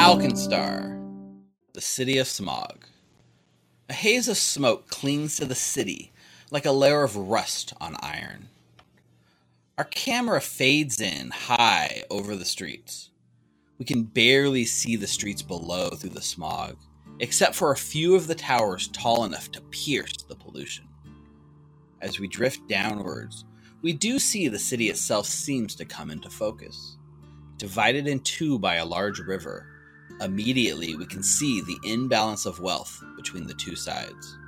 Alkenstar, the city of smog. A haze of smoke clings to the city like a layer of rust on iron. Our camera fades in high over the streets. We can barely see the streets below through the smog, except for a few of the towers tall enough to pierce the pollution. As we drift downwards, we do see the city itself seems to come into focus. Divided in two by a large river, immediately we can see the imbalance of wealth between the two sides.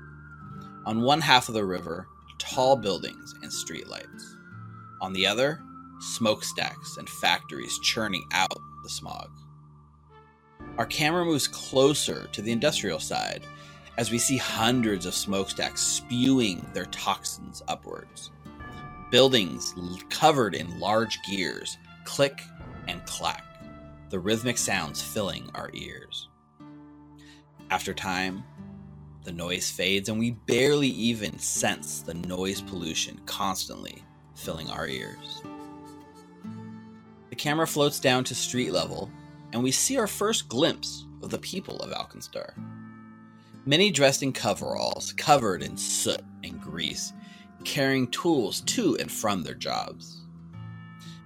On one half of the river, tall buildings and streetlights. On the other, smokestacks and factories churning out the smog. Our camera moves closer to the industrial side as we see hundreds of smokestacks spewing their toxins upwards. Buildings covered in large gears click and clack, the rhythmic sounds filling our ears. After time, the noise fades, and we barely even sense the noise pollution constantly filling our ears. The camera floats down to street level, and we see our first glimpse of the people of Alkenstar. Many dressed in coveralls, covered in soot and grease, carrying tools to and from their jobs.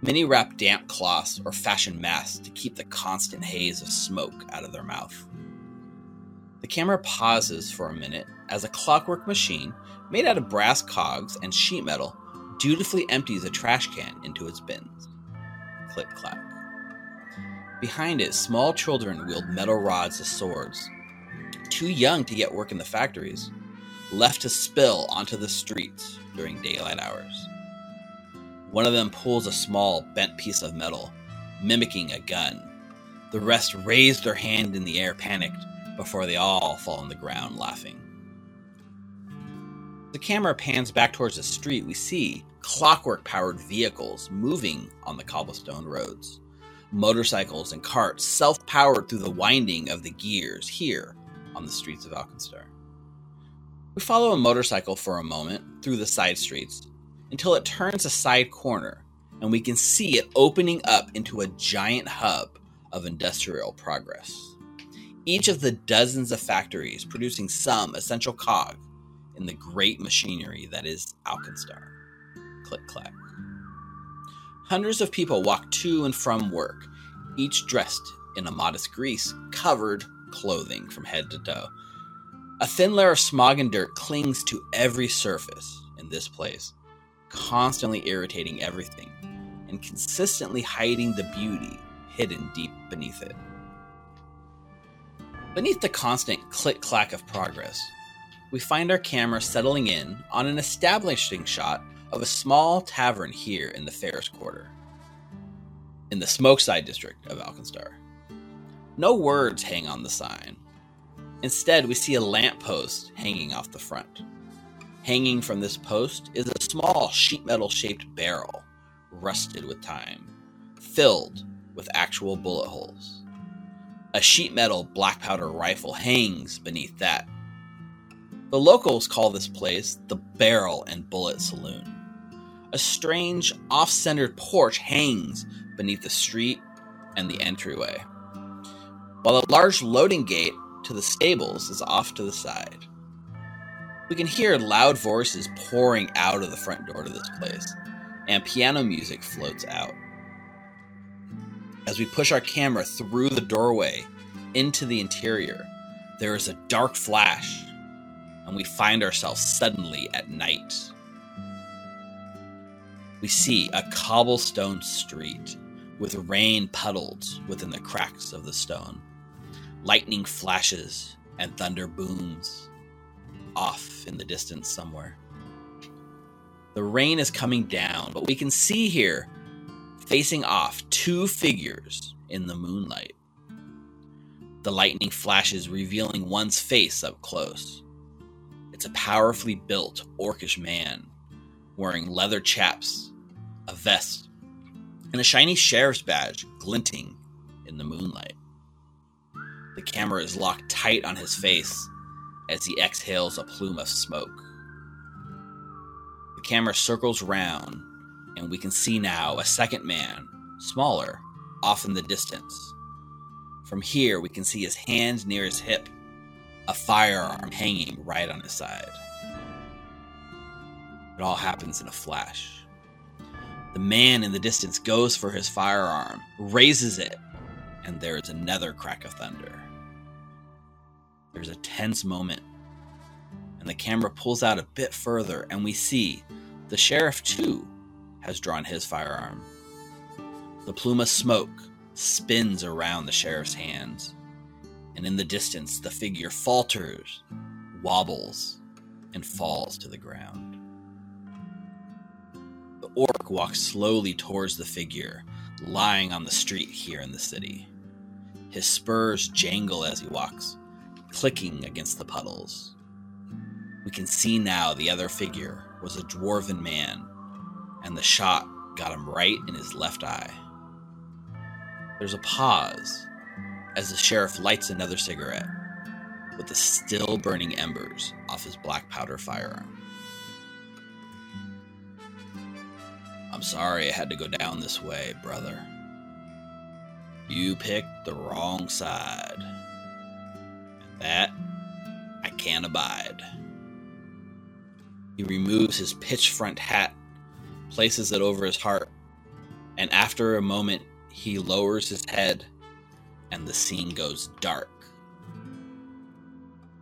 Many wrap damp cloths or fashion masks to keep the constant haze of smoke out of their mouth. The camera pauses for a minute as a clockwork machine, made out of brass cogs and sheet metal, dutifully empties a trash can into its bins. Click clack. Behind it, small children wield metal rods as swords. Too young to get work in the factories, left to spill onto the streets during daylight hours. One of them pulls a small, bent piece of metal, mimicking a gun. The rest raise their hand in the air, panicked, before they all fall on the ground laughing. The camera pans back towards the street. We see clockwork powered vehicles moving on the cobblestone roads. Motorcycles and carts self powered through the winding of the gears here on the streets of Alkenstar. We follow a motorcycle for a moment through the side streets until it turns a side corner and we can see it opening up into a giant hub of industrial progress each of the dozens of factories producing some essential cog in the great machinery that is Alkenstar. Click clack. Hundreds of people walk to and from work, each dressed in a modest grease covered clothing from head to toe. A thin layer of smog and dirt clings to every surface in this place, constantly irritating everything and consistently hiding the beauty hidden deep beneath it. Beneath the constant click clack of progress, we find our camera settling in on an establishing shot of a small tavern here in the Ferris Quarter, in the Smokeside district of Alkenstar. No words hang on the sign. Instead, we see a lamppost hanging off the front. Hanging from this post is a small sheet metal shaped barrel, rusted with time, filled with actual bullet holes. A sheet metal black powder rifle hangs beneath that. The locals call this place the Barrel and Bullet Saloon. A strange, off centered porch hangs beneath the street and the entryway, while a large loading gate to the stables is off to the side. We can hear loud voices pouring out of the front door to this place, and piano music floats out. As we push our camera through the doorway into the interior, there is a dark flash, and we find ourselves suddenly at night. We see a cobblestone street with rain puddled within the cracks of the stone. Lightning flashes and thunder booms off in the distance somewhere. The rain is coming down, but we can see here facing off two figures in the moonlight. The lightning flashes, revealing one's face up close. It's a powerfully built orcish man wearing leather chaps, a vest, and a shiny sheriff's badge glinting in the moonlight. The camera is locked tight on his face as he exhales a plume of smoke. The camera circles round and we can see now a second man, smaller, off in the distance. From here, we can see his hand near his hip, a firearm hanging right on his side. It all happens in a flash. The man in the distance goes for his firearm, raises it, and there is another crack of thunder. There's a tense moment, and the camera pulls out a bit further, and we see the sheriff, too, has drawn his firearm. The plume of smoke spins around the sheriff's hands, and in the distance, the figure falters, wobbles, and falls to the ground. The orc walks slowly towards the figure, lying on the street here in the city. His spurs jangle as he walks, clicking against the puddles. We can see now the other figure was a dwarven man, and the shot got him right in his left eye. There's a pause as the sheriff lights another cigarette with the still burning embers off his black powder firearm. I'm sorry I had to go down this way, brother. You picked the wrong side. That I can't abide. He removes his pitch front hat, places it over his heart, and after a moment, he lowers his head, and the scene goes dark.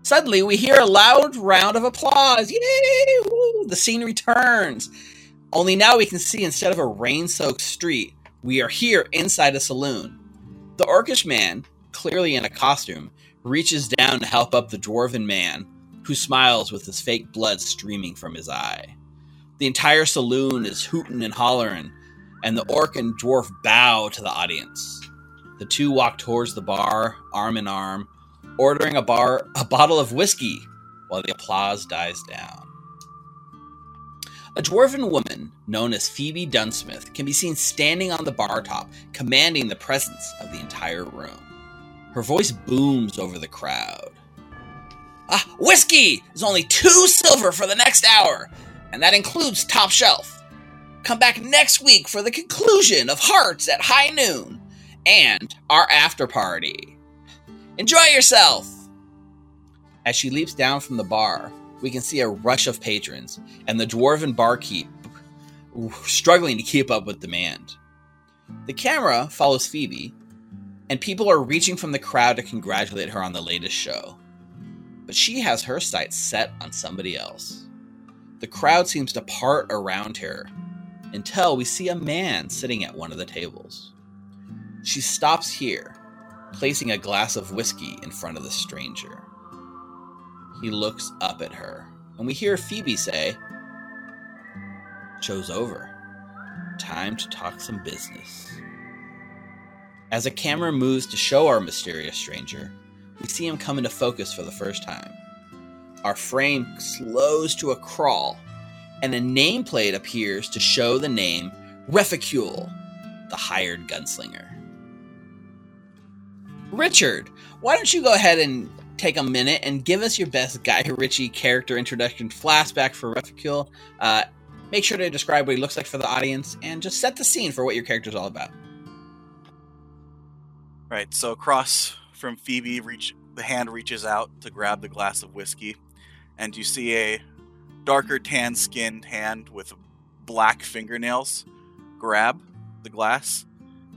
Suddenly, we hear a loud round of applause. Yay! Woo! The scene returns. Only now we can see instead of a rain soaked street, we are here inside a saloon. The orcish man, clearly in a costume, reaches down to help up the dwarven man, who smiles with his fake blood streaming from his eye. The entire saloon is hooting and hollering, and the orc and dwarf bow to the audience. The two walk towards the bar, arm in arm, ordering a bar a bottle of whiskey while the applause dies down. A dwarven woman known as Phoebe Dunsmith can be seen standing on the bar top, commanding the presence of the entire room. Her voice booms over the crowd. Ah, whiskey is only two silver for the next hour, and that includes top shelf. Come back next week for the conclusion of Hearts at high noon and our after party. Enjoy yourself! As she leaps down from the bar, we can see a rush of patrons and the dwarven barkeep struggling to keep up with demand. The camera follows Phoebe, and people are reaching from the crowd to congratulate her on the latest show. But she has her sights set on somebody else. The crowd seems to part around her until we see a man sitting at one of the tables. She stops here, placing a glass of whiskey in front of the stranger. He looks up at her, and we hear Phoebe say, Show's over. Time to talk some business. As a camera moves to show our mysterious stranger, we see him come into focus for the first time. Our frame slows to a crawl, and a nameplate appears to show the name Reficule, the hired gunslinger. Richard, why don't you go ahead and take a minute and give us your best Guy Ritchie character introduction flashback for Reficule. Uh, make sure to describe what he looks like for the audience and just set the scene for what your character is all about. Right. So across from Phoebe, reach the hand reaches out to grab the glass of whiskey, and you see a darker tan skinned hand with black fingernails grab the glass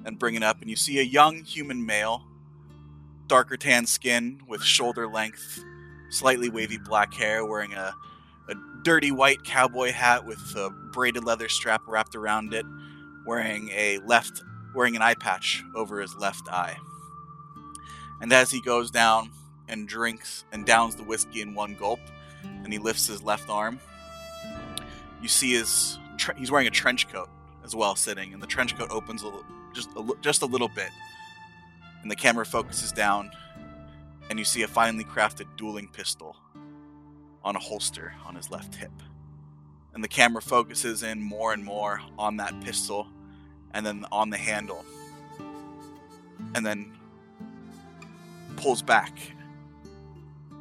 and bring it up, and you see a young human male darker tan skin with shoulder length, slightly wavy black hair, wearing a, a dirty white cowboy hat with a braided leather strap wrapped around it, wearing a left wearing an eye patch over his left eye. And as he goes down and drinks and downs the whiskey in one gulp, and he lifts his left arm, you see his he's wearing a trench coat as well, sitting, and the trench coat opens a little, just a, just a little bit, and the camera focuses down, and you see a finely crafted dueling pistol on a holster on his left hip. And the camera focuses in more and more on that pistol and then on the handle. And then pulls back.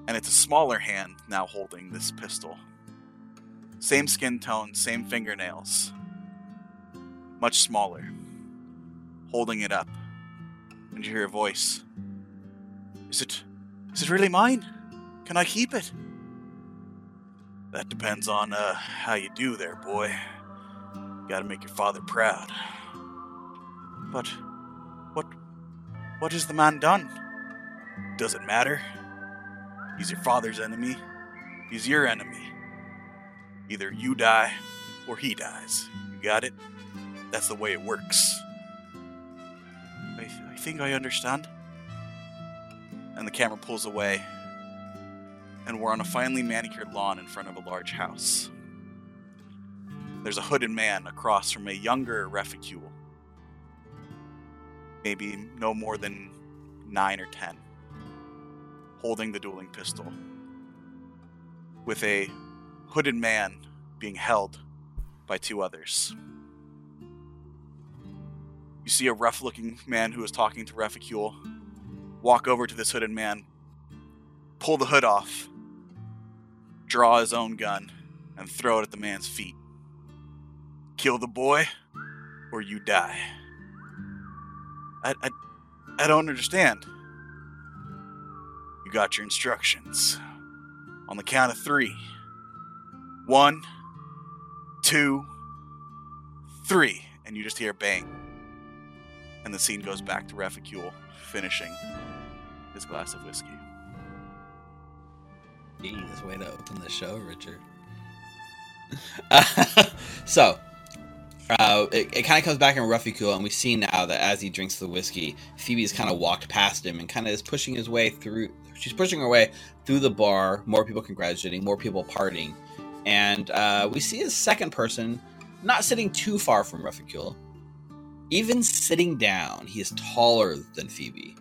And it's a smaller hand now holding this pistol. Same skin tone, same fingernails. Much smaller. Holding it up and you hear a voice. Is it is it really mine? Can I keep it? That depends on uh, how you do there, boy. You Gotta make your father proud. But what what has the man done? Does it matter? He's your father's enemy. He's your enemy. Either you die or he dies. You got it? That's the way it works. I, th- I think I understand. And the camera pulls away, and we're on a finely manicured lawn in front of a large house. There's a hooded man across from a younger reficule, maybe no more than nine or ten, holding the dueling pistol, with a hooded man being held by two others. You see a rough looking man who is talking to Reficule walk over to this hooded man, pull the hood off, draw his own gun, and throw it at the man's feet. Kill the boy, or you die. I, I, I don't understand. You got your instructions. On the count of three. One, two, three. And you just hear bang. And the scene goes back to Reficule finishing his glass of whiskey. Jeez, way to open the show, Richard. so, uh, it, it kind of comes back in Ruffy and we see now that as he drinks the whiskey, Phoebe's kind of walked past him and kind of is pushing his way through. She's pushing her way through the bar. More people congratulating, more people partying, and uh, we see a second person not sitting too far from Ruffy Even sitting down, he is taller than Phoebe,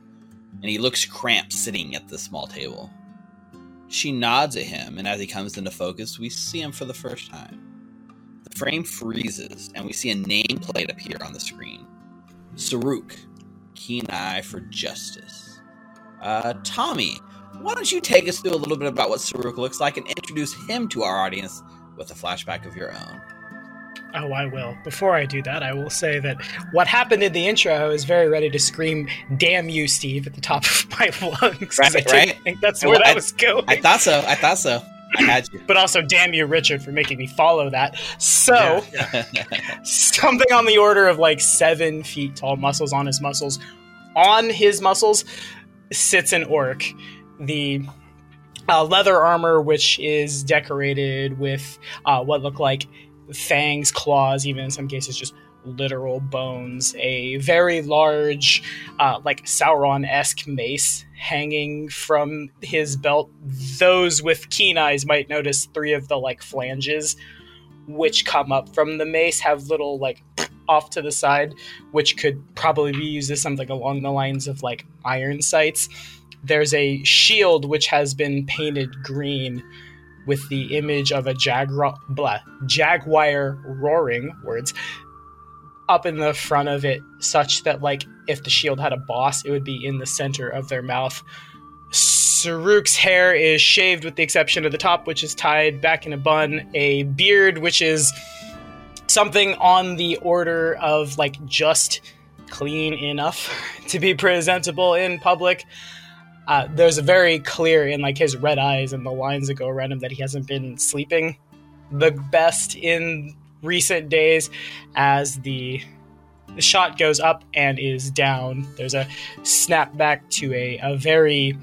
and he looks cramped sitting at the small table. She nods at him, and as he comes into focus, we see him for the first time. Frame freezes, and we see a nameplate appear on the screen Saruk, Keen Eye for Justice. Uh, Tommy, why don't you take us through a little bit about what Saruk looks like and introduce him to our audience with a flashback of your own? Oh, I will. Before I do that, I will say that what happened in the intro, I was very ready to scream "Damn you, Steve!" at the top of my lungs. Right, I right. think that's Well, where that I- was going. I thought so. I thought so. I had you. but also, damn you, Richard, for making me follow that. So, something on the order of like seven feet tall muscles on his muscles. On his muscles sits an orc. The uh, leather armor, which is decorated with uh, what look like fangs, claws, even in some cases just literal bones. A very large, uh, like Sauron esque mace hanging from his belt. Those with keen eyes might notice three of the like flanges which come up from the mace have little like off to the side, which could probably be used as something along the lines of like iron sights. There's a shield which has been painted green with the image of a jagra- blah, jaguar roaring words up in the front of it, such that like if the shield had a boss, it would be in the center of their mouth. Saruk's hair is shaved with the exception of the top, which is tied back in a bun. A beard, which is something on the order of like just clean enough to be presentable in public. Uh, there's a very clear in like his red eyes and the lines that go around him that he hasn't been sleeping the best in recent days as the the shot goes up and is down. There's a snap back to a, a very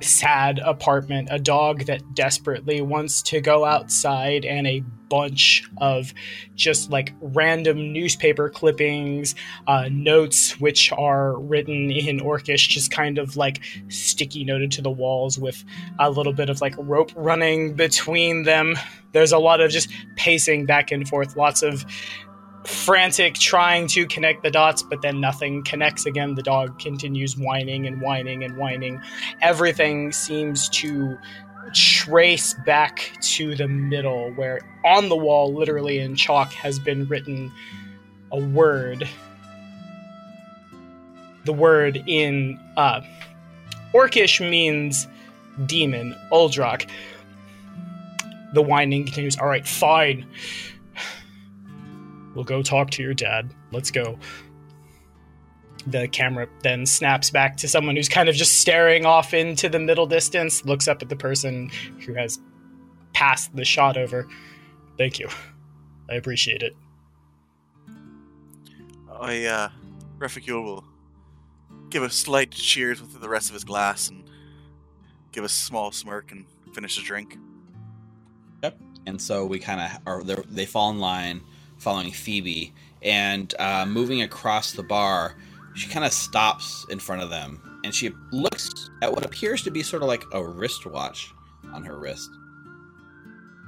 sad apartment, a dog that desperately wants to go outside, and a bunch of just like random newspaper clippings, uh, notes which are written in Orcish, just kind of like sticky noted to the walls with a little bit of like rope running between them. There's a lot of just pacing back and forth, lots of frantic trying to connect the dots, but then nothing connects again. The dog continues whining and whining and whining. Everything seems to trace back to the middle, where on the wall, literally in chalk, has been written a word. The word in uh, Orcish means demon, Uldrak. The whining continues. All right, fine. We'll go talk to your dad. Let's go. the camera then snaps back to someone who's kind of just staring off into the middle distance, looks up at the person who has passed the shot over. Thank you. I appreciate it. I, uh, Reficule will give a slight cheers with the rest of his glass and give a small smirk and finish the drink. Yep. And so we kind of are they fall in line following Phoebe and uh, moving across the bar. She kind of stops in front of them and she looks at what appears to be sort of like a wristwatch on her wrist.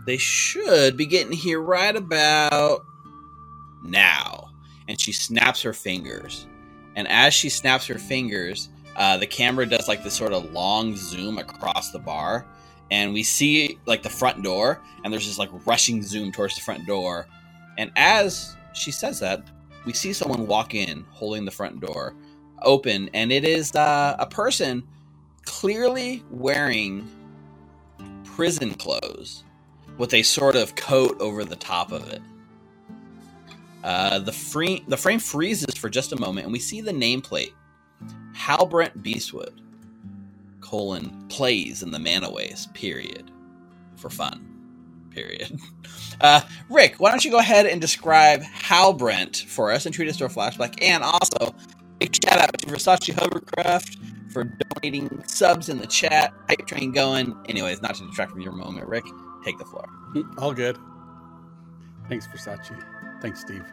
They should be getting here right about now. And she snaps her fingers. And as she snaps her fingers, uh, the camera does like this sort of long zoom across the bar. And we see like the front door, and there's this like rushing zoom towards the front door. And as she says that, we see someone walk in holding the front door open, and it is uh, a person clearly wearing prison clothes with a sort of coat over the top of it. Uh, the frame the frame freezes for just a moment, and we see the nameplate: Halbrent Beastwood colon plays in the Manaways. Period. For fun. Period. Uh, Rick, why don't you go ahead and describe Halbrent for us and treat us to a flashback, and also big shout out to Versace Hovercraft for donating subs in the chat. Hype train going. Anyways, not to detract from your moment, Rick. Take the floor. All good. Thanks, Versace. Thanks, Steve.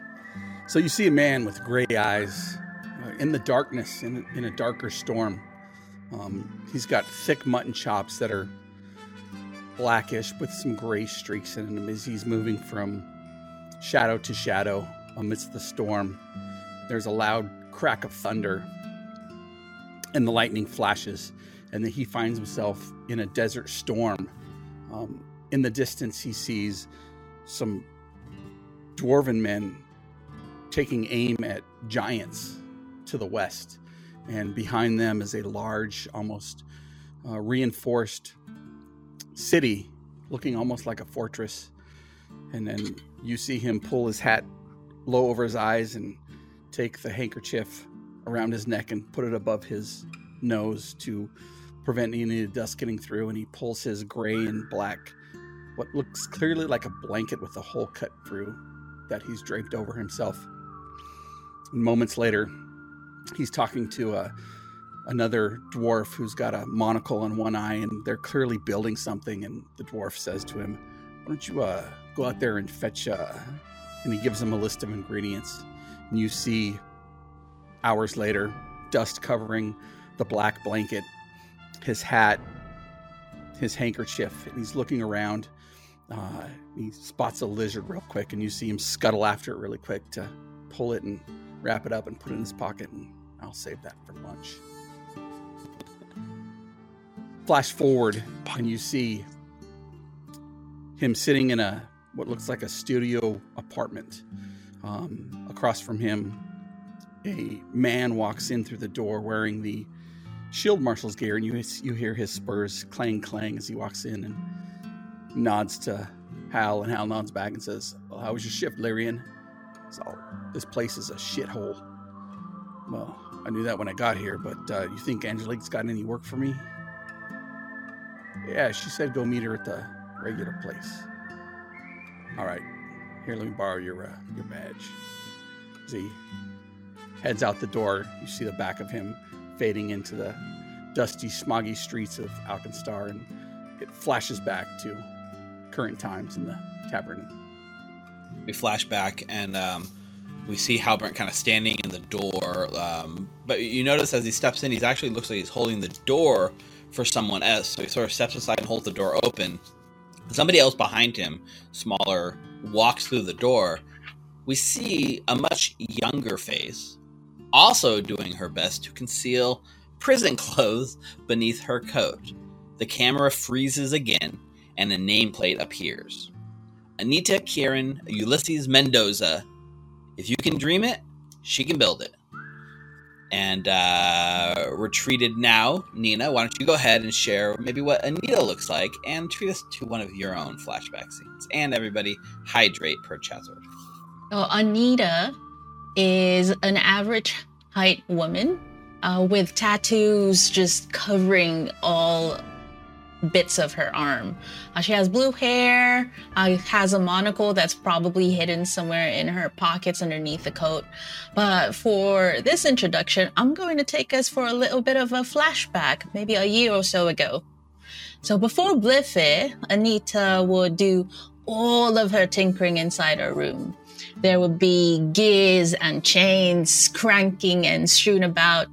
So you see a man with gray eyes uh, in the darkness, in, in a darker storm. Um, he's got thick mutton chops that are blackish with some gray streaks in them as he's moving from shadow to shadow amidst the storm. There's a loud crack of thunder, and the lightning flashes, and then he finds himself in a desert storm. Um, in the distance, he sees some dwarven men taking aim at giants to the west. And behind them is a large, almost uh, reinforced city looking almost like a fortress. And then you see him pull his hat low over his eyes and take the handkerchief around his neck and put it above his nose to prevent any dust getting through. And he pulls his gray and black, what looks clearly like a blanket with a hole cut through that he's draped over himself. And moments later, he's talking to a, another dwarf who's got a monocle on one eye, and they're clearly building something. And the dwarf says to him, "Why don't you uh, go out there and fetch?" Uh, and he gives him a list of ingredients. And you see, hours later, dust covering the black blanket, his hat, his handkerchief, and he's looking around. Uh, he spots a lizard real quick, and you see him scuttle after it really quick to pull it and wrap it up and put it in his pocket, and I'll save that for lunch. Flash forward, and you see him sitting in a what looks like a studio apartment. Um, across from him, a man walks in through the door wearing the shield marshal's gear, and you you hear his spurs clang clang as he walks in and nods to Hal, and Hal nods back and says, "Well, how was your shift, Lyrian?" So this place is a shithole. Well, I knew that when I got here, but uh, you think Angelique's got any work for me? Yeah, she said go meet her at the regular place. All right, here, let me borrow your uh, your badge. He heads out the door, you see the back of him fading into the dusty, smoggy streets of Alkenstar, and it flashes back to current times in the tavern. We flash back and um, we see Halbert kind of standing in the door. Um, but you notice as he steps in, he actually looks like he's holding the door for someone else. So he sort of steps aside and holds the door open. Somebody else behind him, smaller, walks through the door. We see a much younger face, also doing her best to conceal prison clothes beneath her coat. The camera freezes again, and a nameplate appears. Anita Kieran Ulysses Mendoza. If you can dream it, she can build it. And uh, retreated now, Nina. Why don't you go ahead and share maybe what Anita looks like and treat us to one of your own flashback scenes. And everybody, hydrate per Chatsworth. So Anita is an average height woman uh, with tattoos just covering all bits of her arm. Uh, she has blue hair, uh, has a monocle that's probably hidden somewhere in her pockets underneath the coat. But for this introduction, I'm going to take us for a little bit of a flashback, maybe a year or so ago. So before Bliffe, Anita would do all of her tinkering inside her room. There would be gears and chains cranking and strewn about.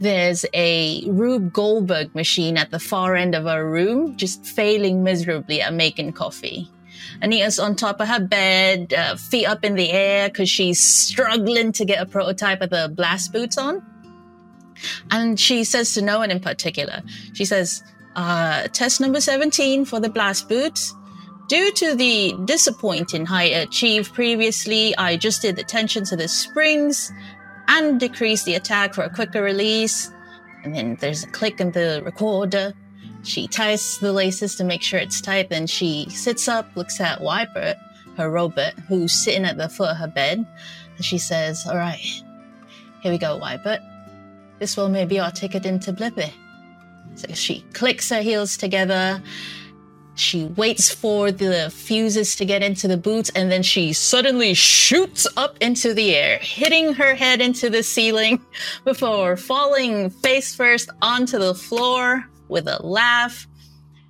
There's a Rube Goldberg machine at the far end of our room, just failing miserably at making coffee. Anita's on top of her bed, uh, feet up in the air because she's struggling to get a prototype of the blast boots on. And she says to no one in particular, she says, uh, test number 17 for the blast boots. Due to the disappointing height achieved previously, I adjusted the tension to the springs and decrease the attack for a quicker release. And then there's a click in the recorder. She ties the laces to make sure it's tight. Then she sits up, looks at Wybert, her robot, who's sitting at the foot of her bed. And she says, All right, here we go, Wybert. This will maybe our ticket into Blippi. So she clicks her heels together she waits for the fuses to get into the boots and then she suddenly shoots up into the air, hitting her head into the ceiling before falling face first onto the floor with a laugh.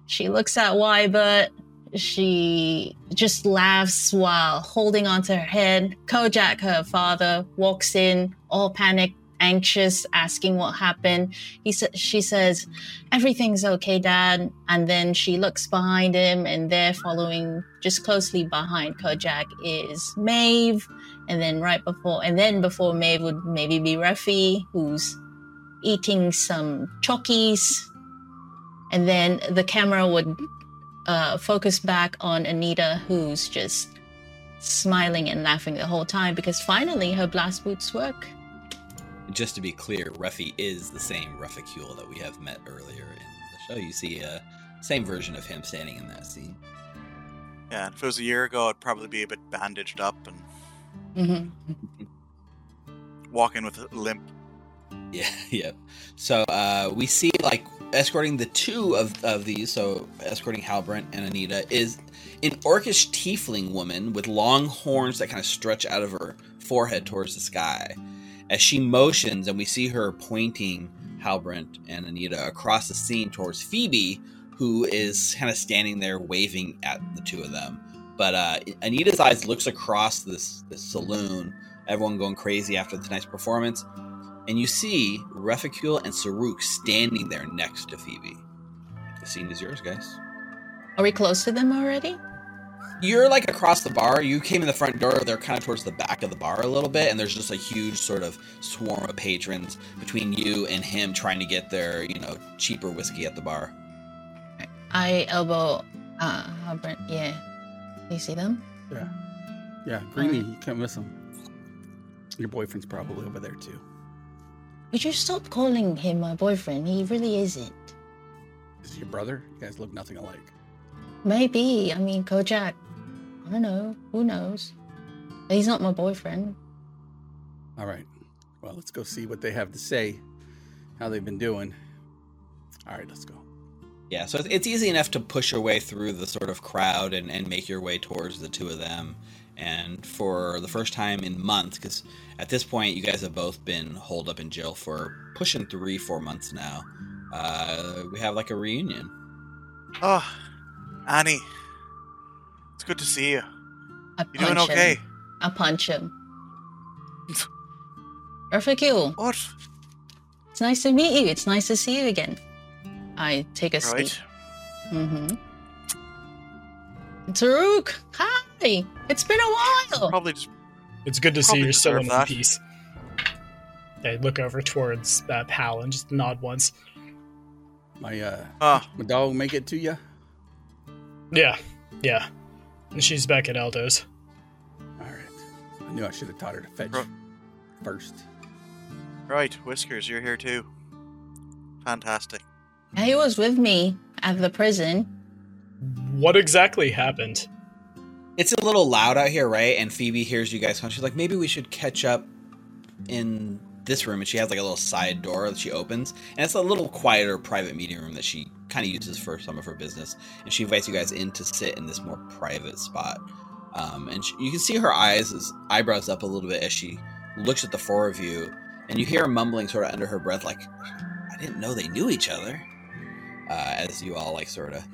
She looks at Wybert. She just laughs while holding onto her head. Kojak, her father, walks in, all panicked, anxious, asking what happened. He sa- she says, "Everything's okay, Dad." And then she looks behind him, and there, following just closely behind Kojak, is Maeve. And then right before, and then before Maeve would maybe be Ruffy, who's eating some chockies. And then the camera would uh, focus back on Anita, who's just smiling and laughing the whole time because finally her blast boots work just to be clear, Ruffy is the same Reficule that we have met earlier in the show. You see a same version of him standing in that scene. Yeah, if it was a year ago, I'd probably be a bit bandaged up and mm-hmm. walking with a limp. Yeah, yeah. So uh, we see like escorting the two of, of these, so escorting Halbrand and Anita, is an orcish tiefling woman with long horns that kind of stretch out of her forehead towards the sky as she motions and we see her pointing Halbrand and Anita across the scene towards Phoebe, who is kind of standing there waving at the two of them. But uh, Anita's eyes looks across this, this saloon, everyone going crazy after tonight's performance, and you see Reficule and Saruk standing there next to Phoebe. The scene is yours, guys. Are we close to them already? You're like across the bar. You came in the front door. They're kind of towards the back of the bar a little bit, and there's just a huge sort of swarm of patrons between you and him trying to get their, you know, cheaper whiskey at the bar. I elbow uh Albert. Yeah, you see them? Yeah, yeah. Greeny, you can't miss them. Your boyfriend's probably over there too. Would you stop calling him my boyfriend? He really isn't. Is he your brother? You guys look nothing alike. Maybe. I mean, Kojak I don't know. Who knows? He's not my boyfriend. All right. Well, let's go see what they have to say, how they've been doing. All right, let's go. Yeah, so it's easy enough to push your way through the sort of crowd and, and make your way towards the two of them. And for the first time in months, because at this point you guys have both been holed up in jail for pushing three, four months now, uh, we have like a reunion. Oh, Annie, it's good to see you. I you doing okay? Him. I punch him. Perfect you. What? It's nice to meet you. It's nice to see you again. I take a right. seat. Mm-hmm. Saruk, hi. It's been a while. Probably just. It's good to see you're still in one piece. I look over towards uh, Pal and just nod once. My uh, uh, my dog make it to you? Yeah, yeah. And she's back at Aldo's. All right. I knew I should have taught her to fetch first. Right, Whiskers, you're here too. Fantastic. He was with me at the prison. What exactly happened? It's a little loud out here, right? And Phoebe hears you guys come. She's like, maybe we should catch up in this room, and she has like a little side door that she opens, and it's a little quieter private meeting room that she kind of uses for some of her business. And she invites you guys in to sit in this more private spot. Um, and she, you can see her eyes, eyebrows up a little bit as she looks at the four of you, and you hear her mumbling sort of under her breath, like, "I didn't know they knew each other." Uh, as you all like sort of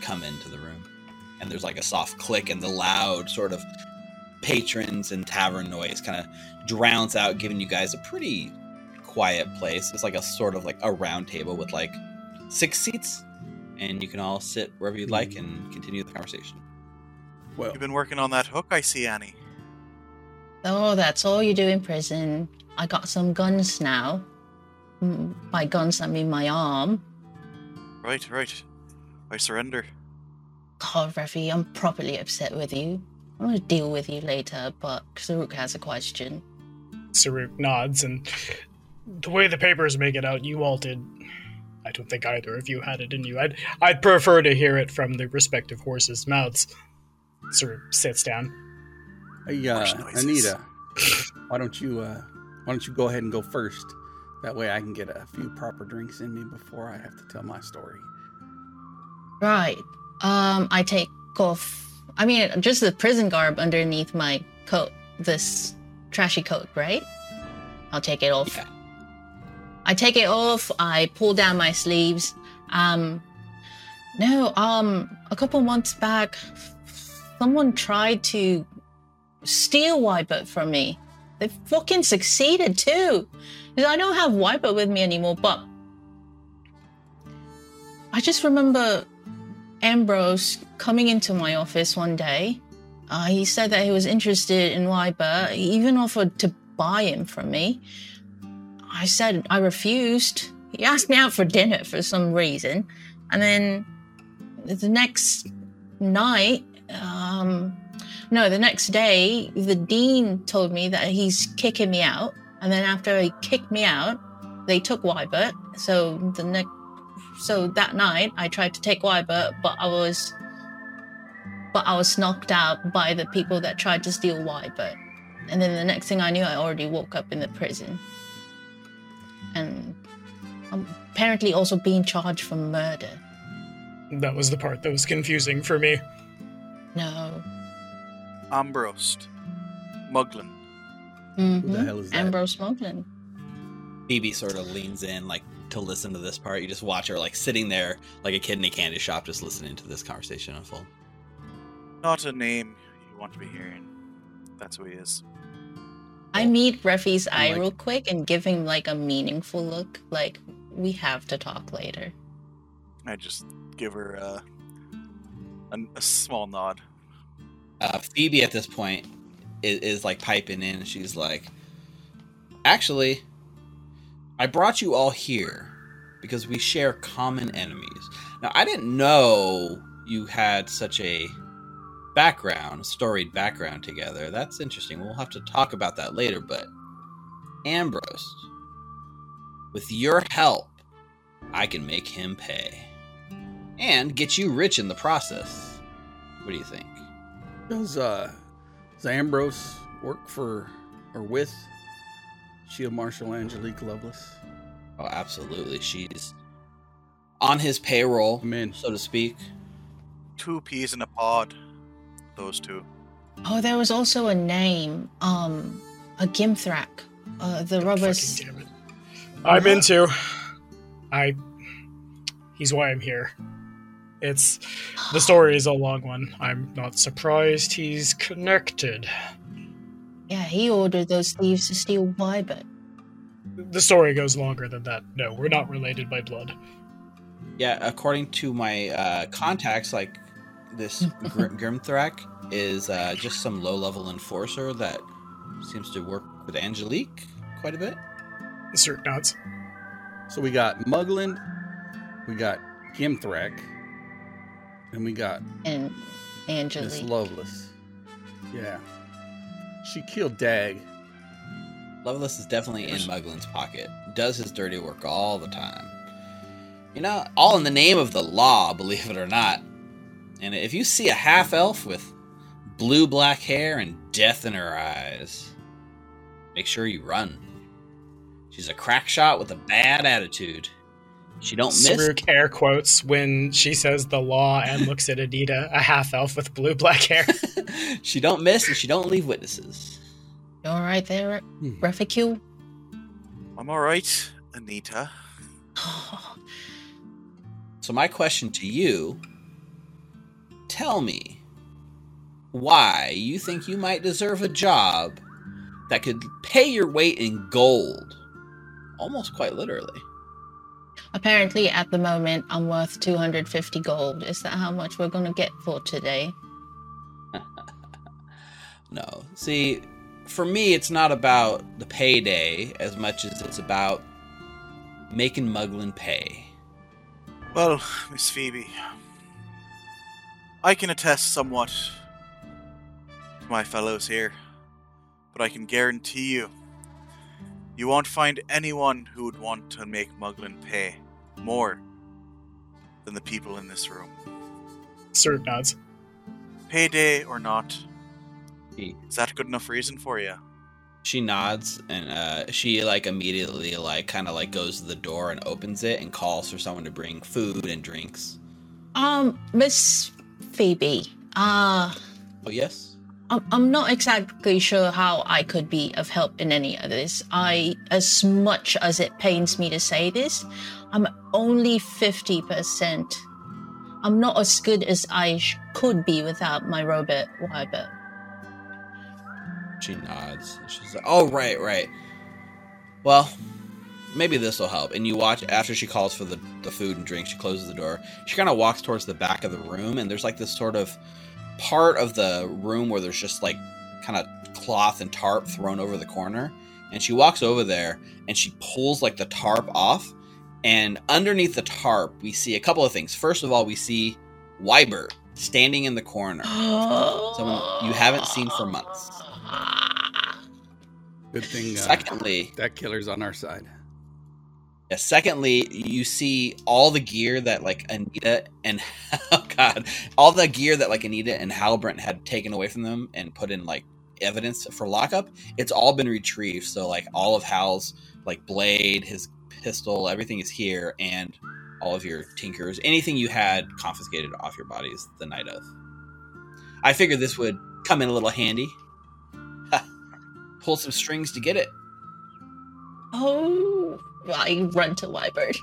come into the room, and there's like a soft click, and the loud sort of patrons and tavern noise kind of drowns out, giving you guys a pretty quiet place. It's like a sort of like a round table with like six seats, and you can all sit wherever you'd like and continue the conversation. Well, You've been working on that hook, I see, Annie. Oh, that's all you do in prison. I got some guns now. Mm, By guns, I mean my arm. Right, right. I surrender. God, Refi, I'm properly upset with you. I'm gonna deal with you later, but Saruk has a question. Saruk nods, and the way the papers make it out, you all did. I don't think either of you had it in you. I'd I'd prefer to hear it from the respective horses' mouths. Saruk sits down. hey, uh, Anita, why don't you uh, why don't you go ahead and go first? That way, I can get a few proper drinks in me before I have to tell my story. Right. Um, I take off. I mean, just the prison garb underneath my coat. This trashy coat, right? I'll take it off. Yeah. I take it off. I pull down my sleeves. Um, no. Um, a couple months back, someone tried to steal Wipeout from me. They fucking succeeded too. 'Cause I don't have Wipeout with me anymore, but I just remember Ambrose coming into my office one day. Uh, he said that he was interested in Wiper. He even offered to buy him from me. I said I refused. He asked me out for dinner for some reason. And then the next night, um, no, the next day, the dean told me that he's kicking me out. And then after he kicked me out, they took Wybert. So the next so that night I tried to take Wybert, but I was but I was knocked out by the people that tried to steal Wybert. And then the next thing I knew I already woke up in the prison. And I'm apparently also being charged for murder. That was the part that was confusing for me. No. Ambrose. Muglin. hmm Who the hell is that? Ambrose Smuggling. Phoebe sort of leans in, like to listen to this part. You just watch her, like sitting there, like a kid in a candy shop, just listening to this conversation unfold. Not a name you want to be hearing. That's who he is. I meet Refi's eye like- real quick and give him like a meaningful look, like we have to talk later. I just give her uh, a, a small nod. Uh, Phoebe at this point is, is like piping in, she's like, "Actually, I brought you all here because we share common enemies. Now, I didn't know you had such a background, storied background together. That's interesting. We'll have to talk about that later. But Ambrose, with your help, I can make him pay and get you rich in the process. What do you think?" Does uh, does Ambrose work for or with Shield Marshal Angelique Lovelace? Oh, absolutely. She's on his payroll, I'm so to speak. Two peas in a pod. Those two. Oh, there was also a name, um, a Gimthrak. Uh, the robbers. Damn it. I'm into. I. He's why I'm here. It's the story is a long one. I'm not surprised he's connected. Yeah, he ordered those thieves to steal Wybert. The story goes longer than that. No, we're not related by blood. Yeah, according to my uh, contacts, like this Gr- Grimthrak is uh, just some low-level enforcer that seems to work with Angelique quite a bit. Cert nods. So we got Mugland, we got Gimthrak, and we got And Miss Angelique. Lovelace. Yeah. She killed Dag. Lovelace is definitely in Muglin's pocket. Does his dirty work all the time. You know, all in the name of the law, believe it or not. And if you see a half elf with blue black hair and death in her eyes, make sure you run. She's a crack shot with a bad attitude. She don't miss. Saruk air quotes when she says the law and looks at Anita, a half elf with blue black hair. she don't miss and she don't leave witnesses. You all right there, Hmm. Reficule? I'm all right, Anita. So my question to you, tell me why you think you might deserve a job that could pay your weight in gold. Almost quite literally. Apparently, at the moment, I'm worth 250 gold. Is that how much we're going to get for today? No. See, for me, it's not about the payday as much as it's about making Muglin pay. Well, Miss Phoebe, I can attest somewhat to my fellows here, but I can guarantee you, you won't find anyone who would want to make Muglin pay more than the people in this room. Sir nods. Payday or not, She, is that a good enough reason for you? she nods and uh, she like immediately like kind of like goes to the door and opens it and calls for someone to bring food and drinks. Um, Miss Phoebe, uh, Oh yes. I'm, I'm not exactly sure how I could be of help in any of this. I, as much as it pains me to say this, I'm only 50%. I'm not as good as I sh- could be without my robot Wybert. She nods. She's like, "Oh, right, right. Well, maybe this will help." And you watch after she calls for the, the food and drink. She closes the door. She kind of walks towards the back of the room, and there's like this sort of part of the room where there's just like kind of cloth and tarp thrown over the corner. And she walks over there and she pulls like the tarp off. And underneath the tarp, we see a couple of things. First of all, we see Wybert standing in the corner. Someone you haven't seen for months. Good thing uh, Secondly, that killer's on our side. Secondly, you see all the gear that like Anita and oh god, all the gear that like Anita and Halbrant had taken away from them and put in like evidence for lockup. It's all been retrieved. So like all of Hal's like blade, his pistol, everything is here, and all of your tinkers, anything you had confiscated off your bodies the night of. I figured this would come in a little handy. Pull some strings to get it. Oh, I run to Wybert.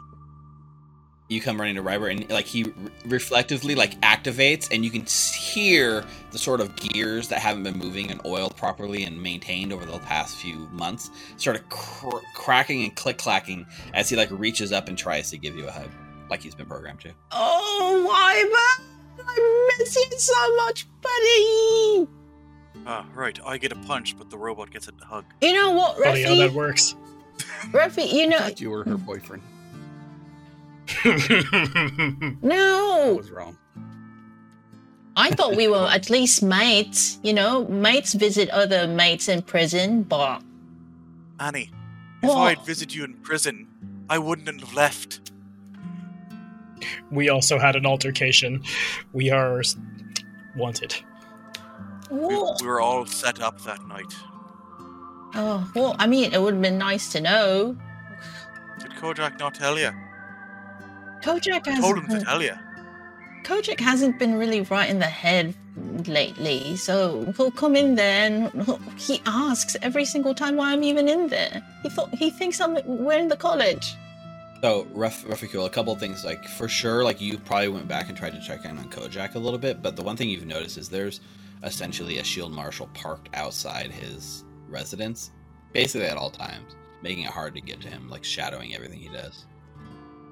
you come running to Wybert and like he re- reflectively like activates and you can hear the sort of gears that haven't been moving and oiled properly and maintained over the past few months sort of cr- cracking and click clacking as he like reaches up and tries to give you a hug like he's been programmed to Oh, Wybert! I miss you so much, buddy! Ah, right, I get a punch, but the robot gets a hug. You know what, Funny how that works. Refi, you I know, thought you were her boyfriend. I no! was wrong. I thought we were at least mates. You know, mates visit other mates in prison, but Annie, if What? I'd visited you in prison, I wouldn't have left. we also had an altercation. We are wanted. We, we were all set up that night. Oh, well, I mean, it would have been nice to know. Did Kojak not tell you? Kojak I told him to tell you. Kojak hasn't been really right in the head lately, so he'll come in there and he'll- asks every single time why I'm even in there. He thought he thinks I'm we're in the college. so rough Reficule, a couple of things like for sure like you probably went back and tried to check in on Kojak a little bit but the one thing you've noticed is there's essentially a shield marshal parked outside his residence basically at all times making it hard to get to him like shadowing everything he does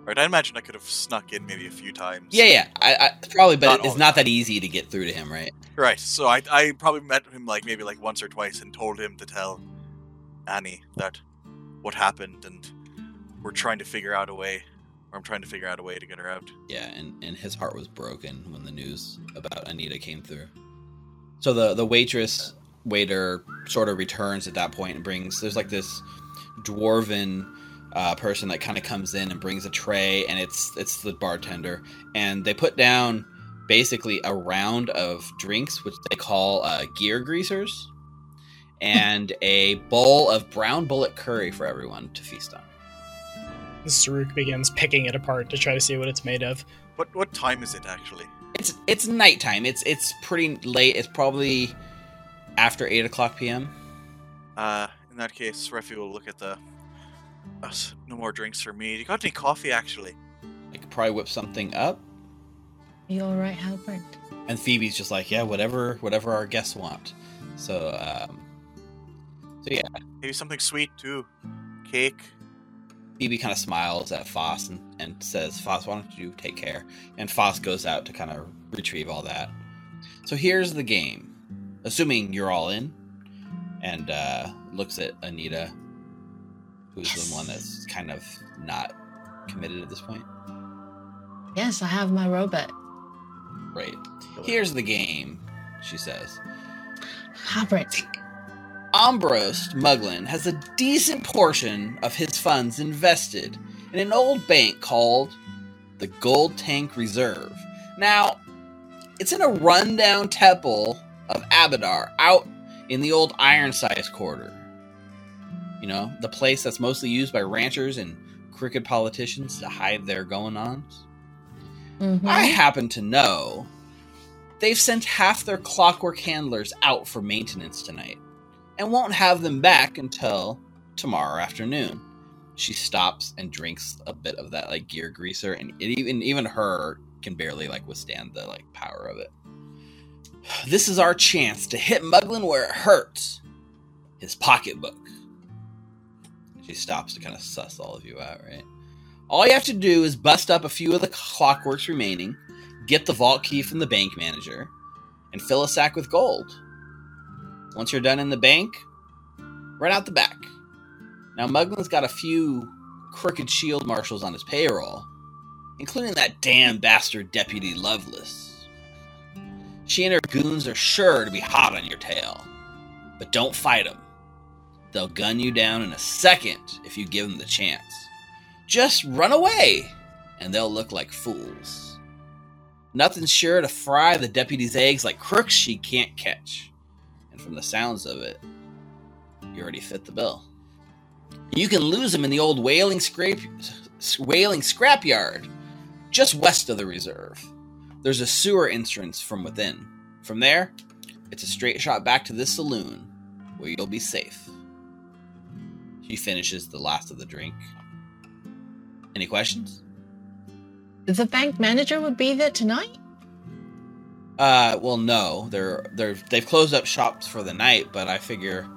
Right, I imagine I could have snuck in maybe a few times. Yeah, yeah, I, I probably, but Not it's not that easy to get through to him, right? Right, so I, I probably met him like maybe like once or twice and told him to tell Annie that what happened and we're trying to figure out a way, or I'm trying to figure out a way to get her out. Yeah, and, and his heart was broken when the news about Anita came through. So the the waitress waiter sort of returns at that point and brings there's like this dwarven uh, person that kind of comes in and brings a tray and it's it's the bartender and they put down basically a round of drinks which they call uh, gear greasers and a bowl of brown bullet curry for everyone to feast on. Saruk begins picking it apart to try to see what it's made of. What what time is it actually? It's it's nighttime. It's it's pretty late. It's probably after eight o'clock p.m. Uh, in that case, Refi will look at the. Uh, no more drinks for me. You got any coffee actually? I could probably whip something up. You all right, Halbert? And Phoebe's just like, yeah, whatever, whatever our guests want. So, um, so yeah, Maybe something sweet too. Cake. Phoebe kind of smiles at Foss and, and says, Foss, why don't you take care? And Foss goes out to kind of retrieve all that. So here's the game. Assuming you're all in, and uh, looks at Anita, who's Yes. the one that's kind of not committed at this point. Yes, I have my robot. Right. Here's the game, she says. Halbert, Ambrose Muglin has a decent portion of his funds invested in an old bank called the Gold Tank Reserve. Now, it's in a rundown temple of Abadar out in the old Ironsides Quarter. You know, the place that's mostly used by ranchers and crooked politicians to hide their going ons. Mhm. I happen to know they've sent half their clockwork handlers out for maintenance tonight and won't have them back until tomorrow afternoon. She stops and drinks a bit of that like gear greaser and it even even her can barely like withstand the like power of it. This is our chance to hit Muglin where it hurts. His pocketbook. She stops to kind of suss all of you out, right? All you have to do is bust up a few of the clockworks remaining, get the vault key from the bank manager, and fill a sack with gold. Once you're done in the bank, run out the back. Now, Muglin's got a few crooked shield marshals on his payroll, including that damn bastard Deputy Lovelace. She and her goons are sure to be hot on your tail, but don't fight them. They'll gun you down in a second if you give them the chance. Just run away, and they'll look like fools. Nothing's sure to fry the deputy's eggs like crooks she can't catch. And from the sounds of it, you already fit the bill. You can lose them in the old whaling scrape whaling scrapyard, just west of the reserve. There's a sewer entrance from within. From there, it's a straight shot back to this saloon, where you'll be safe. She finishes the last of the drink. Any questions? the bank manager would be there tonight? Uh, well, no, they're they're they've closed up shops for the night, but I figure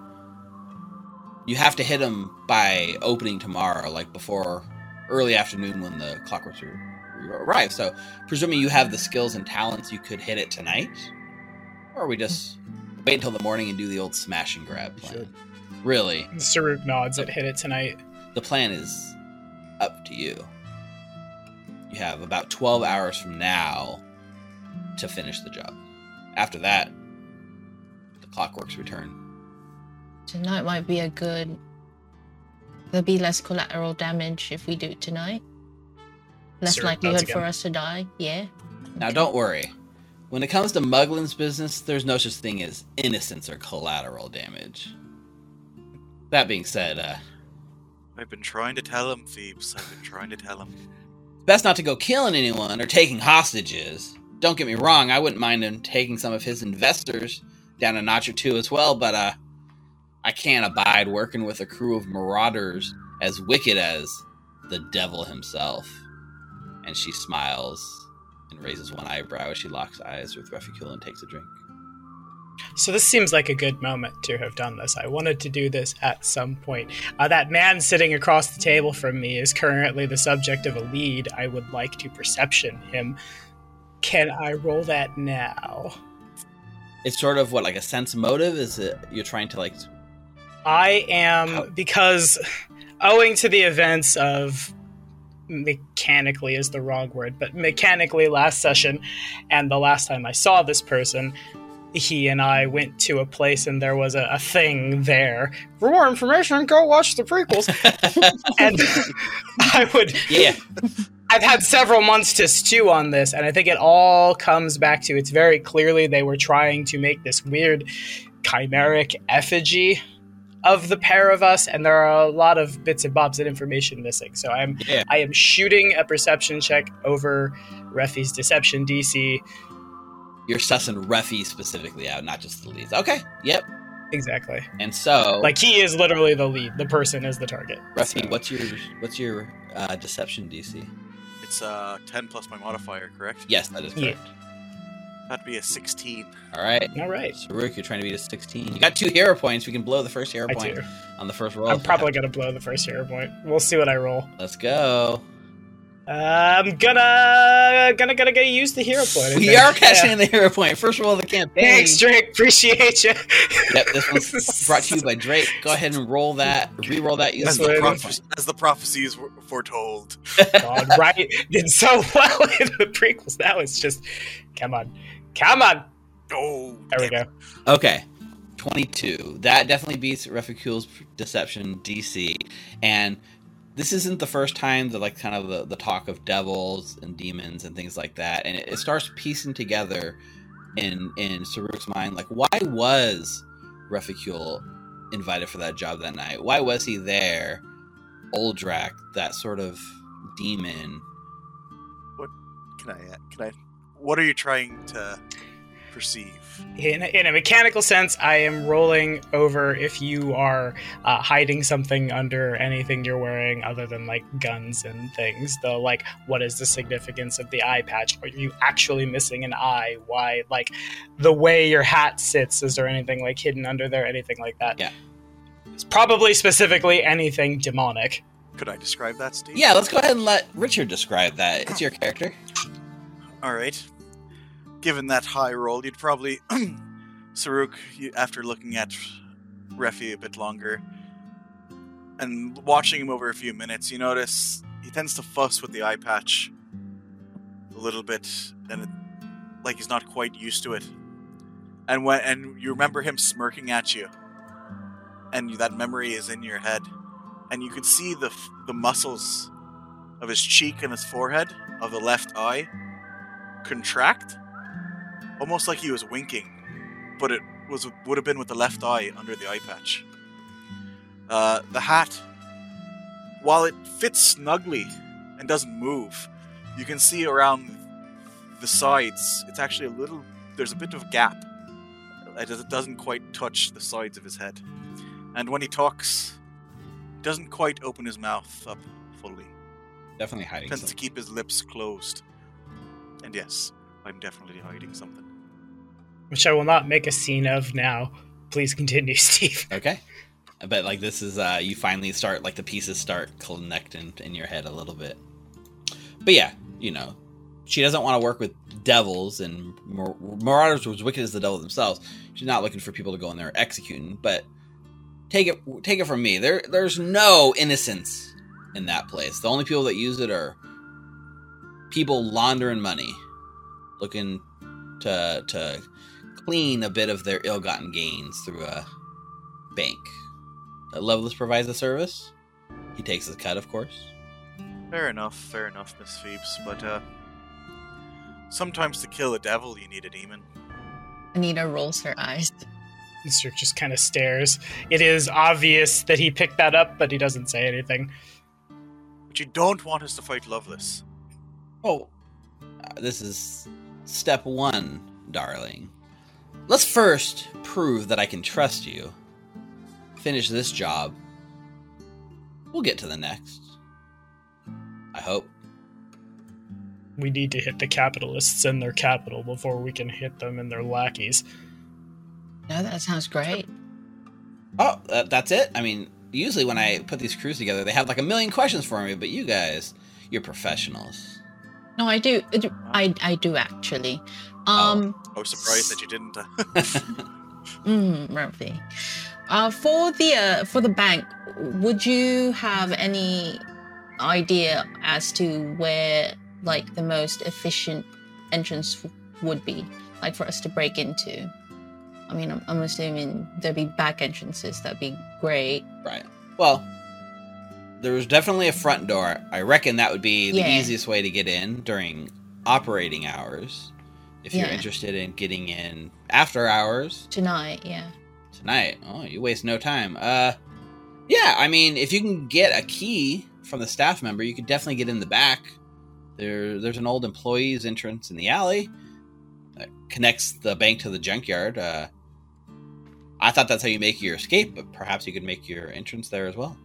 you have to hit them by opening tomorrow, like before early afternoon when the clockworks are- arrive. So, presuming you have the skills and talents, you could hit it tonight, or we just wait until the morning and do the old smash and grab plan. should. Really, Saruk nods at hit it tonight. the plan is up to you. You have about 12 hours from now to finish the job. After that, the clockworks return. Tonight might be a good. There'll be less collateral damage if we do it tonight. Less Sure, likelihood for us to die. Yeah. Now, don't worry. When it comes to Muglin's business, there's no such thing as innocence or collateral damage. That being said, uh, I've been trying to tell him, Phoebes. I've been trying to tell him. best not to go killing anyone or taking hostages. Don't get me wrong, I wouldn't mind him taking some of his investors down a notch or two as well, but uh I can't abide working with a crew of marauders as wicked as the devil himself. And she smiles and raises one eyebrow as she locks eyes with Reficule and takes a drink. So this seems like a good moment to have done this. I wanted to do this at some point. Uh, that man sitting across the table from me is currently the subject of a lead. I would like to perception him. Can I roll that now? It's sort of what like a sense motive is it you're trying to like I am because owing to the events of mechanically is the wrong word, but mechanically last session and the last time I saw this person, he and I went to a place and there was a, a thing there. For more information, go watch the prequels. and I would Yeah. I've had several months to stew on this, and I think it all comes back to it's very clearly they were trying to make this weird chimeric effigy of the pair of us, and there are a lot of bits and bobs and information missing. So I'm Yeah. I am shooting a perception check over Refi's deception DC. You're sussing Refi specifically out, not just the leads. Okay. Yep. Exactly. And so, Like he is literally the lead. The person is the target. Refi, So- what's your what's your uh, deception DC? It's uh, 10 plus my modifier, correct? Yes, that is Yeah. Correct. That'd be a 16. All right. All right. Saruk, you're trying to beat a 16. You got two hero points. We can blow the first hero I point do. on the first roll. I'm probably gonna blow the first hero point. We'll see what I roll. Let's go. I'm gonna gonna gonna get use the hero point. I We think. are cashing Yeah. in the hero point. First roll of the campaign. Thanks, Drake. Appreciate you. Yep, this one's brought to you by Drake. Go ahead and roll that. Re-roll that. Use As the the, prophe- as the prophecies were foretold. God, right? Did so well in the prequels. That was just, come on, come on. Oh, There we damn go. Okay. 22. That definitely beats Reficule's Deception DC. And this isn't the first time that, like, kind of the, the talk of devils and demons and things like that. And it, it starts piecing together in, in Saruk's mind, like, why was Reficule invited for that job that night? Why was he there? Oldrak, that sort of demon. What can I? uh, Can I? What are you trying to perceive? In a, in a mechanical sense, I am rolling over if you are uh, hiding something under anything you're wearing other than like guns and things. The like, what is the significance of the eye patch? Are you actually missing an eye? Why? Like, the way your hat sits, is there anything like hidden under there? Anything like that? Yeah. It's probably specifically anything demonic. Could I describe that, Steve? Yeah, let's go ahead and let Richard describe that. It's your character. All right. Given that high roll, you'd probably Saruk. You, after looking at Refi a bit longer and watching him over a few minutes, you notice he tends to fuss with the eye patch a little bit, and it, like he's not quite used to it. And when and you remember him smirking at you, and that memory is in your head, and you can see the the muscles of his cheek and his forehead of the left eye contract, almost like he was winking, but it was would have been with the left eye under the eye patch. Uh, the hat, while it fits snugly and doesn't move, you can see around the sides. It's actually a little. There's a bit of a gap. It does- it doesn't quite touch the sides of his head, and when he talks, he doesn't quite open his mouth up fully. Definitely hiding Tends to keep his lips closed. And yes, I'm definitely hiding something. Which I will not make a scene of now. Please continue, Steve. Okay. But like this is uh you finally start like the pieces start connecting in your head a little bit. But yeah, you know, she doesn't want to work with devils and mar- marauders were as wicked as the devil themselves. She's not looking for people to go in there executing, but take it take it from me. There there's no innocence in that place. The only people that use it are people laundering money, looking to to clean a bit of their ill-gotten gains through a bank. Uh, Lovelace provides the service. He takes his cut, of course. Fair enough, fair enough, Miss Phoebes, but uh sometimes to kill a devil you need a demon. Anita rolls her eyes. Mr. just kind of stares. It is obvious that he picked that up, but he doesn't say anything. But you don't want us to fight Lovelace. Oh, uh, this is step one, darling. Let's first prove that I can trust you. Finish this job. We'll get to the next. I hope. We need to hit the capitalists in their capital before we can hit them and their lackeys. No, that sounds great. Oh, that, that's it? I mean, usually when I put these crews together, they have like a million questions for me, but you guys, you're professionals. No, I do. I I do actually. Um, I was surprised that you didn't. Mm, Murphy. Uh, for the uh, for the bank, would you have any idea as to where like the most efficient entrance w- would be, like for us to break into? I mean, I'm, I'm assuming there'd be back entrances. That'd be great. Right. Well, there was definitely a front door. I reckon that would be the Yeah. easiest way to get in during operating hours. If you're interested in getting in after hours, Tonight, yeah. Tonight? Oh, you waste no time. Uh, yeah. I mean, if you can get a key from the staff member, you could definitely get in the back. There, there's an old employee's entrance in the alley that connects the bank to the junkyard. Uh, I thought that's how you make your escape, but perhaps you could make your entrance there as well.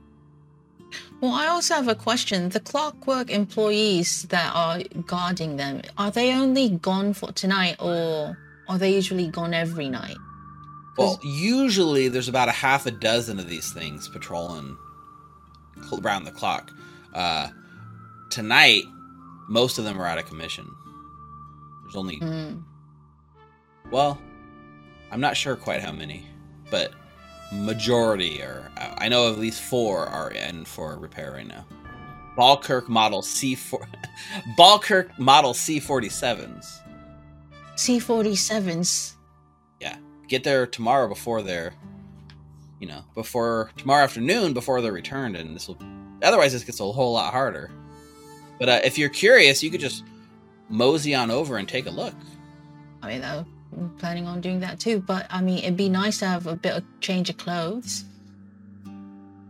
Well, I also have a question. The clockwork employees that are guarding them, are they only gone for tonight or are they usually gone every night? Well, usually there's about a half a dozen of these things patrolling around the clock. Uh, tonight, most of them are out of commission. There's only, Mm. well, I'm not sure quite how many, but majority are. out. I know at least four are in for repair right now. Balkirk model C4, Balkirk model C47s. C47s. Yeah, get there tomorrow before they're you know before tomorrow afternoon before they're returned and this will otherwise this gets a whole lot harder but uh, if you're curious you could just mosey on over and take a look I mean, I'm planning on doing that too. But I mean, it'd be nice to have a bit of change of clothes.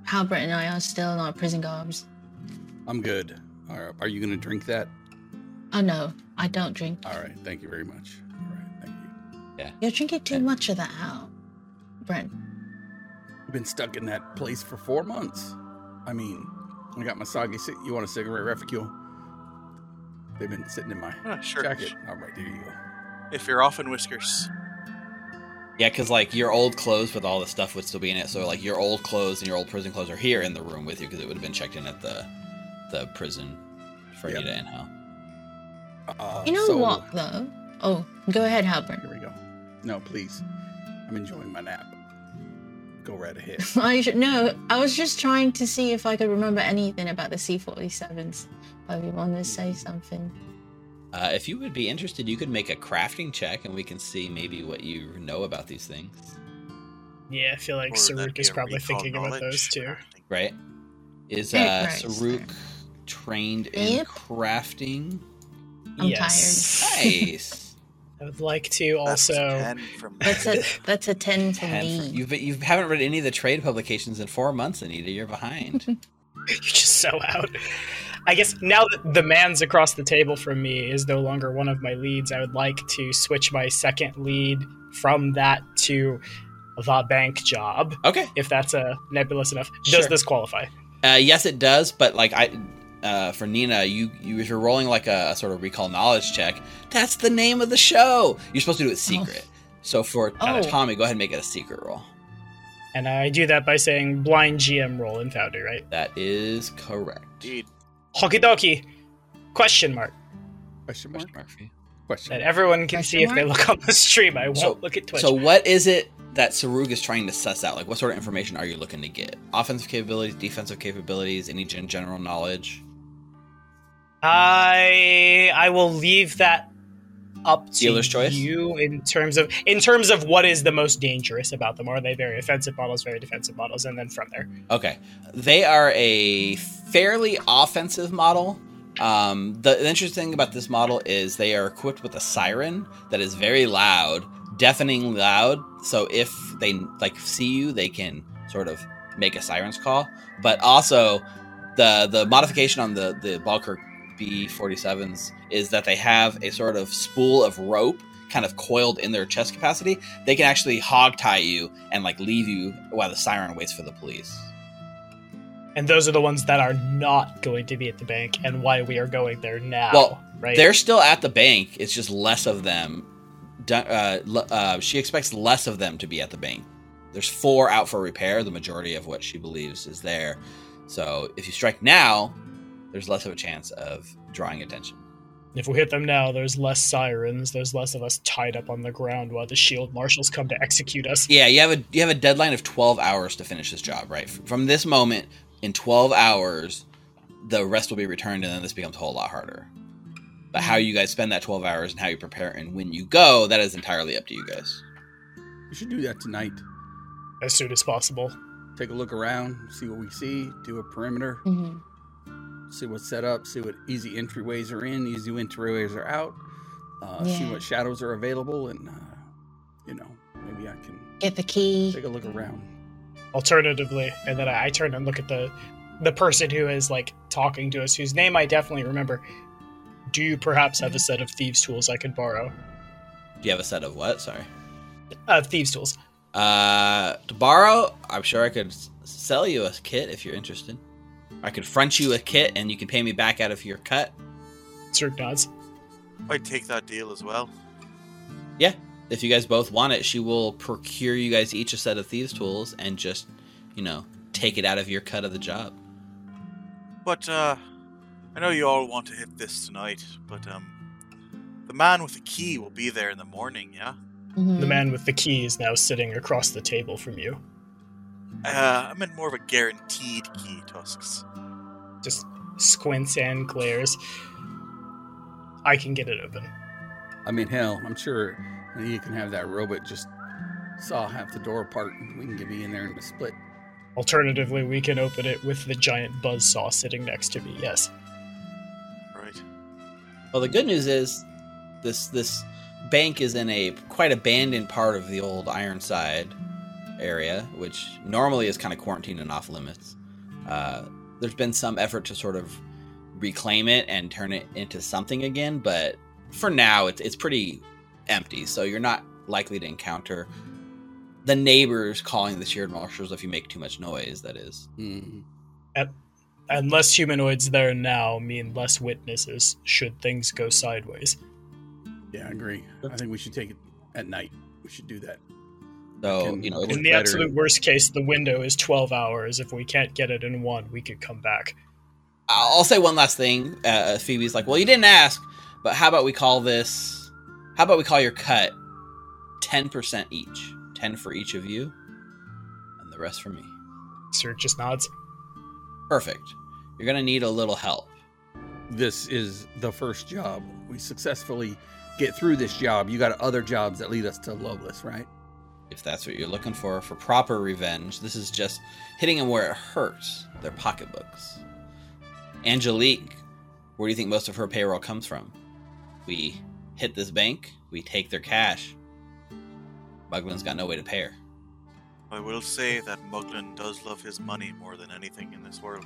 Halbert and I are still in our prison garbs. I'm good. Are, are you going to drink that? Oh no, I don't drink. All right. Thank you very much. All right. Thank you. Yeah. You're drinking too much of that out, Brent. I've been stuck in that place for four months. I mean, I got my soggy. Ci- you want a cigarette refuel? They've been sitting in my Yeah, sure. jacket. All right, there you go. If you're off in whiskers. yeah because like your old clothes with all the stuff would still be in it so like your old clothes and your old prison clothes are here in the room with you because it would have been checked in at the the prison for Yep. you to inhale Uh, You know so- what though? Oh, go ahead, Halbert. Here we go. No, please. I'm enjoying my nap. Go right ahead. I should no. I was just trying to see if I could remember anything about the C47s. If you wanted to say something. Uh, if you would be interested you could make a crafting check and we can see maybe what you know about these things Yeah, I feel like Or Saruk is probably recall thinking about those too. crafting. right? Is Right, uh, right, Saruk trained in Yep. crafting? I'm yes. Nice. I would like to That's also. 10 from That's a that's a ten for Ten me. for- you've you haven't read any of the trade publications in four months, Anita. You're behind. You're just so out. I guess now that the man's across the table from me is no longer one of my leads, I would like to switch my second lead from that to the bank job, okay. if that's uh, nebulous enough. Sure. Does this qualify? Uh, yes, it does. But like I, uh, for Nina, you you if you're rolling like a, sort of recall knowledge check, that's the name of the show. You're supposed to do it secret. So for uh, Oh. Tommy, go ahead and make it a secret roll. And I do that by saying blind GM roll in Foundry, right? That is correct. Indeed. Hockey dokie. Question mark. Question mark? Question mark for you. Question That everyone can Question see if they look on the stream. I won't So- look at Twitch. So what is it that Saruk is trying to suss out? Like what sort of information are you looking to get? Offensive capabilities, defensive capabilities, any gen- general knowledge? I I will leave that up to Dealer's choice? you in terms of in terms of what is the most dangerous about them. Are they very offensive models, very defensive models, and then from there. Okay. They are a fairly offensive model. Um, the, the interesting thing about this model is they are equipped with a siren that is very loud, deafening loud. So if they like see you, they can sort of make a siren's call. But also, the the modification on the the Balkirk B47s is that they have a sort of spool of rope kind of coiled in their chest capacity. They can actually hog tie you and like leave you while the siren waits for the police. And those are the ones that are not going to be at the bank, and why we are going there now. Well, right? They're still at the bank. It's just less of them. Uh, uh, she expects less of them to be at the bank. There's four out for repair. The majority of what she believes is there. So if you strike now, there's less of a chance of drawing attention. If we hit them now, there's less sirens. There's less of us tied up on the ground while the shield marshals come to execute us. Yeah, you have a you have a deadline of 12 hours to finish this job, right? From this moment, in 12 hours, the rest will be returned, and then this becomes a whole lot harder. But how you guys spend that 12 hours and how you prepare and when you go, that is entirely up to you guys. We should do that tonight. as soon as possible. Take a look around, see what we see, do a perimeter, Mhm. See what's set up, see what easy entryways are in, easy entryways are out, uh, see what shadows are available, and uh, you know maybe I can Get the key. take a look around. Alternatively, and then I, I turn and look at the the person who is like talking to us, whose name I definitely remember. Do you perhaps have a set of thieves' tools I could borrow? Do you have a set of what? Sorry. Uh, thieves' tools. Uh, to borrow, I'm sure I could sell you a kit if you're interested. I could front you a kit and you can pay me back out of your cut. Sir nods. I'd take that deal as well. Yeah. If you guys both want it, she will procure you guys each a set of thieves' tools and just, you know, take it out of your cut of the job. But uh I know you all want to hit this tonight, but um the man with the key will be there in the morning, yeah? Mhm. The man with the key is now sitting across the table from you. Uh I meant more of a guaranteed key, Tusks. Just squints and glares. I can get it open. I mean, hell, I'm sure you can have that robot just saw half the door apart and we can get me in there in a split. Alternatively, we can open it with the giant buzzsaw sitting next to me. Yes. Right. Well, the good news is this this bank is in a quite abandoned part of the old Ironside area, which normally is kind of quarantined and off limits. Uh, there's been some effort to sort of reclaim it and turn it into something again, but for now it's it's pretty empty. So you're not likely to encounter the neighbors calling the shared marshals if you make too much noise. That is. Mm. And less humanoids there now mean less witnesses should things go sideways. Yeah, I agree. I think we should take it at night. We should do that. So Can- you know, Look In the better. absolute worst case, the window is 12 hours. If we can't get it in one, we could come back. I'll say one last thing. Uh, Phoebe's like, "Well, you didn't ask, but how about we call this? How about we call your cut ten percent each, ten for each of you, and the rest for me. Sir just nods. Perfect. You're gonna need a little help. This is the first job. We successfully get through this job. You got other jobs that lead us to Lovelace, right? If that's what you're looking for for proper revenge. This is just hitting them where it hurts. Their pocketbooks. Angelique, where do you think most of her payroll comes from? We hit this bank. We take their cash. Muglin's got no way to pay her. I will say that Muglin does love his money more than anything in this world.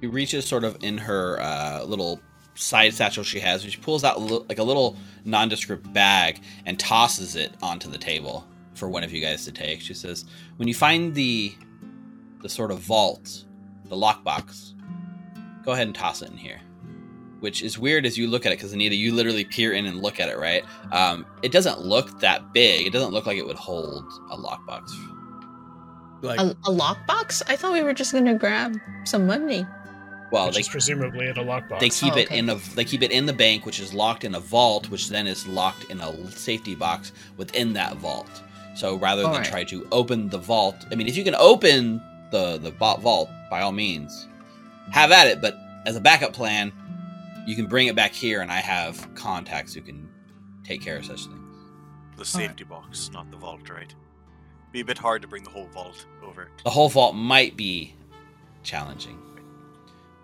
He reaches sort of in her uh, little side satchel she has. and She pulls out li- like a little nondescript bag and tosses it onto the table for one of you guys to take. She says, "When you find the the sort of vault, the lockbox, go ahead and toss it in here." Which is weird as you look at it, because Anita, you literally peer in and look at it, right? Um, it doesn't look that big. It doesn't look like it would hold a lockbox. Like, A, a lockbox? I thought we were just gonna grab some money. Well, which they is presumably in a lockbox. They keep Oh, it okay. in a they keep it in the bank, which is locked in a vault, which then is locked in a safety box within that vault. So rather than Alright. try to open the vault, I mean, if you can open the the vault, by all means, have at it. But as a backup plan, you can bring it back here, and I have contacts who can take care of such things. The safety box, not the vault, right? Be a bit hard to bring the whole vault over. The whole vault might be challenging,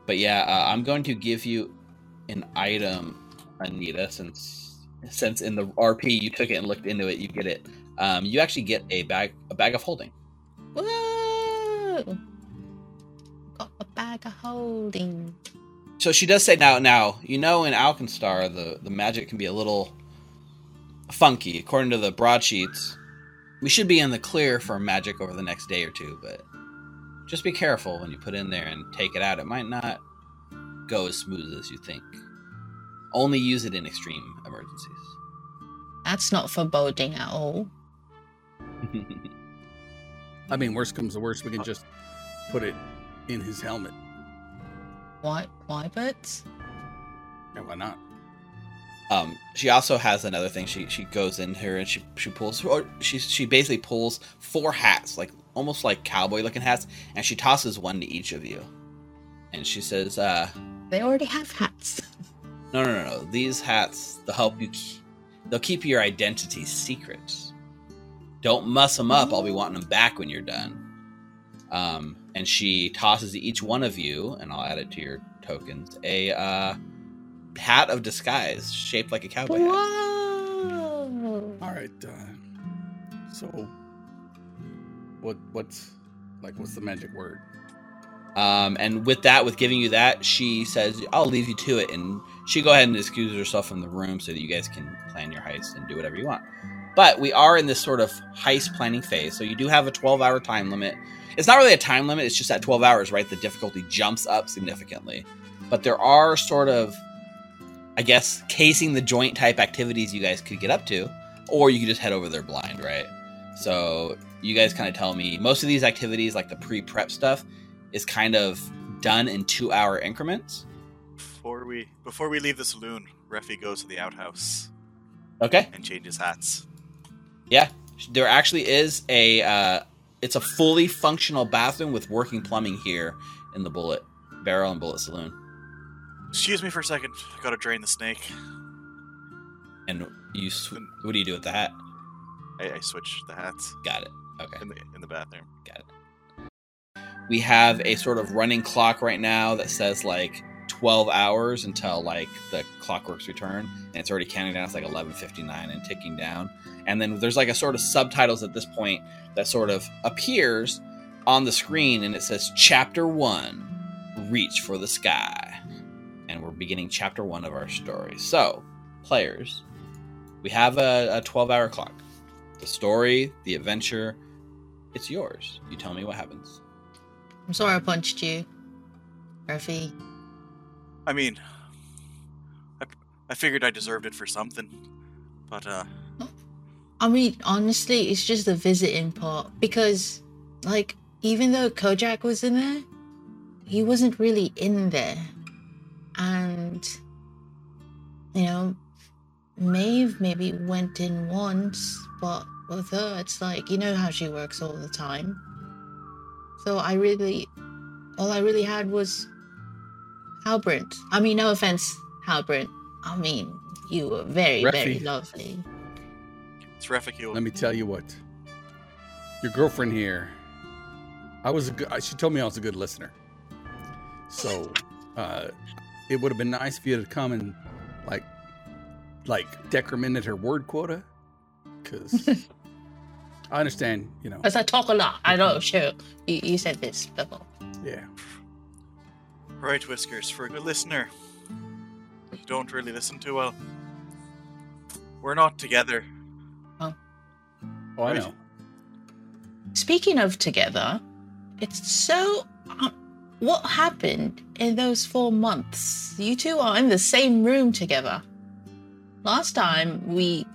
but yeah, uh, I'm going to give you an item, Anita, since since in the RP you took it and looked into it, you get it. Um, you actually get a bag a bag of holding. Whoa! Got a bag of holding. So she does say now now you know in Alkenstar the the magic can be a little funky according to the broadsheets. We should be in the clear for magic over the next day or two, but just be careful when you put in there and take it out. It might not go as smooth as you think. Only use it in extreme emergencies. That's not foreboding at all. I mean, worst comes to worst, we can just put it in his helmet. Why? Why, but Yeah, why not? Um, she also has another thing. She she goes in here and she she pulls or she she basically pulls four hats, like almost like cowboy looking hats, and she tosses one to each of you. And she says, uh, they already have hats. "No, no, no, no. These hats they'll help you. Keep, they'll keep your identity secret. Don't muss them up. I'll be wanting them back when you're done." Um, and she tosses each one of you, and I'll add it to your tokens, a uh, hat of disguise shaped like a cowboy hat. Whoa! All right. Uh, So, what what's like what's the magic word? Um, and with that, with giving you that, she says, "I'll leave you to it," and she go ahead and excuse herself from the room so that you guys can plan your heist and do whatever you want. But we are in this sort of heist planning phase, so you do have a 12-hour time limit. It's not really a time limit; it's just at 12 hours, right? The difficulty jumps up significantly. But there are sort of, I guess, casing the joint type activities you guys could get up to, or you could just head over there blind, right? So you guys kind of tell me most of these activities, like the pre-prep stuff, is kind of done in two-hour increments. Before we before we leave the saloon, Refi goes to the outhouse Okay. and changes hats. Yeah, there actually is a. Uh, it's a fully functional bathroom with working plumbing here in the Bullet Barrel and Bullet Saloon. Excuse me for a second. I Gotta drain the snake. And you, sw- what do you do with the hat? I, I switch the hats Got it. Okay. in the in the bathroom. Got it. We have a sort of running clock right now that says like 12 hours until like the clockwork's return, and it's already counting down. It's like 11:59 and ticking down. And then there's like a sort of subtitles at this point that sort of appears on the screen, and it says Chapter One: Reach for the Sky. And we're beginning Chapter One of our story. So, players, we have a, a 12-hour clock. The story, the adventure, it's yours. You tell me what happens. I'm sorry I punched you, Ruffy. I mean, I, I figured I deserved it for something, but uh, I mean, honestly, it's just the visiting part because, like, even though Kojak was in there, he wasn't really in there, and you know, Maeve maybe went in once, but with her, it's like you know how she works all the time. So I really, all I really had was Halbrand. I mean, no offense, Halbrand. I mean, you were very, very lovely. it's Refik. Let me tell you what. Your girlfriend here. I was a good. She told me I was a good listener. So, uh, it would have been nice if you had come and like, like decremented her word quota, because I understand. You know. Because I talk a lot. I know, sure. You, you said this before. Yeah. Right, Whiskers, for a good listener, you don't really listen too well. We're not together. Oh, oh I Right. know. Speaking of together, it's so. Um, what happened in those four months? You two are in the same room together. Last time we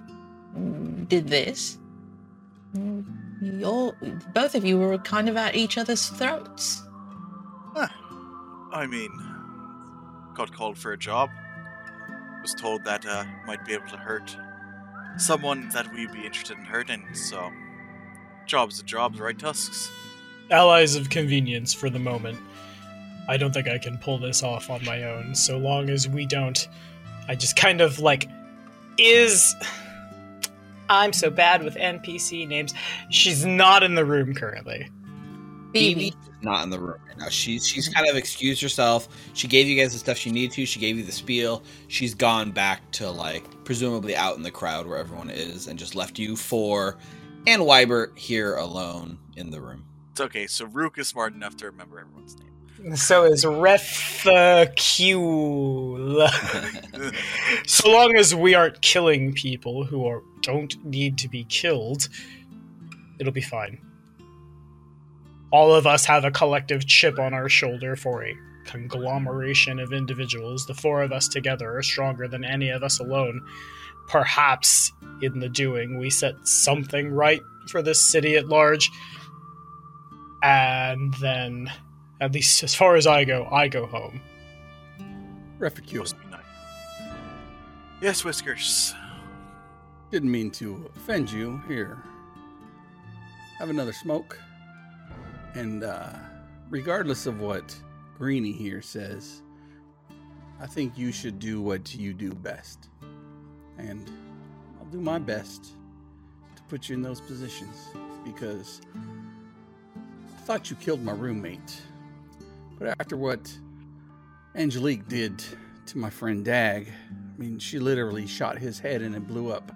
mm, did this, you're, both of you were kind of at each other's throats. I mean, got called for a job. Was told that uh, might be able to hurt someone that we'd be interested in hurting. So, job's a job's right, Tusks. Allies of convenience for the moment. I don't think I can pull this off on my own. So long as we don't, I just kind of like is. I'm so bad with NPC names. She's not in the room currently. Phoebe. not in the room right now. She's she's kind of excused herself. She gave you guys the stuff she needed to. She gave you the spiel. She's gone back to like presumably out in the crowd where everyone is, and just left you for and Wybert here alone in the room. It's okay. Saruk is smart enough to remember everyone's name. So is Reficule. so long as we aren't killing people who are don't need to be killed, it'll be fine. All of us have a collective chip on our shoulder for a conglomeration of individuals. The four of us together are stronger than any of us alone. Perhaps in the doing, we set something right for this city at large. And then, at least as far as I go, I go home. Refugee. Must be nice. Yes, Whiskers. Didn't mean to offend you. Here. Have another smoke. And uh, regardless of what Greeny here says, I think you should do what you do best. And I'll do my best to put you in those positions because I thought you killed my roommate. But after what Angelique did to my friend Dag, I mean, she literally shot his head and it blew up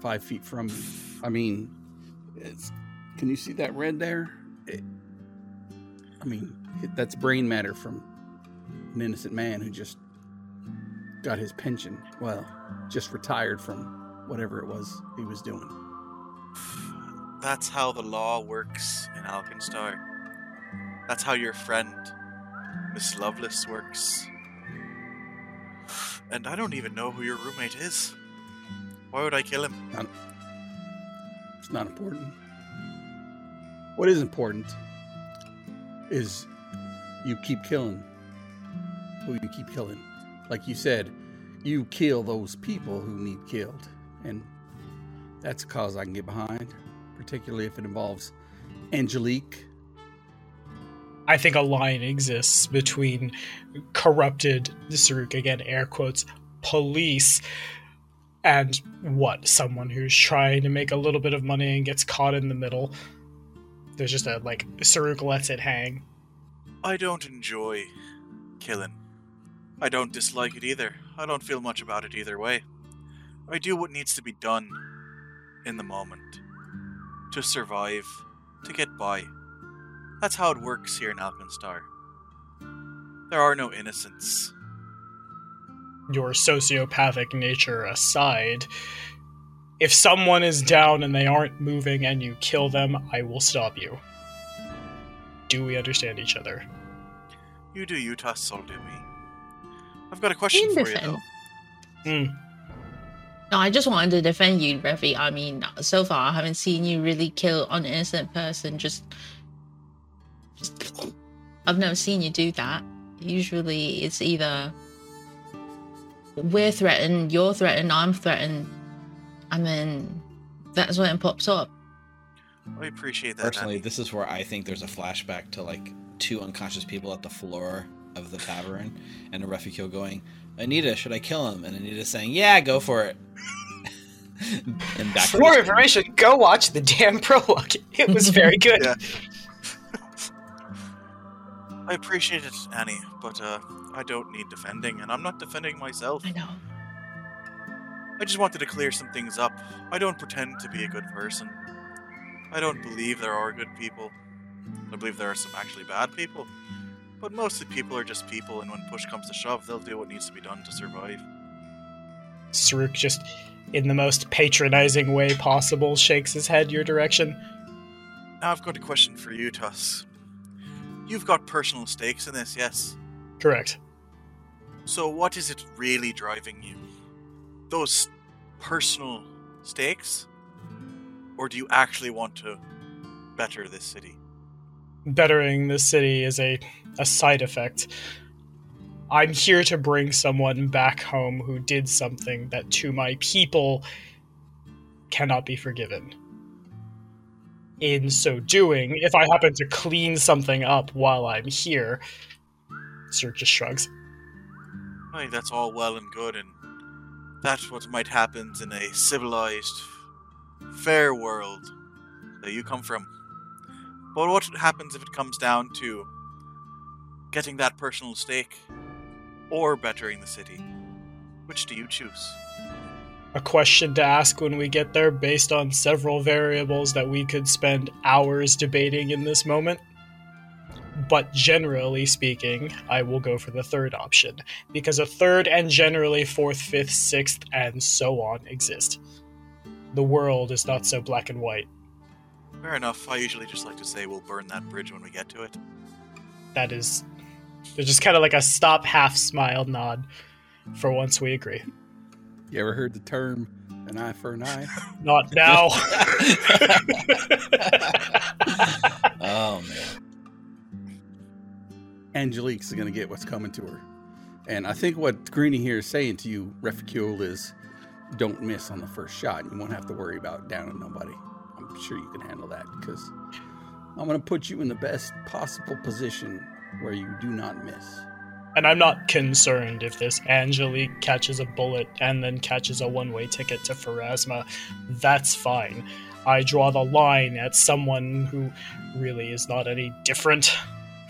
five feet from me. I mean, It's, can you see that red there? It, I mean, that's brain matter from an innocent man who just got his pension. Well, just retired from whatever it was he was doing. That's how the law works in Alkenstar. That's how your friend, Miss Lovelace, works. And I don't even know who your roommate is. Why would I kill him? It's not important. What is important is you keep killing who you keep killing. Like you said, you kill those people who need killed. And that's a cause I can get behind, particularly if it involves Angelique. I think a line exists between corrupted, Saruk again, air quotes, police, and what? Someone who's trying to make a little bit of money and gets caught in the middle. There's just a, like, Saruk lets it hang. I don't enjoy killing. I don't dislike it either. I don't feel much about it either way. I do what needs to be done in the moment to survive, to get by. That's how it works here in Alkenstar. There are no innocents. Your sociopathic nature aside, if someone is down and they aren't moving and you kill them, I will stop you. Do we understand each other? You do you, Tuss, I'll do me. I've got a question for you, though. Hmm. No, I just wanted to defend you, Revi. I mean, so far I haven't seen you really kill an innocent person. Just, just I've never seen you do that. Usually, it's either we're threatened, you're threatened, I'm threatened, and then that's when it pops up. I appreciate that. Personally, Annie. this is where I think there's a flashback to like two unconscious people at the floor of the tavern, and a Reficule going, "Anita, should I kill him?" And Anita saying, "Yeah, go for it." and back For more information, go watch the damn prologue. It was very good. Yeah. I appreciate it, Annie, but uh, I don't need defending, and I'm not defending myself. I know. I just wanted to clear some things up. I don't pretend to be a good person. I don't believe there are good people. I believe there are some actually bad people. But mostly people are just people, and when push comes to shove, they'll do what needs to be done to survive. Saruk just, in the most patronizing way possible, shakes his head your direction. Now I've got a question for you, Tuss. You've got personal stakes in this, yes? Correct. So what is it really driving you? Those personal stakes? Or do you actually want to better this city? Bettering this city is a, a side effect. I'm here to bring someone back home who did something that to my people cannot be forgiven. In so doing, if I happen to clean something up while I'm here, Sir just shrugs. Aye, that's all well and good, and that's what might happen in a civilized, fair world that you come from. But what happens if it comes down to getting that personal stake or bettering the city? Which do you choose? A question to ask when we get there based on several variables that we could spend hours debating in this moment. But generally speaking, I will go for the third option, because a third and generally fourth, fifth, sixth, and so on exist. The world is not so black and white. Fair enough. I usually just like to say we'll burn that bridge when we get to it. That is. There's just kind of like a stop, half smile nod. For once, we agree. You ever heard the term an eye for an eye? Not now. Oh man. Angelique's going to get what's coming to her. And I think what Greeny here is saying to you, Reficule, is don't miss on the first shot. You won't have to worry about downing nobody. I'm sure you can handle that because I'm going to put you in the best possible position where you do not miss. And I'm not concerned if this Angelique catches a bullet and then catches a one way ticket to Pharasma. That's fine. I draw the line at someone who really is not any different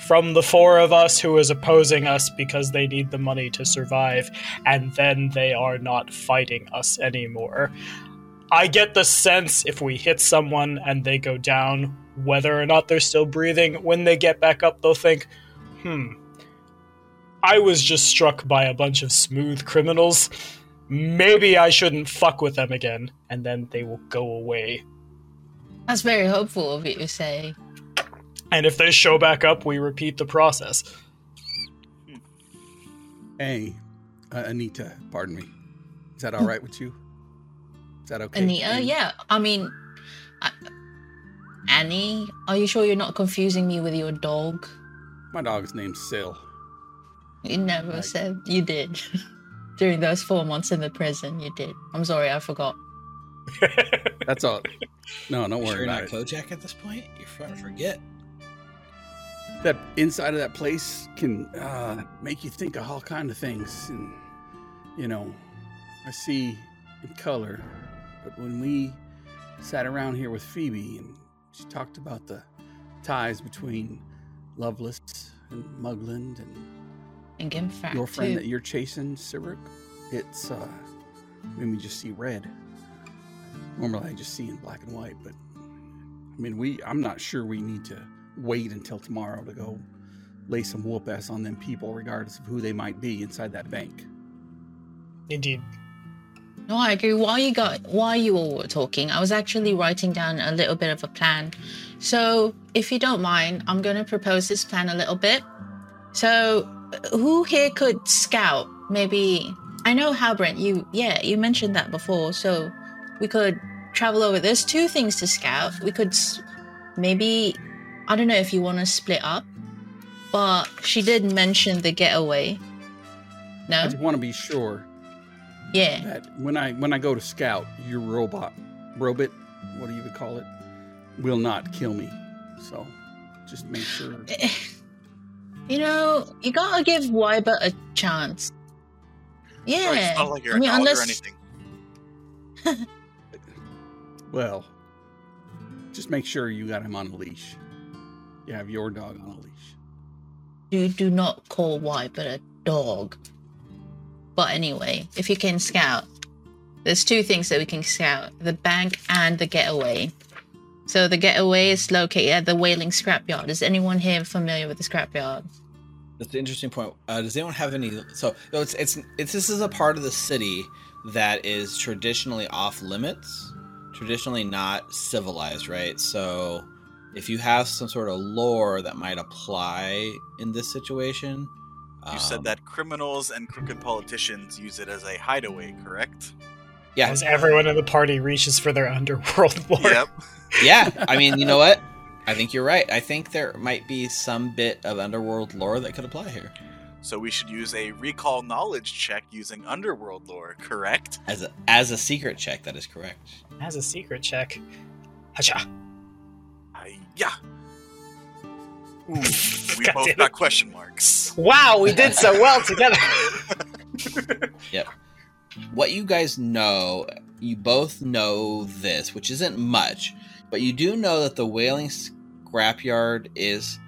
from the four of us who is opposing us because they need the money to survive, and then they are not fighting us anymore. I get the sense if we hit someone and they go down, whether or not they're still breathing, when they get back up, they'll think, hmm, I was just struck by a bunch of smooth criminals. Maybe I shouldn't fuck with them again. And then they will go away. That's very hopeful of you to say. And if they show back up, we repeat the process. Hey, uh, Anita, pardon me. Is that all right with you? Is that okay? Anita, with yeah. I mean, I, Annie, are you sure you're not confusing me with your dog? My dog's named Sil. You never Right. said you did. During those four months in the prison, you did. I'm sorry, I forgot. That's all. No, don't worry you're about not it. Kojak at this point? You're starting to forget. That inside of that place can uh, make you think of all kind of things, and you know, I see in color. But when we sat around here with Phoebe and she talked about the ties between Lovelace and Mugland and And in fact, your friend too. that you're chasing, Sibrik, it's uh made me just see red. Normally I just see in black and white, but I mean we I'm not sure we need to wait until tomorrow to go lay some whoop ass on them people, regardless of who they might be inside that bank. Indeed. No, I agree. While you got while you all were talking, I was actually writing down a little bit of a plan. So, if you don't mind, I'm going to propose this plan a little bit. So, who here could scout? Maybe I know Halbrand. You, yeah, you mentioned that before. So, we could travel over. There's two things to scout. We could maybe I don't know if you want to split up, but she did mention the getaway. No, I just want to be sure yeah. that when I when I go to scout, your robot, robot, what do you would call it, will not kill me. So just make sure. You know, you gotta give Wybert a chance. Yeah. Sorry, it's not like you're I mean, a unless- or anything. Well, just make sure you got him on a leash. You have your dog on a leash. You do not call Wybert a dog. But anyway, if you can scout, there's two things that we can scout the bank and the getaway. So the getaway is located at the Whaling Scrapyard. Is anyone here familiar with the scrapyard? That's an interesting point. Uh, does anyone have any? So, so it's, it's it's this is a part of the city that is traditionally off limits, traditionally not civilized, right? So, if you have some sort of lore that might apply in this situation, You um, said that criminals and crooked politicians use it as a hideaway, correct? Yeah, As everyone in the party reaches for their underworld lore. Yep. yeah. I mean, you know what? I think you're right. I think there might be some bit of underworld lore that could apply here So we should use a recall knowledge check using underworld lore, correct? as a as a secret check. That is correct. As a secret check. Hacha. Yeah. Ooh, we God both got question marks. Wow, we did so well together. What you guys know, you both know this, which isn't much, but you do know that the Whaling Scrapyard is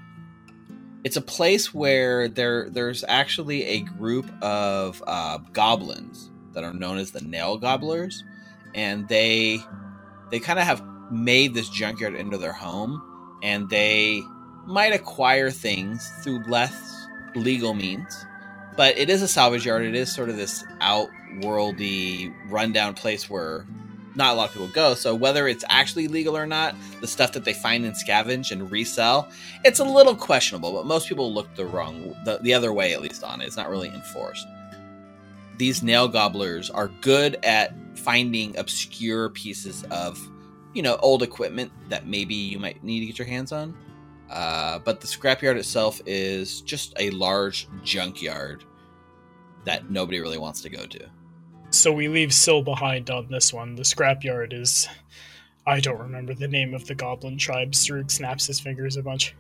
it's a place where there there's actually a group of uh, goblins that are known as the Nail Gobblers, and they they kind of have made this junkyard into their home, and they might acquire things through less legal means but it is a salvage yard. It is sort of this outworldy, rundown place where not a lot of people go. So whether it's actually legal or not, the stuff that they find and scavenge and resell, it's a little questionable. But most people look the wrong, the, the other way at least on it. It's not really enforced. These nail gobblers are good at finding obscure pieces of, you know, old equipment that maybe you might need to get your hands on. Uh, but the scrapyard itself is just a large junkyard that nobody really wants to go to. so we leave Syl behind on this one. The scrapyard is. I don't remember the name of the goblin tribe. Saruk snaps his fingers a bunch.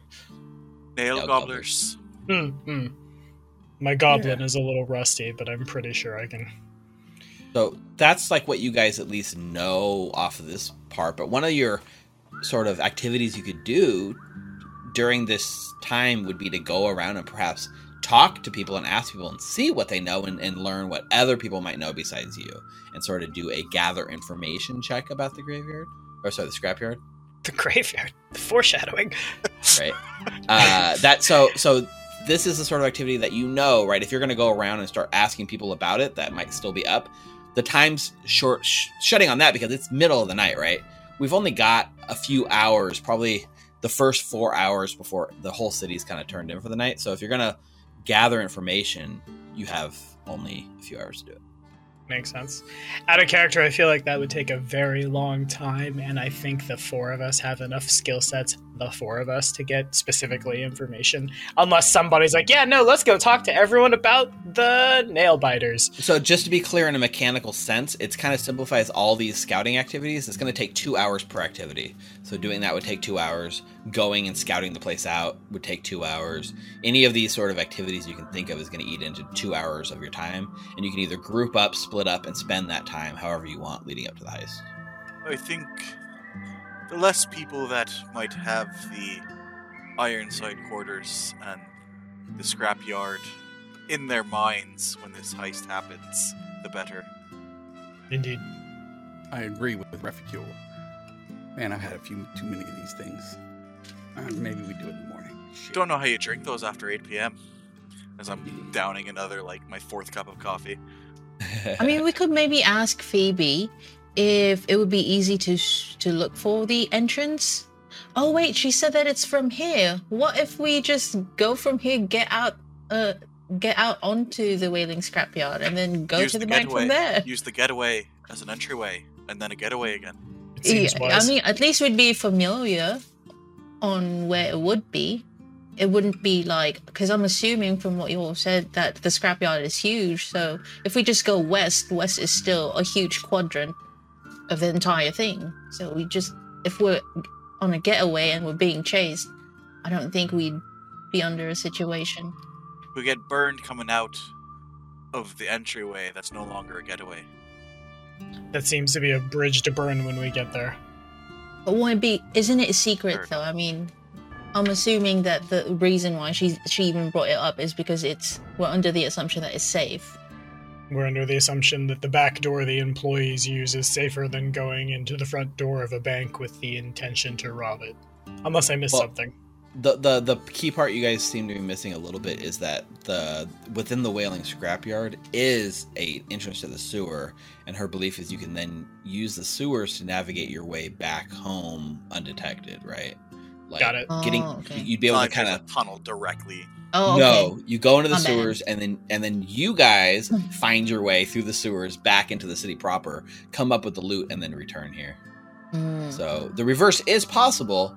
Nail Nail gobblers. Hmm, hmm. My goblin is a little rusty, but I'm pretty sure I can. So that's like what you guys at least know off of this part. But one of your sort of activities you could do during this time would be to go around and perhaps talk to people and ask people and see what they know and, and learn what other people might know besides you and sort of do a gather information check about the graveyard? Or sorry the scrapyard? The graveyard. The foreshadowing. right. Uh, that so so this is the sort of activity that you know right? If you're going to go around and start asking people about it that might still be up. The time's short sh- shutting on that because it's middle of the night right? We've only got a few hours probably the first four hours before the whole city's kind of turned in for the night. So if you're going to gather information you have only a few hours to do it Makes sense. Out of character, I feel like that would take a very long time, and I think the four of us have enough skill sets, the four of us, to get specifically information. Unless somebody's like, yeah, no, let's go talk to everyone about the nail biters. So just to be clear in a mechanical sense, it's kind of simplifies all these scouting activities. It's going to take two hours per activity. So doing that would take two hours. Going and scouting the place out would take two hours. Any of these sort of activities you can think of is going to eat into two hours of your time, and you can either group up, split up, and spend that time however you want leading up to the heist. I think the less people that might have the Ironside quarters and the scrapyard in their minds when this heist happens, the better. Indeed. I agree with Reficule. Man, I've had a few too many of these things. Maybe we do it in the morning. Shit. Don't know how you drink those after 8 p.m. As I'm downing another, like, my fourth cup of coffee. I mean, we could maybe ask Phoebe if it would be easy to sh- to look for the entrance. Oh wait, she said that it's from here. What if we just go from here, get out, uh, get out onto the whaling Scrapyard, and then go Use to the, the bank getaway. from there? Use the getaway as an entryway, and then a getaway again. It seems Yeah, I mean, at least we'd be familiar on where it would be. It wouldn't be like because I'm assuming from what you all said that the scrapyard is huge. So if we just go west, west is still a huge quadrant of the entire thing. So we just if we're on a getaway and we're being chased, I don't think we'd be under a situation. We get burned coming out of the entryway that's no longer a getaway. that seems to be a bridge to burn when we get there. But wouldn't be? Isn't it a secret though? I mean, I'm assuming that the reason why she she even brought it up is because it's we're under the assumption that it's safe. We're under the assumption that the back door the employees use is safer than going into the front door of a bank with the intention to rob it. Unless I missed Well- something. The the the key part you guys seem to be missing a little bit is that the within the whaling scrapyard is a entrance to the sewer and her belief is you can then use the sewers to navigate your way back home undetected right like Got it. getting Oh, okay. you'd be able to Not if kind of tunnel directly. Oh, okay. no you go into the My bad. sewers and then and then you guys find your way through the sewers back into the city proper come up with the loot and then return here Mm, so the reverse is possible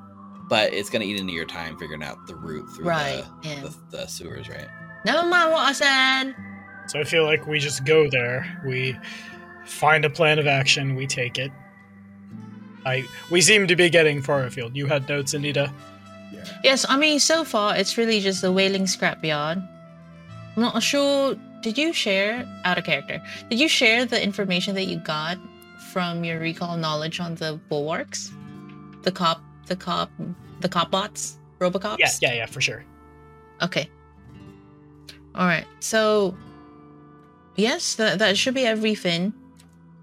but it's going to eat into your time figuring out the route through right. the Yeah. the, the sewers, right? Never mind what I said. So I feel like we just go there, we find a plan of action, we take it. I we seem to be getting far afield. You had notes, Anita. Yeah. Yes, I mean so far it's really just the whaling scrapyard. I'm not sure. Did you share out of character? Did you share the information that you got from your recall knowledge on the bulwarks? The cop, the cop, the cop bots, Robocops. Yeah, yeah, yeah, for sure. Okay. All right. So, yes, that that should be everything.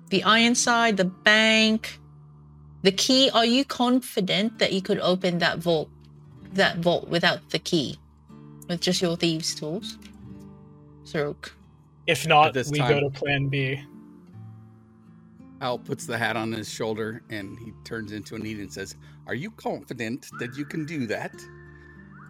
The Ironside, the bank, the key. Are you confident that you could open that vault, that vault without the key, with just your thieves' tools? Saruk. If not, this we time- go to plan B. Al puts the hat on his shoulder and he turns into a Anita and says, Are you confident that you can do that?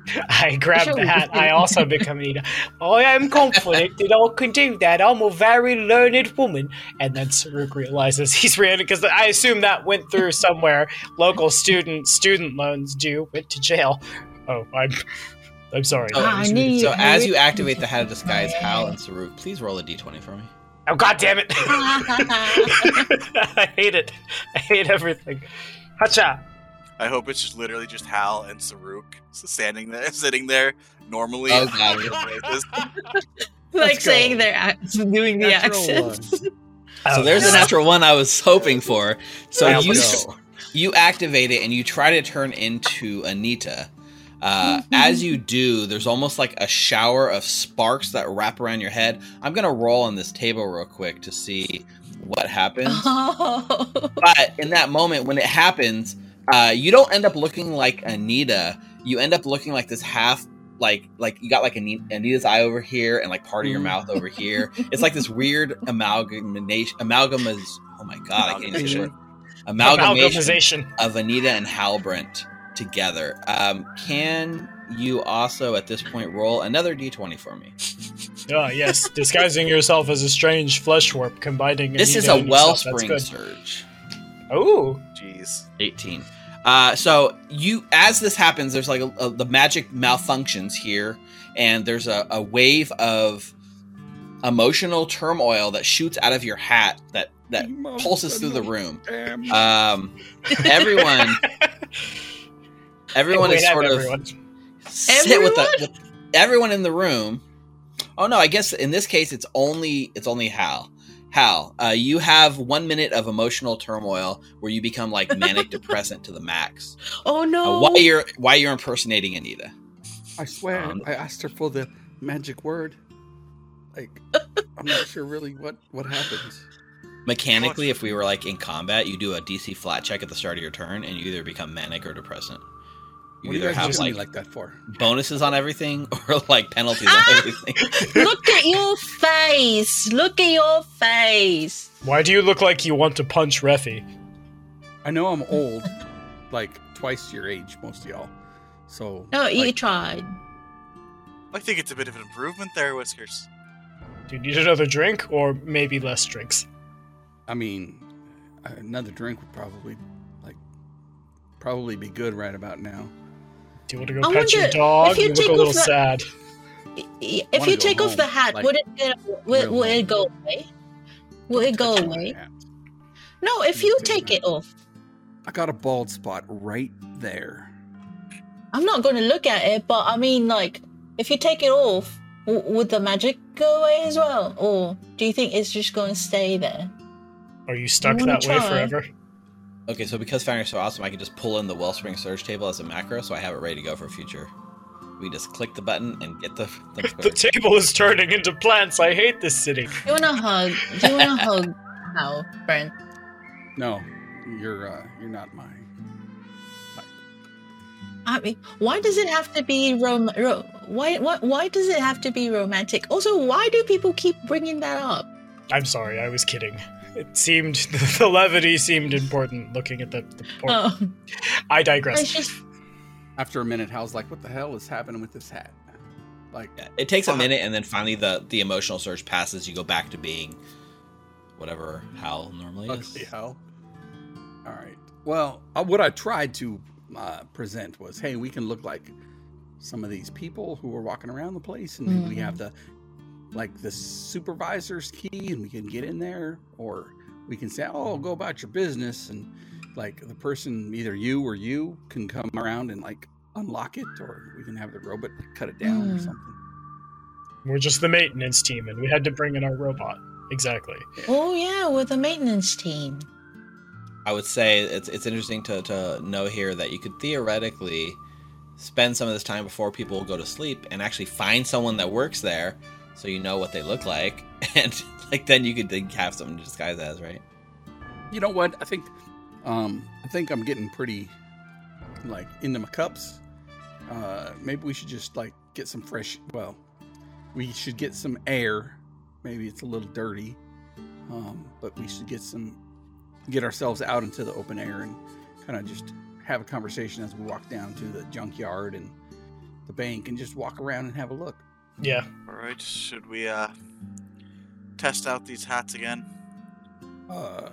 I grab Sure. the hat. I also become Anita. I am confident that I can do that. I'm a very learned woman. And then Saruk realizes he's ready because I assume that went through somewhere. Local student student loans due went to jail. Oh, I'm I'm sorry. Oh, I was- need- So as you activate the hat of disguise, Hal and Saruk, please roll a d20 for me. Oh god damn it! I hate it. I hate everything. Hacha. I hope it's just literally just Hal and Saruk standing there, sitting there normally. Oh, God. like Let's go. saying they're act- doing the Natural accents. So Oh, there's the natural one I was hoping for. So Well, you let's you activate it and you try to turn into Anita. Uh, Mhm. As you do, there's almost like a shower of sparks that wrap around your head. I'm gonna roll on this table real quick to see what happens. Oh. but in that moment when it happens uh, you don't end up looking like anita. You end up looking like this half like like you got like anita's eye over here and like part of your Mm. mouth over here. It's like this weird amalgamation amalgam is oh my god i can't even say the amalgamation of anita and halbrant together. Um, can you also at this point roll another d20 for me? Ah, yes. Disguising yourself as a strange flesh warp, combining. this is a and yourself, that's wellspring surge. Oh, Jeez. 18 uh, so you as this happens there's like a, a- the magic malfunctions here and there's a, a wave of emotional turmoil that shoots out of your hat that that pulses through the room. um, everyone everyone Wait, is have sort of everyone. sit with the with everyone in the room. Oh no i guess in this case it's only it's only hal hal uh, you have one minute of emotional turmoil where you become like manic depressant to the max oh uh, no. why you're why you're impersonating Anita. I swear, Um, I asked her for the magic word. Like, I'm not sure really what what happens. Mechanically, if we were like in combat, you do a DC flat check at the start of your turn, and you either become manic or depressant. You What either have do like, like that for? bonuses on everything or like penalties Ah! on everything. Look at your face. Look at your face. Why do you look like you want to punch Refi? I know I'm old, like twice your age, most of y'all. So No, you tried. I think it's a bit of an improvement there, Whiskers. Do you need another drink, or maybe less drinks? I mean, another drink would probably like probably be good right about now. Do you want to go I pet your dog? if you You look a take little off sad. I- I- If you go take off home, the hat, like, would it get, would, would it go away? Will it go away? No, if You you take take it off. I got a bald spot right there. I'm not going to look at it, but I mean, like, if you take it off, w- would the magic go away as well? Or do you think it's just going to stay there? Are you stuck wanna that way try? forever? Okay, so because Foundry's so awesome, I can just pull in the Wellspring Surge table as a macro, so I have it ready to go for future. We just click the button and get the. the The table is turning into plants. I hate this city. Do You want to hug? Do you want to hug Hal, Brent? No, you're uh, you're not mine. I mean, why does it have to be rom? Ro- why, why? Why does it have to be romantic? Also, why do people keep bringing that up? I'm sorry, I was kidding. It seemed the levity seemed important. Looking at the, the poor- Oh, I it's digress. just After a minute, Hal's like, "What the hell is happening with this hat?" Like, Yeah, it takes a minute, and then finally the the emotional surge passes. You go back to being whatever Hal normally is. ugly Hal. All right. Well, uh, what I tried to uh, present was, hey, we can look like some of these people who are walking around the place, and maybe we have the like the supervisor's key, and we can get in there, or we can say, "Oh, go about your business," and like the person, either you or you, can come around and like unlock it, or we can have the robot cut it down or Mm. something. We're just the maintenance team, and we had to bring in our robot. Exactly. oh yeah, with the maintenance team. I would say it's it's interesting to, to know here that you could theoretically spend some of this time before people go to sleep and actually find someone that works there so you know what they look like and like then you could then have something to disguise as right You know what? I think, um, I think I'm getting pretty, like into my cups. Uh, maybe we should just like get some fresh. Well, we should get some air. Maybe it's a little dirty, um, but we should get some, get ourselves out into the open air and kind of just have a conversation as we walk down to the junkyard and the bank and just walk around and have a look. Yeah. All right, should we uh test out these hats again? Uh,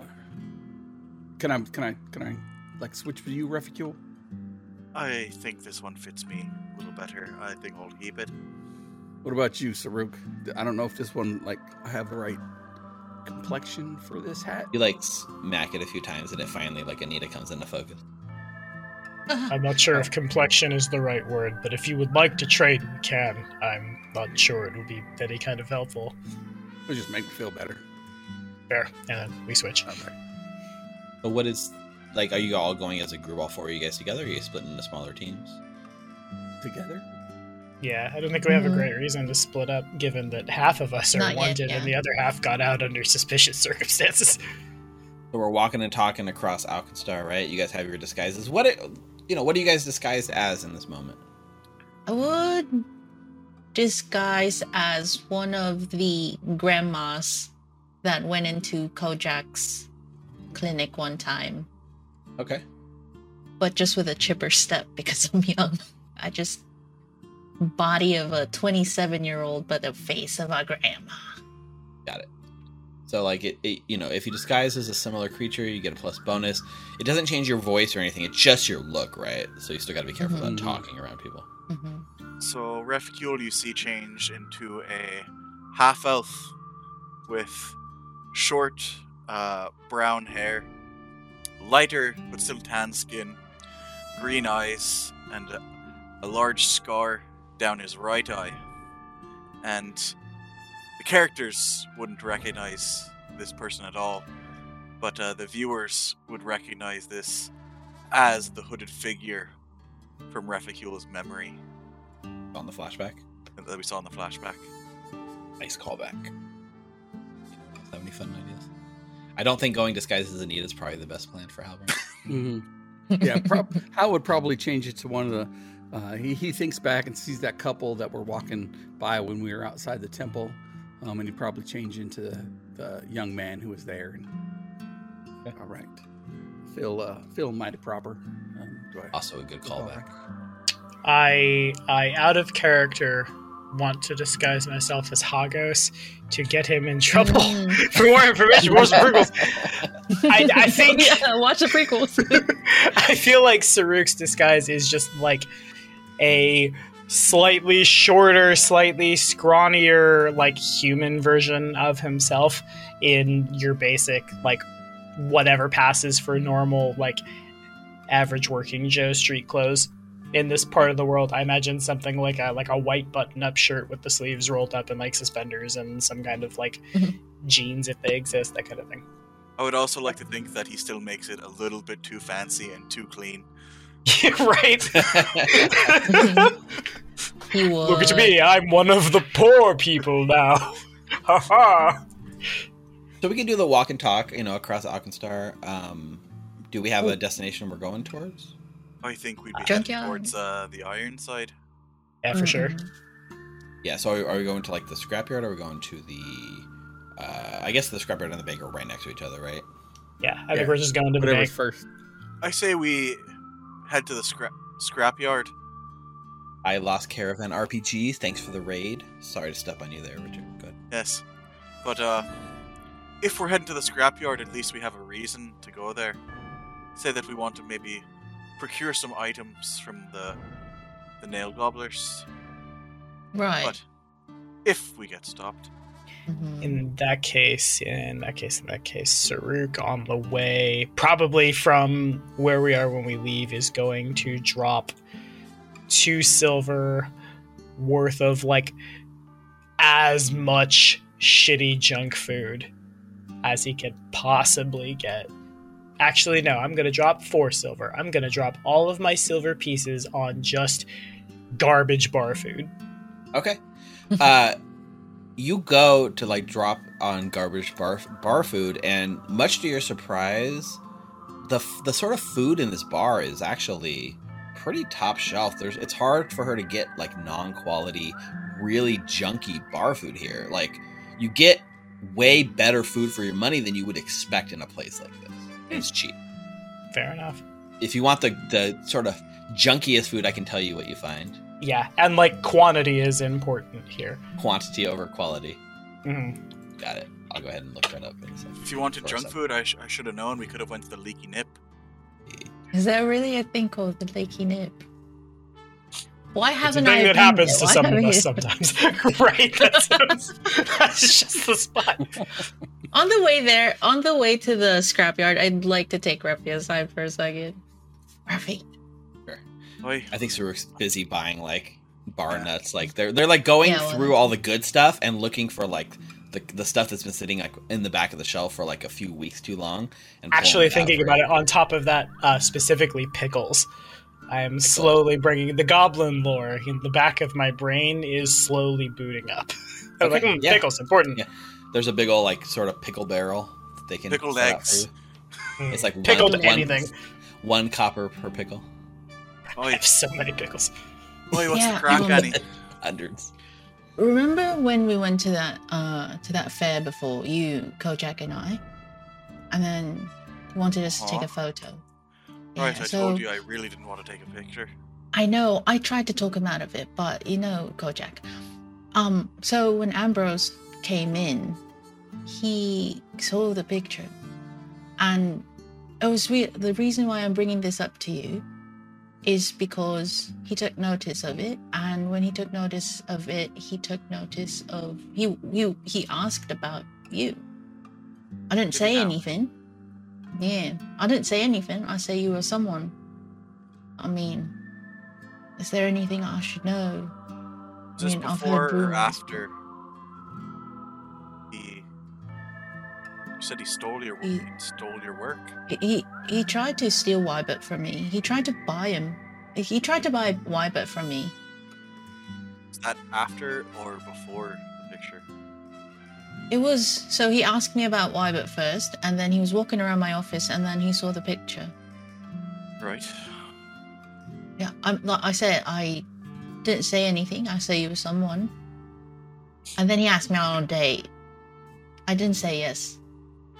can I? Can I? Can I? Like switch for you, Reficule? I think this one fits me a little better. I think I'll keep it. What about you, Saruk? I don't know if this one like I have the right complexion for this hat. you like smack it a few times and it finally like anita comes into focus I'm not sure if complexion is the right word, but if you would like to trade, we can. I'm not sure it would be any kind of helpful. It'll just make me feel better. Fair. And then we switch. Okay. but what is like are you all going as a group all four of you guys together or are you splitting into smaller teams together? Yeah, I don't think we have a Mhm. great reason to split up, given that half of us are Not yet, wanted yeah. and the other half got out under suspicious circumstances. So we're walking and talking across Alkenstar, right? You guys have your disguises. What, it, you know, what are you guys disguised as in this moment? I would disguise as one of the grandmas that went into Kojak's clinic one time, Okay. but just with a chipper step because I'm young. I just body of a 27 year old, but the face of a grandma. Got it. So like it, it, you know, if you disguise as a similar creature, you get a plus bonus. It doesn't change your voice or anything. It's just your look, right? So you still got to be careful Mhm. about talking around people. hmm So Reficule you see change into a half elf with short uh, brown hair, lighter but still tan skin, green eyes, and a, a large scar down his right eye. And the characters wouldn't recognize this person at all, but uh, the viewers would recognize this as the hooded figure from Reficule's memory On the flashback. that we saw in the flashback. Nice callback. Have any fun ideas? I don't think going disguised as Anita is probably the best plan for Halvern. hmm Yeah, prob- Hal would probably change it to one of the. Uh, he, he thinks back and sees that couple that were walking by when we were outside the temple, um, and he'd probably change into the, the young man who was there. And, Okay. All right, feel uh, feel mighty proper. Um, do I- also a good callback. I I out of character want to disguise myself as Hagos to get him in trouble. Mm. For more information, watch the prequels. I, I think yeah, watch the prequels. I feel like Saruk's disguise is just like a slightly shorter, slightly scrawnier, like human version of himself in your basic, like whatever passes for normal, like average working Joe street clothes. In this part of the world, I imagine something like a like a white button-up shirt with the sleeves rolled up and like suspenders and some kind of like Mhm. jeans if they exist, that kind of thing. I would also like to think that he still makes it a little bit too fancy and too clean. right? he would. Look at me, I'm one of the poor people now. Ha ha. So we can do the walk and talk, you know, across Alkenstar. Um, do we have a destination we're going towards? I think we'd be heading towards uh, the iron side. Yeah, for sure. Mhm. Yeah. So are, are we going to like the scrapyard? Or are we going to the? Uh, I guess the scrapyard and the bank are right next to each other, right? Yeah, I Yeah. think we're just going to the Whatever's bank. first. I say we head to the scrap scrapyard. I lost caravan RPG. Thanks for the raid. Sorry to step on you there, Richard. Good. Yes, but uh, if we're heading to the scrapyard, at least we have a reason to go there. Say that we want to maybe procure some items from the the nail gobblers. Right. But if we get stopped, Mhm. In that case, in that case, in that case, Saruk on the way, probably from where we are when we leave, is going to drop two silver worth of like as much shitty junk food as he could possibly get. Actually, no, I'm going to drop four silver. I'm going to drop all of my silver pieces on just garbage bar food. Okay. Uh, you go to like drop on garbage bar bar food, and much to your surprise, the the sort of food in this bar is actually pretty top shelf. There's it's hard for her to get like non quality, really junky bar food here. Like you get way better food for your money than you would expect in a place like this. It's hmm. cheap. Fair enough. If you want the the sort of junkiest food, I can tell you what you find. Yeah, and like quantity is important here. Quantity over quality. Mhm. Got it. I'll go ahead and look that up in a second. if you wanted For junk food, I, sh- I should have known. We could have went to the Leaky Nip. Is there really a thing called the Leaky Nip? Why It's a haven't thing I that happens to some of us sometimes. right? That's, that's just the spot. On the way there, on the way to the scrapyard, I'd like to take Refi aside for a second. Refi, Oi. I think Saruk's busy buying like bar nuts. Like they're they're like going Yeah, well- through all the good stuff and looking for like the, the stuff that's been sitting like in the back of the shelf for like a few weeks too long. And Actually, thinking about it, on top of that, uh, specifically pickles. I am slowly bringing the goblin lore in the back of my brain is slowly booting up. I was Okay, like, mm, yeah. pickles important. Yeah. There's a big old like sort of pickle barrel that they can Pickled set eggs. It's like Pickled one, anything. One, one copper per pickle. Oi, I have so many pickles. oi, what's Yeah, the crack, Annie? Hundreds. Remember when we went to that uh to that fair before you, Kojak, and I, and then you wanted us to take a photo. Right, Yeah, I so- told you I really didn't want to take a picture. I know. I tried to talk him out of it, but you know, Kojak. Um. So when Ambrose came in, he saw the picture, and it was re- the reason why I'm bringing this up to you is because he took notice of it, and when he took notice of it, he took notice of he he he asked about you. I didn't Did say anything. Yeah, I didn't say anything. I say you were someone. I mean, is there anything I should know? Is I mean, before or after? Said he stole your He- he stole your work. He, he he tried to steal Wybert from me. He tried to buy him. He tried to buy Wybert from me. Is that after or before the picture? It was so he asked me about Wybert first, and then he was walking around my office, and then he saw the picture. Right. Yeah, I'm like I said, I didn't say anything. I said you were someone, and then he asked me out on a date. I didn't say yes,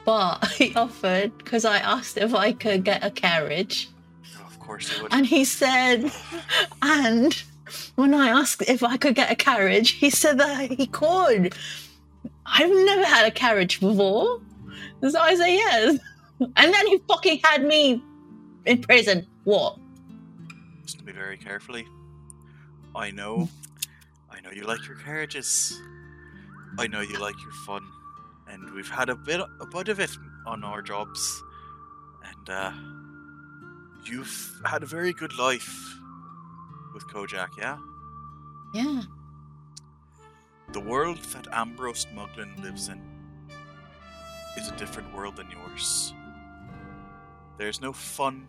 but he offered because I asked if I could get a carriage. Oh, of course would. And he said, and when I asked if I could get a carriage, he said that he could. I've never had a carriage before. So I say yes. And then he fucking had me in prison. What? Listen to me very carefully. I know, I know you like your carriages. I know you like your fun, and we've had a bit, a bit of it on our jobs, and uh, you've had a very good life with Kojak, yeah. Yeah. The world that Ambrose Muglin lives in is a different world than yours. There's no fun.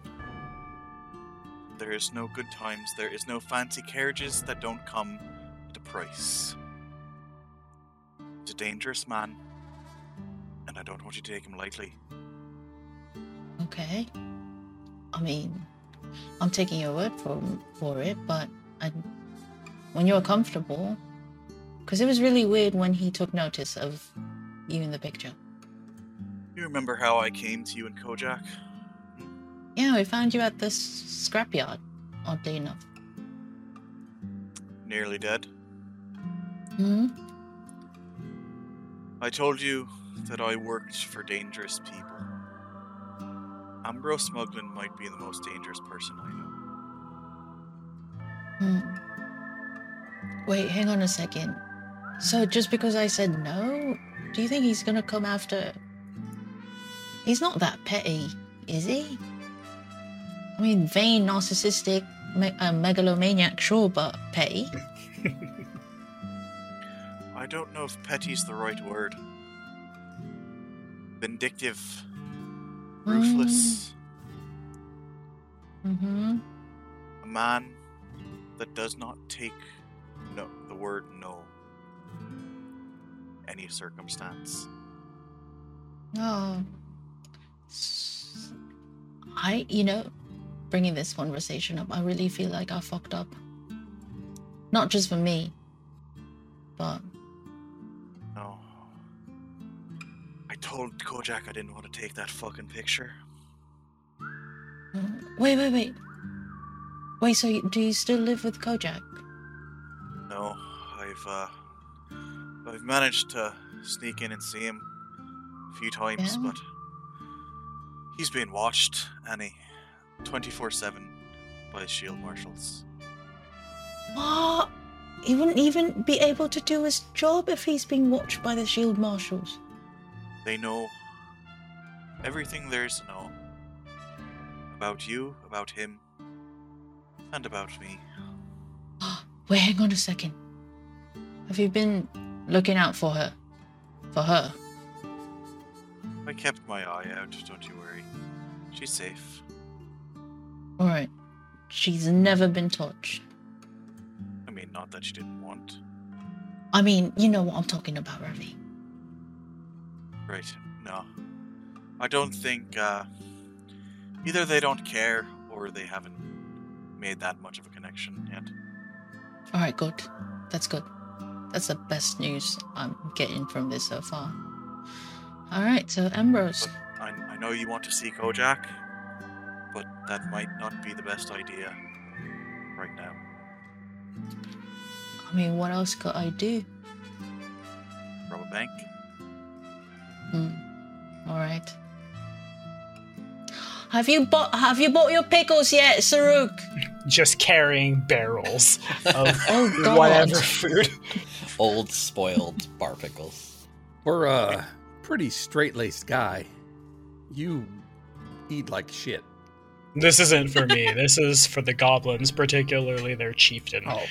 There is no good times. There is no fancy carriages that don't come at a price. He's a dangerous man, and I don't want you to take him lightly. Okay. I mean, I'm taking your word for for it, but I, when you're comfortable, because it was really weird when he took notice of you in the picture. You remember how I came to you in Kojak? Yeah, we found you at this scrapyard. Oddly enough. Nearly dead. Hmm. I told you that I worked for dangerous people. Ambrose Muglin might be the most dangerous person I know. Hmm. Wait, hang on a second. So just because I said no, do you think he's gonna come after? He's not that petty, is he? I mean, vain, narcissistic, me- uh, megalomaniac, sure, but petty. I don't know if petty's the right word. Vindictive. Ruthless. Mm-hmm. A man that does not take no the word no. Any circumstance. Oh. I, you know, bringing this conversation up, I really feel like I fucked up. Not just for me, but No. I told Kojak I didn't want to take that fucking picture. Wait, wait, wait. Wait, so you, do you still live with Kojak? No, I've uh I've managed to sneak in and see him a few times, Yeah? but he's being watched, Annie, twenty four seven by shield marshals. What? He wouldn't even be able to do his job if he's being watched by the shield marshals. They know everything there is to know about you, about him, and about me. Ah, wait, hang on a second. Have you been looking out for her? For her? I kept my eye out, don't you worry. She's safe. Alright. She's never been touched. I mean, not that she didn't want. I mean, you know what I'm talking about, Ravi. Right. No. I don't think, uh. Either they don't care or they haven't made that much of a connection yet. All right, good. That's good. That's the best news I'm getting from this so far. All right, so Ambrose. I, I know you want to see Kojak, but that might not be the best idea right now. I mean, what else could I do? Rob a bank? Hmm. All right. Have you bought Have you bought your pickles yet, Saruk? Just carrying barrels of Oh whatever food. Old spoiled bar pickles. For a pretty straight laced guy, you eat like shit. This isn't for me. This is for the goblins, particularly their chieftain. Oh,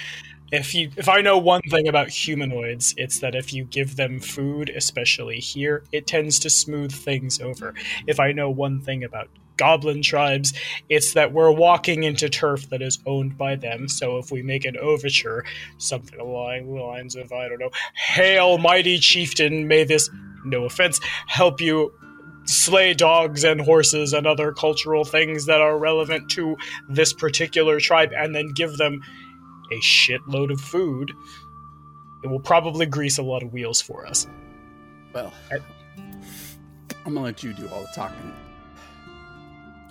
If you if I know one thing about humanoids, it's that if you give them food, especially here, it tends to smooth things over. If I know one thing about goblin tribes, it's that we're walking into turf that is owned by them. So if we make an overture, something along the lines of I don't know, "Hail, mighty chieftain, may this no offense help you slay dogs and horses and other cultural things that are relevant to this particular tribe and then give them a shitload of food, it will probably grease a lot of wheels for us. well. I- I'm gonna let you do all the talking.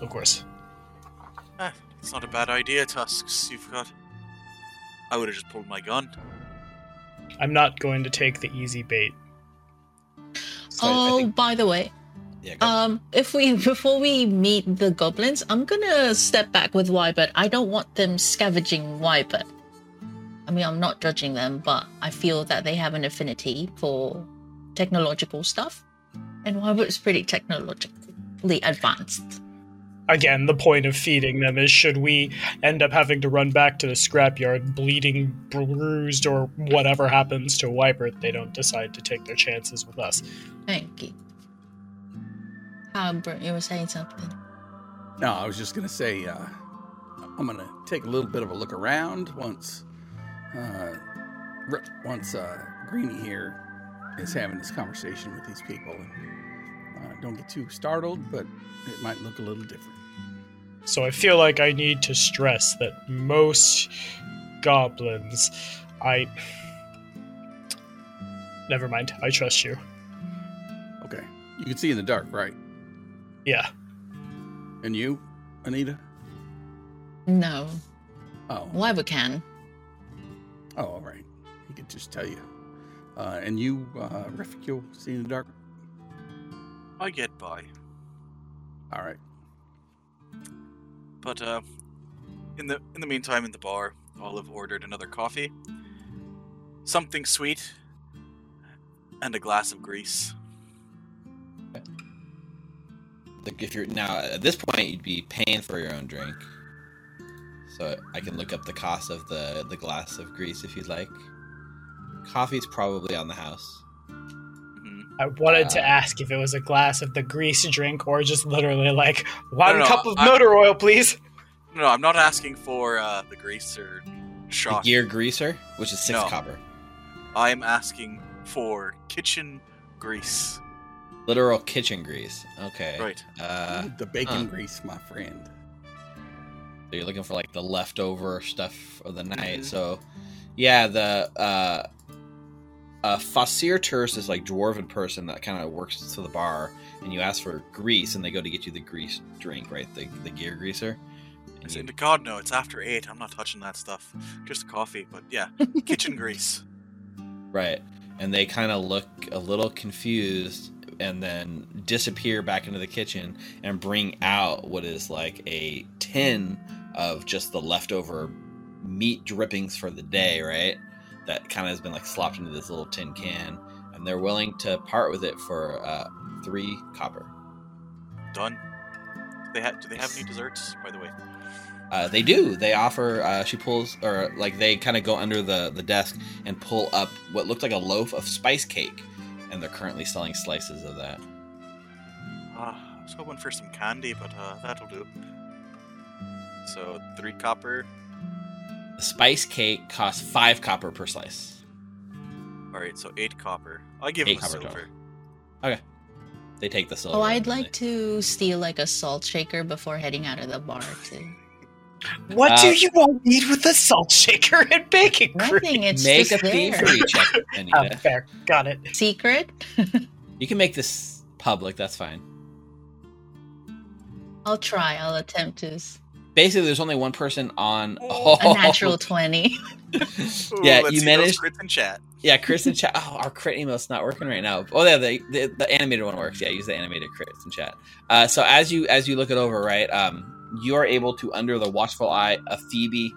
Of course. Eh, it's not a bad idea, Tusks. You've got. I would have just pulled my gun. I'm not going to take the easy bait. So I- I oh, think- by the way, yeah, um, if we before we meet the goblins, I'm gonna step back with Wybert. I don't want them scavenging Wybert. I mean, I'm not judging them, but I feel that they have an affinity for technological stuff, and Wybert's pretty technologically advanced. Again, the point of feeding them is should we end up having to run back to the scrapyard bleeding, bruised, or whatever happens to Wybert, they don't decide to take their chances with us. Thank you. Albert, you were saying something. No, I was just gonna say uh, I'm gonna take a little bit of a look around once uh, once uh, Greeny here is having this conversation with these people. And, uh, don't get too startled, but it might look a little different. So I feel like I need to stress that most goblins, I. Never mind. I trust you. Okay, you can see in the dark, right? Yeah. And you, Anita? No, Oh, Wybert can. Oh, all right. He could just tell you. Uh, and you, uh, Rifik, you'll see in the dark. I get by. All right. But uh, in the in the meantime, in the bar, Olive ordered another coffee, something sweet, and a glass of grease. Like, if you're now at this point, you'd be paying for your own drink. So I can look up the cost of the the glass of grease if you'd like. Coffee's probably on the house. hmm I wanted to Uh, ask if it was a glass of the grease drink or just literally like one No, no, cup of I- motor oil, please. No, I'm not asking for uh, the grease or The gear greaser, which is six No. copper. I'm asking for kitchen grease. Literal kitchen grease. Okay. Right. Uh, the bacon huh. grease, my friend. So you're looking for like the leftover stuff of the night. Mhm. So, yeah, the uh, uh, Fasir Turse is like dwarven person that kind of works to the bar, and you ask for grease, and they go to get you the grease drink, right? The the gear greaser. I And said, you- God, no, it's after 8. I'm not touching that stuff. Just coffee. But yeah, kitchen grease. right, and they kind of look a little confused, and then disappear back into the kitchen and bring out what is like a tin of just the leftover meat drippings for the day, right? That kind of has been like slopped into this little tin can, and they're willing to part with it for uh, three copper. Done. Do They ha- do they have any desserts, by the way? Uh, they do. They offer. Uh, she pulls, or like they kind of go under the the desk and pull up what looked like a loaf of spice cake, and they're currently selling slices of that. Ah, I was hoping for some candy, but uh, that'll do. So three copper. The spice cake costs five copper per slice. All right, so eight copper. I'll give Eight him a copper silver. They take the silver. Oh, I'd like they- to steal like a salt shaker before heading out of the bar too. What Uh, do you all need with a salt shaker and bacon cream? Nothing. It's make a just there. thievery check, Oh, Anita. fair. Got it. Secret. You can make this public. That's fine. I'll try. I'll attempt to. S- Basically, there's only one person on. A natural twenty. Yeah, let's you see those managed. crits in chat. Yeah, Chris in chat. Oh, our crit emote's not working right now. Oh, yeah, the, the the animated one works. Yeah, use the animated crits in chat. Uh, so as you as you look it over, right, um, you are able to under the watchful eye of Phoebe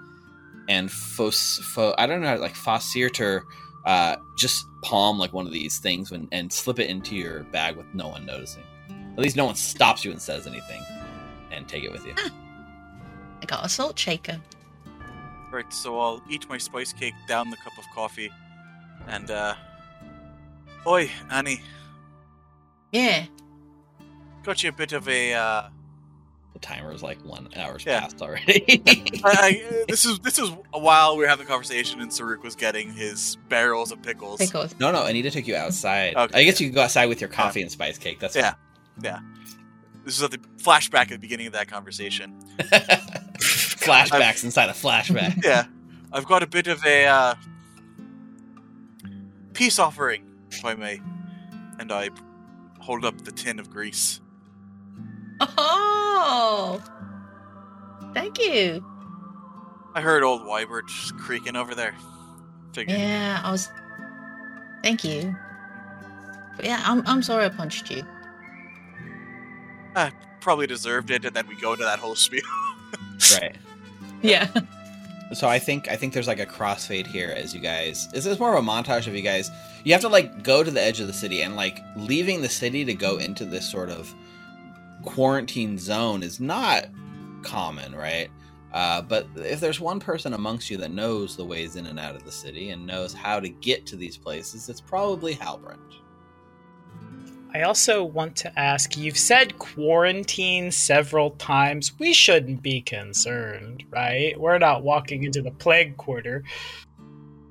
and Fos, Fo, I don't know, like Fossirter, uh, just palm like one of these things when, and slip it into your bag with no one noticing. At least no one stops you and says anything, and take it with you. I got a salt shaker. Right, so I'll eat my spice cake, down the cup of coffee, and uh Oi, Annie, Yeah. got you a bit of a uh The timer is like one hour's Yeah. past already. I, I, this is this is while we were having the conversation and Saruk was getting his barrels of pickles. Pickles. no, no, Anita took you outside. Okay. I guess you can go outside with your coffee and spice cake. That's Yeah. Yeah. This is at the flashback at the beginning of that conversation. flashbacks inside a flashback. Yeah. I've got a bit of a uh peace offering, if I may. And I hold up the tin of grease. Oh. Thank you. I heard old Wybert creaking over there. Figured. Yeah, I was. Thank you. But yeah, I'm I'm sorry I punched you. I Probably deserved it, and then we go into that whole spiel. right. Yeah. So I think I think there's like a crossfade here as you guys. This is more of a montage of you guys. You have to like go to the edge of the city and like leaving the city to go into this sort of quarantine zone is not common, right? Uh, but if there's one person amongst you that knows the ways in and out of the city and knows how to get to these places, it's probably Halbrand. I also want to ask you've said quarantine several times. We shouldn't be concerned, right? We're not walking into the plague quarter.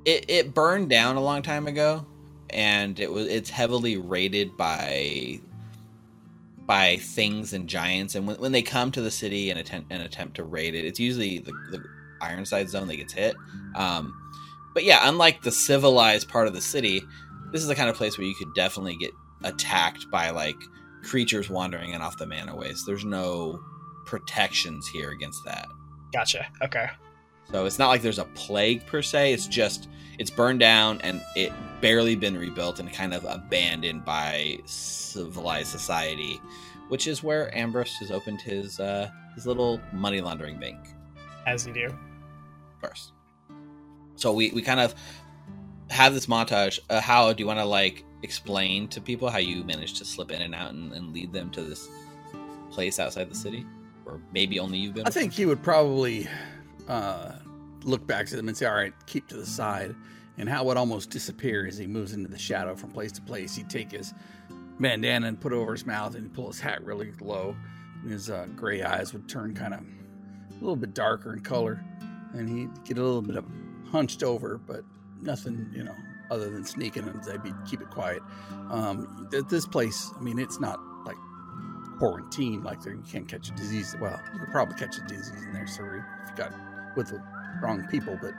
it, it burned down a long time ago and it was it's heavily rated by by things and giants and when, when they come to the city and attempt and attempt to raid it it's usually the, the ironside zone that gets hit um, but yeah unlike the civilized part of the city this is the kind of place where you could definitely get attacked by like creatures wandering in off the Mana Wastes there's no protections here against that Gotcha. Okay. so it's not like there's a plague per se. It's just it's burned down and it barely been rebuilt and kind of abandoned by civilized society, which is where Ambrose has opened his uh, his little money laundering bank As you do. first. So we we kind of have this montage. Uh, how do you want to like explain to people how you managed to slip in and out and, and lead them to this place outside the city, or maybe only you've been? I think he would probably uh, look back to them and say, "All right, keep to the side." And how it would almost disappear as he moves into the shadow from place to place. He'd take his bandana and put it over his mouth, and pull his hat really low, and his uh, gray eyes would turn kind of a little bit darker in color, and he'd get a little bit of hunched over, but nothing, you know, other than sneaking, and they'd be keep it quiet. Um, this place, I mean, it's not like quarantine, like you can't catch a disease. Well, you could probably catch a disease in there, Surrey, if you got with the wrong people, but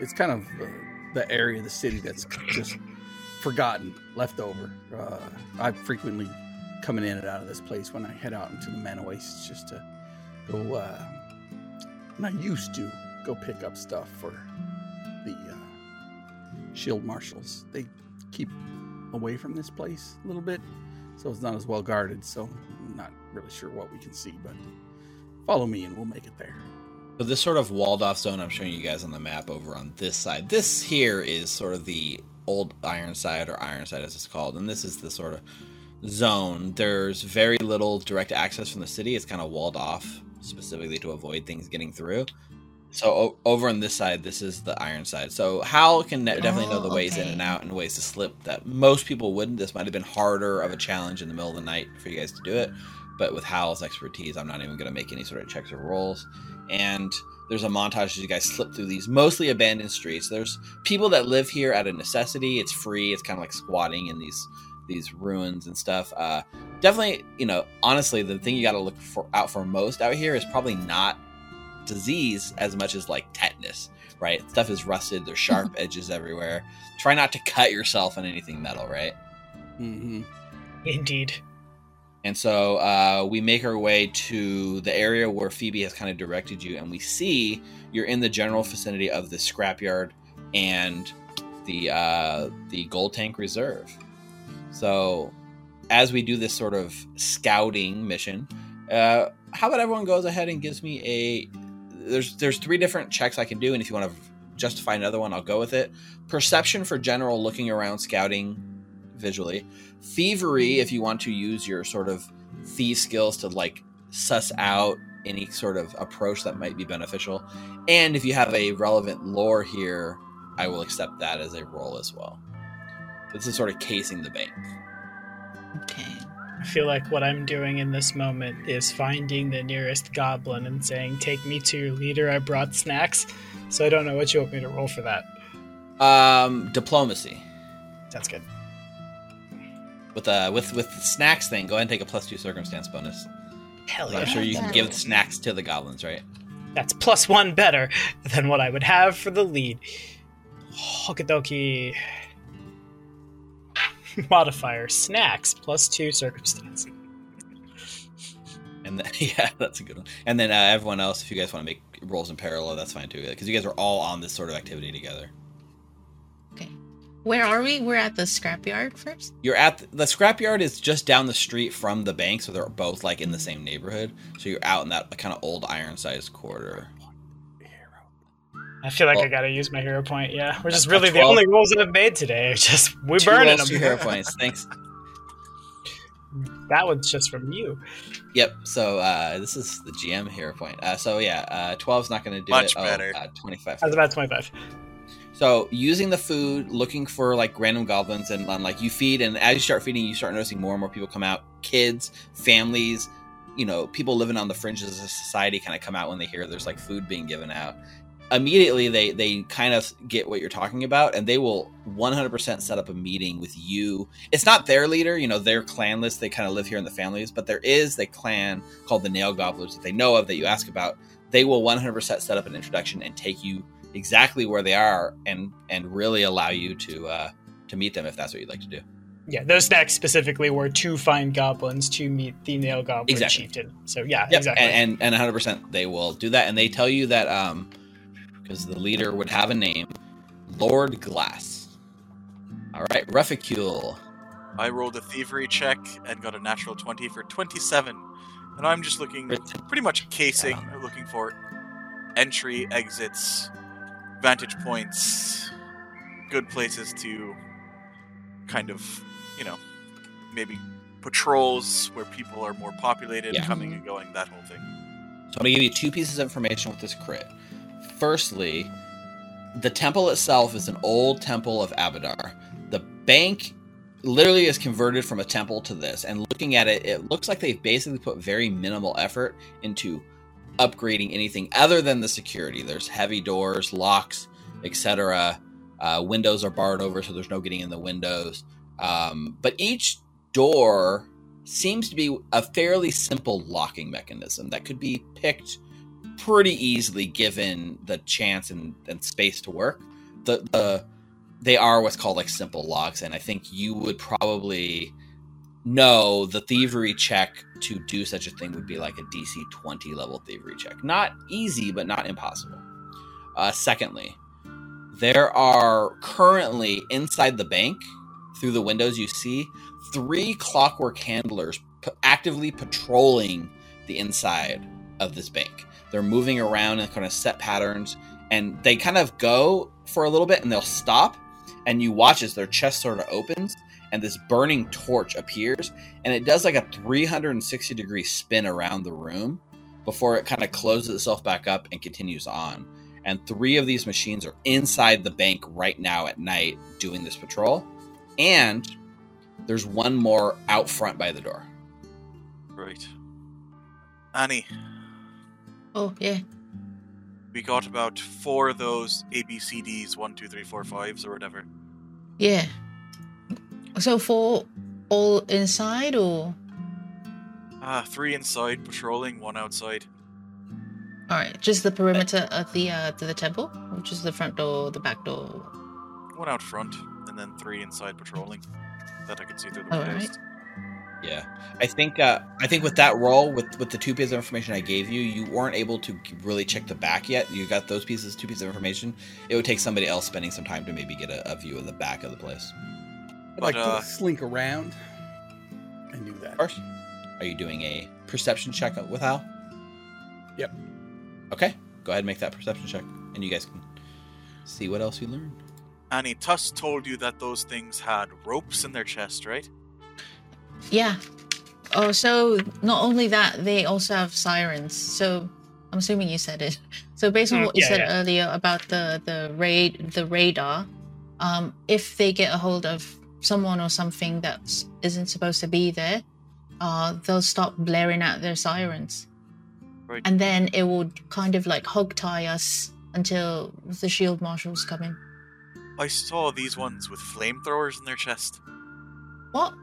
it's kind of uh, the area of the city that's just forgotten, left over. Uh, I frequently coming in and out of this place when I head out into the Mana Wastes just to go. Uh, and I used to go pick up stuff for shield marshals. They keep away from this place a little bit, so it's not as well guarded. So I'm not really sure what we can see, but follow me and we'll make it there. So this sort of walled off zone I'm showing you guys on the map over on this side. This here is sort of the old Ironside or Ironside as it's called, and this is the sort of zone. There's very little direct access from the city. It's kind of walled off specifically to avoid things getting through. So o- over on this side, this is the iron side. So Hal can ne- definitely know the Oh, ways in and out and ways to slip that most people wouldn't. This might have been harder of a challenge in the middle of the night for you guys to do it. but with Hal's expertise, I'm not even going to make any sort of checks or rolls. And there's a montage as you guys slip through these mostly abandoned streets. There's people that live here out of necessity. It's free. It's kind of like squatting in these these ruins and stuff. Uh, definitely, you know, honestly, the thing you got to look for out for most out here is probably not disease as much as like tetanus. Right, stuff is rusted. There's sharp edges everywhere. Try not to cut yourself on anything metal. Right. Mm-hmm. Indeed. And so uh, we make our way to the area where Phoebe has kind of directed you, and we see you're in the general vicinity of the scrapyard and the uh, the gold tank reserve. So, as we do this sort of scouting mission, uh, how about everyone goes ahead and gives me a there's there's three different checks I can do, and if you want to justify another one, I'll go with it. Perception for general looking around, scouting visually. Thievery, if you want to use your sort of thief skills to like suss out any sort of approach that might be beneficial. And if you have a relevant lore here, I will accept that as a roll as well. This is sort of casing the bank. Okay. I feel like what I'm doing in this moment is finding the nearest goblin and saying, Take me to your leader, I brought snacks. So I don't know what you want me to roll for that. Um, diplomacy Sounds good. with uh with with the snacks thing. Go ahead and take a plus two circumstance bonus. Hell yeah! I'm sure you can that. give snacks to the goblins, right? That's plus one better than what I would have for the lead. Okidoki. Modifier snacks plus two circumstance. And then, yeah, that's a good one. And then uh, everyone else, if you guys want to make rolls in parallel, that's fine too, because you guys are all on this sort of activity together. Okay, where are we? We're at the scrapyard first. You're at the, the scrapyard is just down the street from the bank, so they're both like in the same neighborhood. So you're out in that kind of old Ironside corridor. I feel like Well- I gotta use my hero point. Yeah, which is A really the 12 only rolls I've made today. It's just we're Two burning rolls, them. two hero points. Thanks. That one's just from you. Yep. So uh, this is the GM hero point. Uh, so yeah, uh, 12's not going to do Much it. Oh, better. uh, 25. I was about twenty-five. So using the food, looking for like random goblins, and, and like you feed, and as you start feeding, you start noticing more and more people come out. Kids, families, you know, people living on the fringes of society kind of come out when they hear there's like food being given out. Immediately, they they kind of get what you're talking about, and they will 100% set up a meeting with you. It's not their leader, you know, they're clanless. They kind of live here in the families, but there is a clan called the Nail Gobblers that they know of that you ask about. They will 100% set up an introduction and take you exactly where they are and and really allow you to uh to meet them if that's what you'd like to do Yeah, those snacks specifically were to find goblins to meet the nail goblin Exactly. chieftain. So yeah, Yep, exactly. and, and and 100% they will do that and they tell you that um because the leader would have a name lord glass all right reficule I rolled a thievery check and got a natural 20 for 27. And I'm just looking, pretty much casing, looking for entry, exits, vantage points, good places to kind of, you know, maybe patrols where people are more populated, Yeah. coming and going, that whole thing. So I'm going to give you two pieces of information with this crit. Firstly, the temple itself is an old temple of Abadar. The bank literally is converted from a temple to this, and looking at it, it looks like they've basically put very minimal effort into upgrading anything other than the security. There's heavy doors, locks, etc. Uh, windows are barred over, so there's no getting in the windows. Um, but each door seems to be a fairly simple locking mechanism that could be picked pretty easily given the chance and, and space to work. The, the they are what's called like simple locks, and I think you would probably know the thievery check to do such a thing would be like a DC 20 level thievery check. Not easy, but not impossible. Uh, secondly, there are currently inside the bank, through the windows you see, three clockwork handlers p- actively patrolling the inside of this bank. They're moving around in kind of set patterns, and they kind of go for a little bit and they'll stop, and you watch as their chest sort of opens and this burning torch appears, and it does like a 360 degree spin around the room before it kind of closes itself back up and continues on. And three of these machines are inside the bank right now at night doing this patrol. And there's one more out front by the door. Right. Annie, Oh yeah. we got about four of those ABCDs, one, two, three, four, fives, or whatever. Yeah. So four all inside or Ah, three inside patrolling, one outside. all right, just the perimeter of the uh to the temple, which is the front door, the back door. One out front, and then three inside patrolling. That I could see through the All windows. right. Yeah, I think uh, I think with that roll, with with the two pieces of information I gave you, you weren't able to really check the back yet. You got those pieces, two pieces of information. It would take somebody else spending some time to maybe get a, a view of the back of the place. I'd like uh, to slink around and do that. Of. Are you doing a perception check with Hal? Yep. Okay, go ahead and make that perception check, and you guys can see what else you learned. Annie, Tuss told you that those things had ropes in their chest, right? Yeah. Oh, so not only that, they also have sirens. So I'm assuming you said it. So based on Mm, what you yeah, said yeah. earlier about the the raid the radar, um, if they get a hold of someone or something that isn't supposed to be there, uh, they'll stop blaring out their sirens, Right. and then it will kind of like hog tie us until the shield marshals come in. I saw these ones with flamethrowers in their chest. What?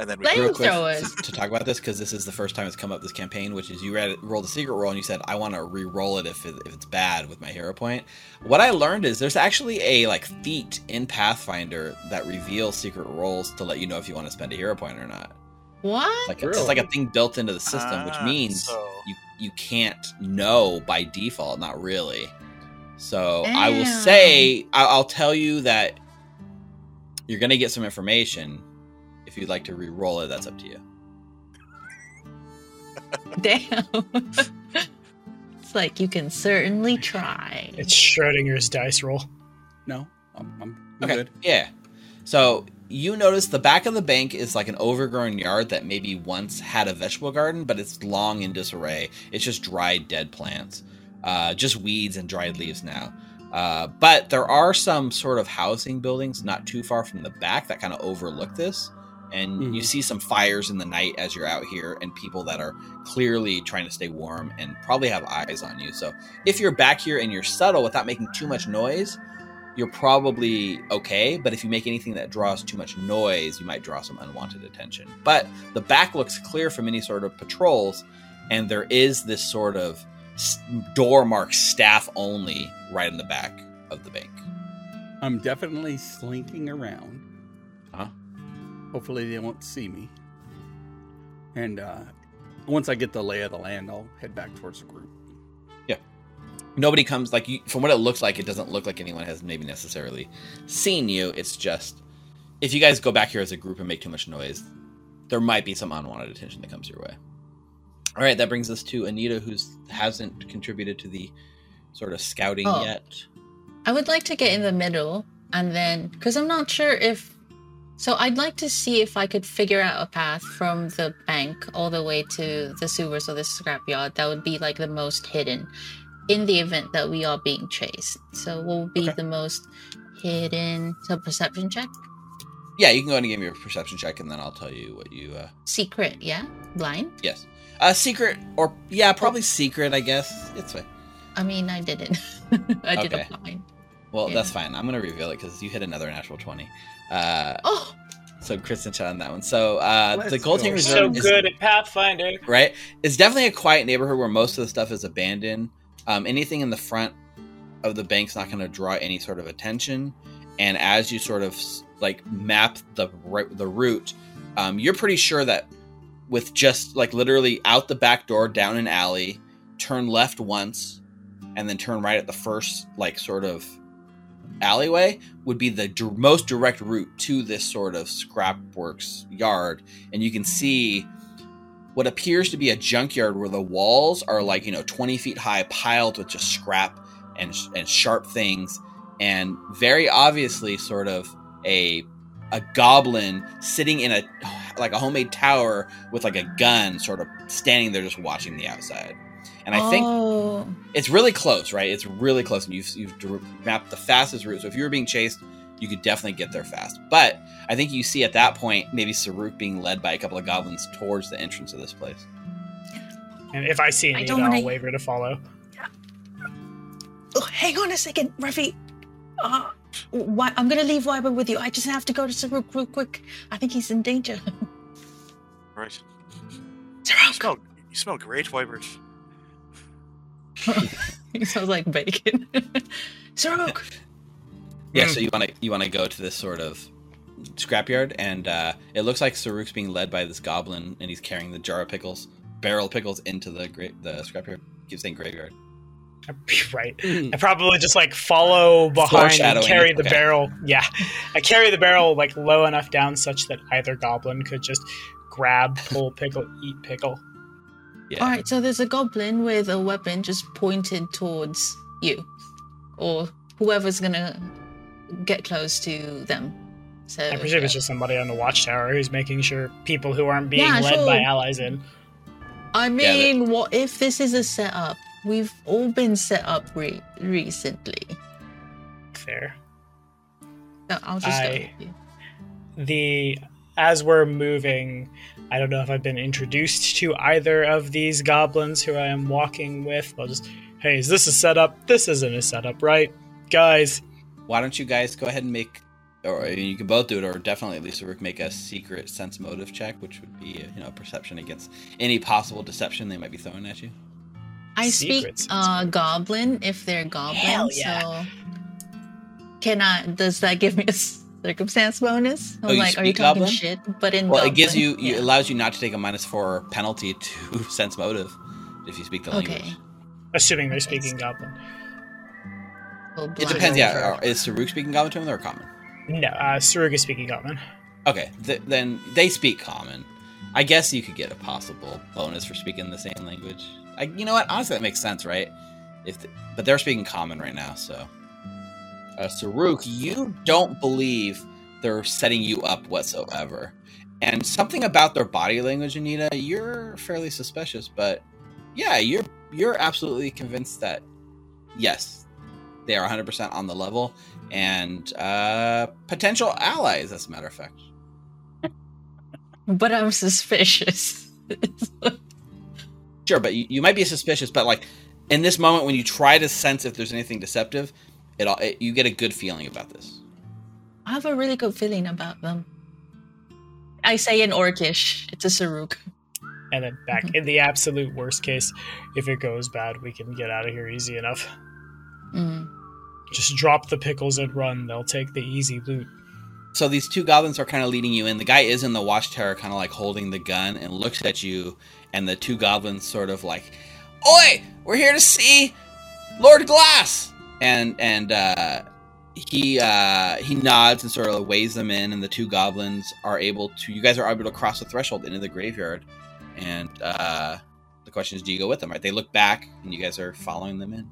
And then we Flame- Real quick Flamethrowers. to, to talk about this because this is the first time it's come up this campaign, which is you read rolled a secret roll and you said I want to re-roll it if it, if it's bad with my hero point. What I learned is there's actually a like feat in Pathfinder that reveals secret rolls to let you know if you want to spend a hero point or not. What? Like it's like a thing built into the system, which Ah, means so- you you can't know by default, not really. So I will say I- I'll tell you that you're gonna get some information. If you'd like to re-roll it, that's up to you. Damn. it's like you can certainly try. It's Schrodinger's dice roll. No, I'm, I'm Okay. good. Yeah. So you notice the back of the bank is like an overgrown yard that maybe once had a vegetable garden, but it's long in disarray. It's just dried, dead plants, uh, just weeds and dried leaves now. Uh, but there are some sort of housing buildings not too far from the back that kind of overlook this. And you Mhm. see some fires in the night as you're out here, and people that are clearly trying to stay warm and probably have eyes on you. So, if you're back here and you're subtle without making too much noise, you're probably okay. But if you make anything that draws too much noise, you might draw some unwanted attention. But the back looks clear from any sort of patrols, and there is this sort of door marked staff only right in the back of the bank. I'm definitely slinking around. Uh-huh. Hopefully they won't see me. And uh, once I get the lay of the land, I'll head back towards the group. Yeah. Nobody comes like you, from what it looks like. It doesn't look like anyone has maybe necessarily seen you. It's just if you guys go back here as a group and make too much noise, there might be some unwanted attention that comes your way. All right, that brings us to Anita, who hasn't contributed to the sort of scouting Oh. yet. I would like to get in the middle and then, because I'm not sure if. So I'd like to see if I could figure out a path from the bank all the way to the sewers or the scrapyard that would be like the most hidden in the event that we are being chased. So what would be Okay. the most hidden? So perception check? Yeah, you can go ahead and give me a perception check, and then I'll tell you what you. Uh, Secret, yeah? Blind? yes, uh, secret or yeah, probably secret. I guess it's fine. I mean, I didn't. I did Okay. a blind. Well, Yeah. that's fine. I'm gonna reveal it because you hit another natural twenty. Uh, Oh, so Kristen shot on that one. So uh, the Gold go. Tank So Reserve is good at Pathfinder. right. It's definitely a quiet neighborhood where most of the stuff is abandoned. Um, anything in the front of the bank's not going to draw any sort of attention. And as you sort of like map the the route, um, you're pretty sure that with just like literally out the back door, down an alley, turn left once, and then turn right at the first like sort of alleyway would be the dir- most direct route to this sort of scrapworks yard. And you can see what appears to be a junkyard where the walls are like you know 20 feet high piled with just scrap and and sharp things and very obviously sort of a a goblin sitting in a like a homemade tower with like a gun sort of standing there just watching the outside and i think oh. it's really close, right? It's really close, and you've you've mapped the fastest route. So if you were being chased, you could definitely get there fast. But I think you see at that point maybe Saruk being led by a couple of goblins towards the entrance of this place. And if I see I Anita, don't wanna- I'll waver to follow. Oh, hang on a second, Ruffy. Uh, why, I'm gonna leave Wybert with you. I just have to go to Saruk real quick. I think he's in danger. Right. You Saruk! smell, you smell great, Wybert. he smells like bacon. Saruk! Yeah, so you want to you want to go to this sort of scrapyard, and uh, it looks like Saruk's being led by this goblin, and he's carrying the jar of pickles, barrel of pickles, into the gra- the scrapyard. Keep saying graveyard. right. I probably just like follow behind and carry the okay. barrel. Yeah. I carry the barrel like low enough down such that either goblin could just grab, pull pickle, eat pickle. Yeah. Alright, so there's a goblin with a weapon just pointed towards you. Or whoever's gonna get close to them. So I presume it's just somebody on the watchtower who's making sure people who aren't being Yeah, led by allies in. I Yeah, mean, what if this is a setup? We've all been set up re- recently. Fair. So I'll just go I- with you. the as we're moving i don't know if i've been introduced to either of these goblins who i am walking with i'll just hey is this a setup this isn't a setup right guys Why don't you guys go ahead and make, or you can both do it, or definitely at least Saruk make a secret sense motive check, which would be you know perception against any possible deception they might be throwing at you. I Secret speak uh, goblin if they're goblins. Hell yeah. So can I? Does that give me a circumstance bonus? I'm Oh, you like, are you speak talking goblin? shit? But in Well, it gives you, yeah. it allows you not to take a minus four penalty to sense motive if you speak the language. Assuming they're speaking so- goblin Full It depends. Yeah, roll. are- is Saruk speaking Goblin to him or Common? no uh Saruk is speaking goblin Okay, th- then they speak Common. I guess you could get a possible bonus for speaking the same language. I, you know what? Honestly, that makes sense, right? If, the, but they're speaking Common right now, so. Uh, Saruk, you don't believe they're setting you up whatsoever, and something about their body language, Anita, you're fairly suspicious. But yeah, you're you're absolutely convinced that yes, they are 100 percent on the level and uh, potential allies, as a matter of fact. But I'm suspicious. Sure, but you, you might be suspicious, but like in this moment when you try to sense if there's anything deceptive, it, all it you get a good feeling about this. I have a really good feeling about them. I say in Orcish, it's a Saruk. and then back in the absolute worst case if it goes bad we can get out of here easy enough Mm. just drop the pickles and run they'll take the easy loot So these two goblins are kind of leading you in. The guy is in the watchtower, kind of like holding the gun and looks at you, and the two goblins sort of like, "Oi, we're here to see Lord Glass." And and uh, he uh, he nods and sort of waves them in, and the two goblins are able to. You guys are able to cross the threshold into the graveyard, and uh, the question is, do you go with them? Right? They look back, and you guys are following them in.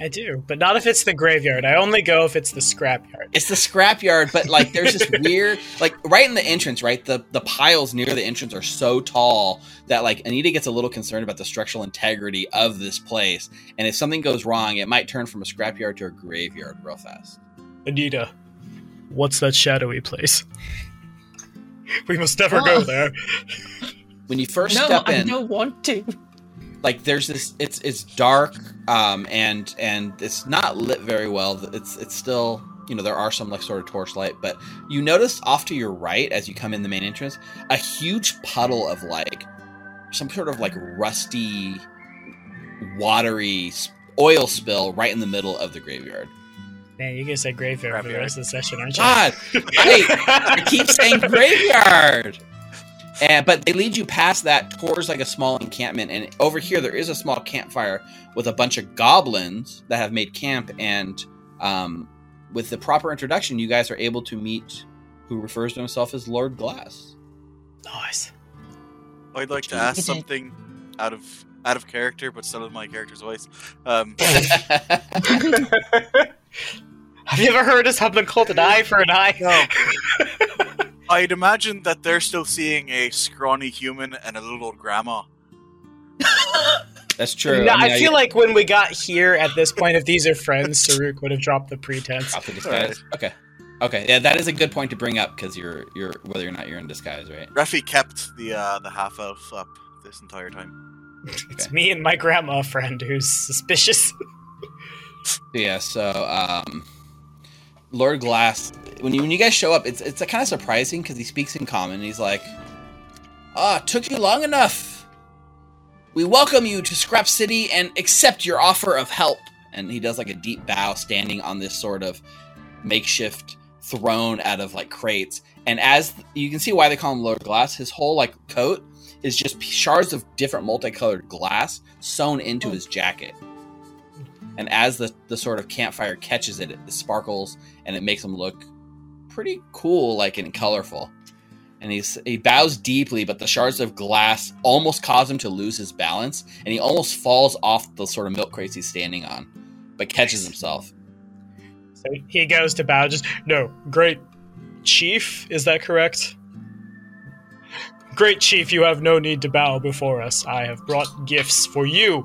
I do but not if it's the graveyard i only go if it's the scrapyard It's the scrapyard, but like there's this weird, like right in the entrance, right? The the piles near the entrance are so tall that like Anita gets a little concerned about the structural integrity of this place, and if something goes wrong, it might turn from a scrapyard to a graveyard real fast. anita what's that shadowy place we must never Oh. go there When you first No, step in, I don't want to. Like there's this, it's it's dark, um, and and it's not lit very well. It's it's still. You know, there are some like sort of torchlight, but you notice off to your right as you come in the main entrance, a huge puddle of like some sort of like rusty, watery oil spill right in the middle of the graveyard. man you gonna say graveyard for the rest of the session aren't you God, hey, I keep saying graveyard. And but they lead you past that towards like a small encampment, and over here there is a small campfire with a bunch of goblins that have made camp. And um, with the proper introduction, you guys are able to meet who refers to himself as Lord Glass. nice I'd like to ask something out of out of character, but still in my character's voice. Um, have you ever heard of something called an eye for an eye no. I'd imagine that they're still seeing a scrawny human and a little old grandma. That's true. No, I, mean, feel like when we got here at this point, if these are friends, Saruk would have dropped the pretense. Drop the disguise. Okay. Okay, yeah, that is a good point to bring up because you're you're whether or not you're in disguise, right? Ruffy kept the uh, the half elf up this entire time. It's me and my grandma friend who's suspicious. Yeah, so um, Lord Glass, when you when you guys show up, it's it's kind of surprising because he speaks in common. He's like, "Ah, took you long enough. We welcome you to Scrap City and accept your offer of help." And he does like a deep bow, standing on this sort of makeshift throne out of like crates. And as you can see, why they call him Lord Glass, his whole like coat is just shards of different multicolored glass sewn into his jacket and as the, the sort of campfire catches it, it sparkles and it makes him look pretty cool, like and colorful. And he's he bows deeply, but the shards of glass almost cause him to lose his balance, and he almost falls off the sort of milk crates he's standing on, but catches himself. So he goes to bow. Just no, great chief. Is that correct? Great chief, you have no need to bow before us. I have brought gifts for you.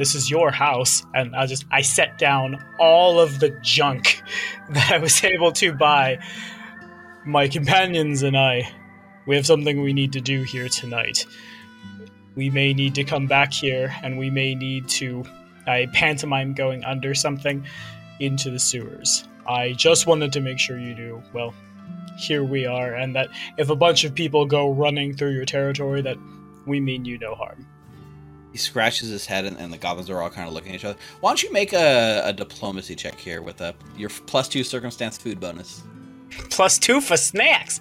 This is your house, and I just I set down all of the junk that I was able to buy. My companions and I, we have something we need to do here tonight. We may need to come back here, and we may need to. I pantomime going under something into the sewers. I just wanted to make sure you knew. Well, here we are, and that if a bunch of people go running through your territory, that we mean you no harm. He scratches his head, and, and the goblins are all kind of looking at each other. Why don't you make a, a diplomacy check here with a your plus two circumstance food bonus? Plus two for snacks.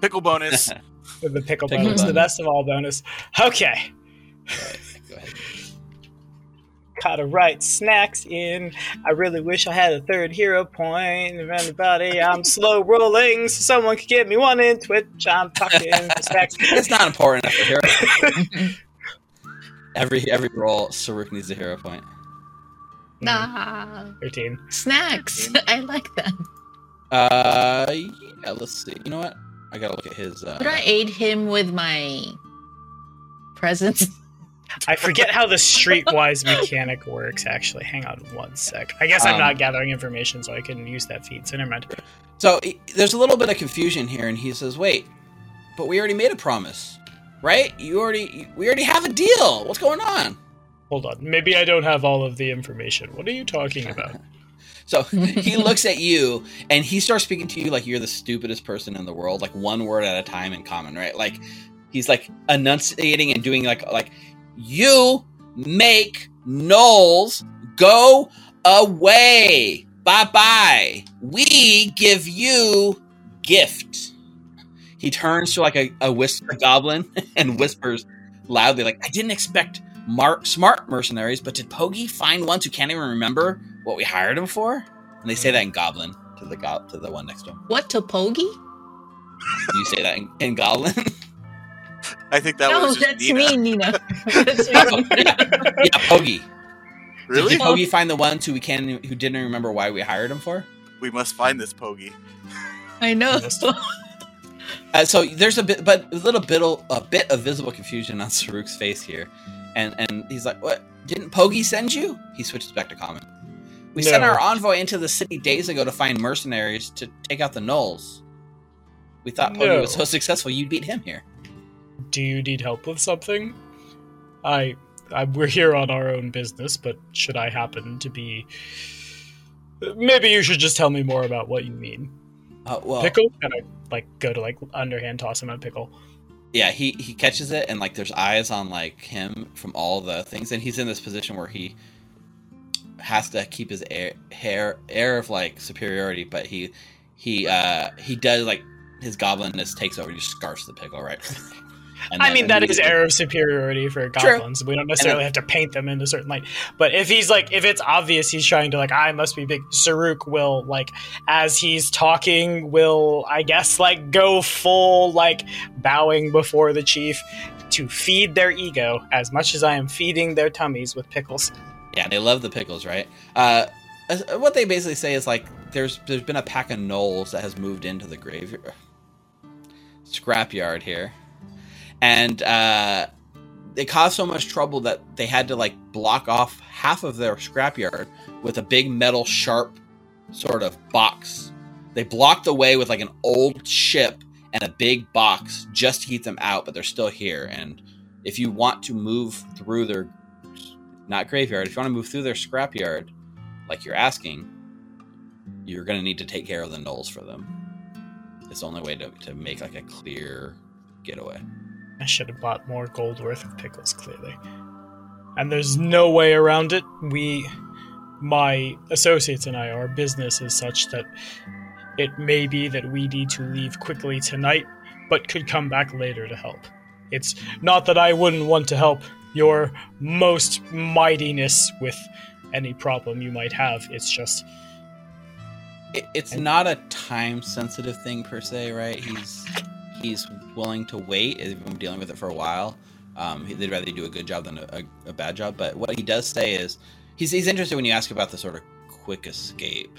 Pickle bonus. With the pickle, Pickle bonus, the best of all bonus. Okay. Go ahead. Gotta write snacks in. I really wish I had a third hero point. If anybody, I'm slow rolling, so someone could give me one in Twitch. I'm talking snacks. It's not important enough for hero. every every roll, Saruk needs a hero point. Nah. 13. Snacks. I like them. Uh, yeah. Let's see. You know what? I gotta look at his. Uh, Could I aid him with my presence? I forget how the streetwise mechanic works, actually. Hang on one sec. I guess I'm Um, not gathering information, so I can use that feed, so never mind. So there's a little bit of confusion here, and he says, "Wait, but we already made a promise, right? You already, we already have a deal. What's going on?" Hold on. Maybe I don't have all of the information. What are you talking about? So he looks at you, and he starts speaking to you like you're the stupidest person in the world, like one word at a time in common, right? Like he's like enunciating and doing like like you make gnolls go away. Bye bye. We give you gift. He turns to like a, a whisper goblin and whispers loudly, like, I didn't expect mar- smart mercenaries, but did Pogi find ones who can't even remember what we hired him for? And they say that in goblin to the go- to the one next to him. What to Pogi? You say that in, in goblin? I think that no, was just that's Nina. me, Nina. that's me. Oh, yeah, Pogi. Really? Did Pogi find the ones who we can who didn't remember why we hired him for? We must find this Pogi. I know. Uh, so there's a bit, but a little bit, a bit of visible confusion on Saruk's face here, and and he's like, "What? Didn't Pogi send you?" He switches back to common. We sent our envoy into the city days ago to find mercenaries to take out the gnolls. We thought Pogi No. was so successful, you'd beat him here. Do you need help with something? I, I we're here on our own business, but should I happen to be Maybe you should just tell me more about what you mean. Uh, well, Pickle? And I like go to like underhand toss him a pickle. yeah, he he catches it, and like there's eyes on like him from all the things, and he's in this position where he has to keep his air, hair air of like superiority, but he he uh he does like his goblinness takes over. He just scarfs the pickle right. And I mean, that is air of superiority for True. goblins. We don't necessarily have to paint them in a certain light. But if he's like, if it's obvious he's trying to like, I must be big. Saruk will like, as he's talking, will I guess like go full like bowing before the chief to feed their ego as much as I am feeding their tummies with pickles. Yeah, they love the pickles, right? Uh, what they basically say is like there's there's been a pack of gnolls that has moved into the graveyard scrapyard here, and uh, it caused so much trouble that they had to like block off half of their scrapyard with a big metal sharp sort of box They blocked the way with like an old ship and a big box just to keep them out, but they're still here. And if you want to move through their not graveyard, if you want to move through their scrapyard, like you're asking, you're going to need to take care of the gnolls for them. It's the only way to, to make like a clear getaway. I should have bought more gold worth of pickles, clearly. And there's no way around it. We, my associates and I, our business is such that it may be that we need to leave quickly tonight, but could come back later to help. It's not that I wouldn't want to help your most mightiness with any problem you might have. It's just it's not a time sensitive thing per se, right? He's he's willing to wait. He's been dealing with it for a while. Um, he- they'd rather do a good job than a, a, a bad job. But what he does say is he's he's interested when you ask about the sort of quick escape.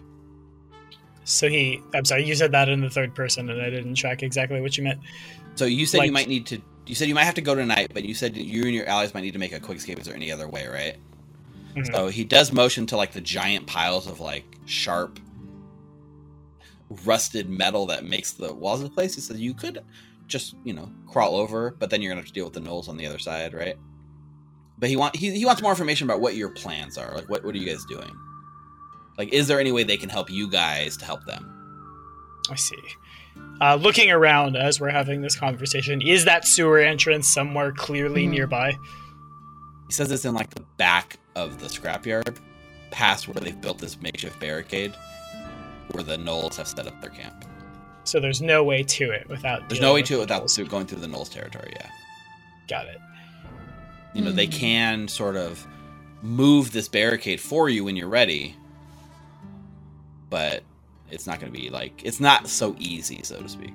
so he. I'm sorry, you said that in the third person, and I didn't track exactly what you meant. So you said Like- you might need to. You said you might have to go tonight, but you said you and your allies might need to make a quick escape. Is there any other way, right? Mhm. So he does motion to like the giant piles of like sharp, rusted metal that makes the walls of the place. He says you could just you know crawl over, but then you're gonna have to deal with the gnolls on the other side, right? But he want he, he wants more information about what your plans are. Like what what are you guys doing? Like is there any way they can help you guys to help them? I see. Uh, looking around as we're having this conversation, is that sewer entrance somewhere clearly Mhm. nearby? He says it's in like the back of the scrapyard, past where they've built this makeshift barricade, where the gnolls have set up their camp. So there's no way to it without. There's no way to it without gnolls. going through the gnolls territory. Yeah, Got it. you know they Hmm. can sort of move this barricade for you when you're ready, but it's not going to be like it's not so easy, so to speak.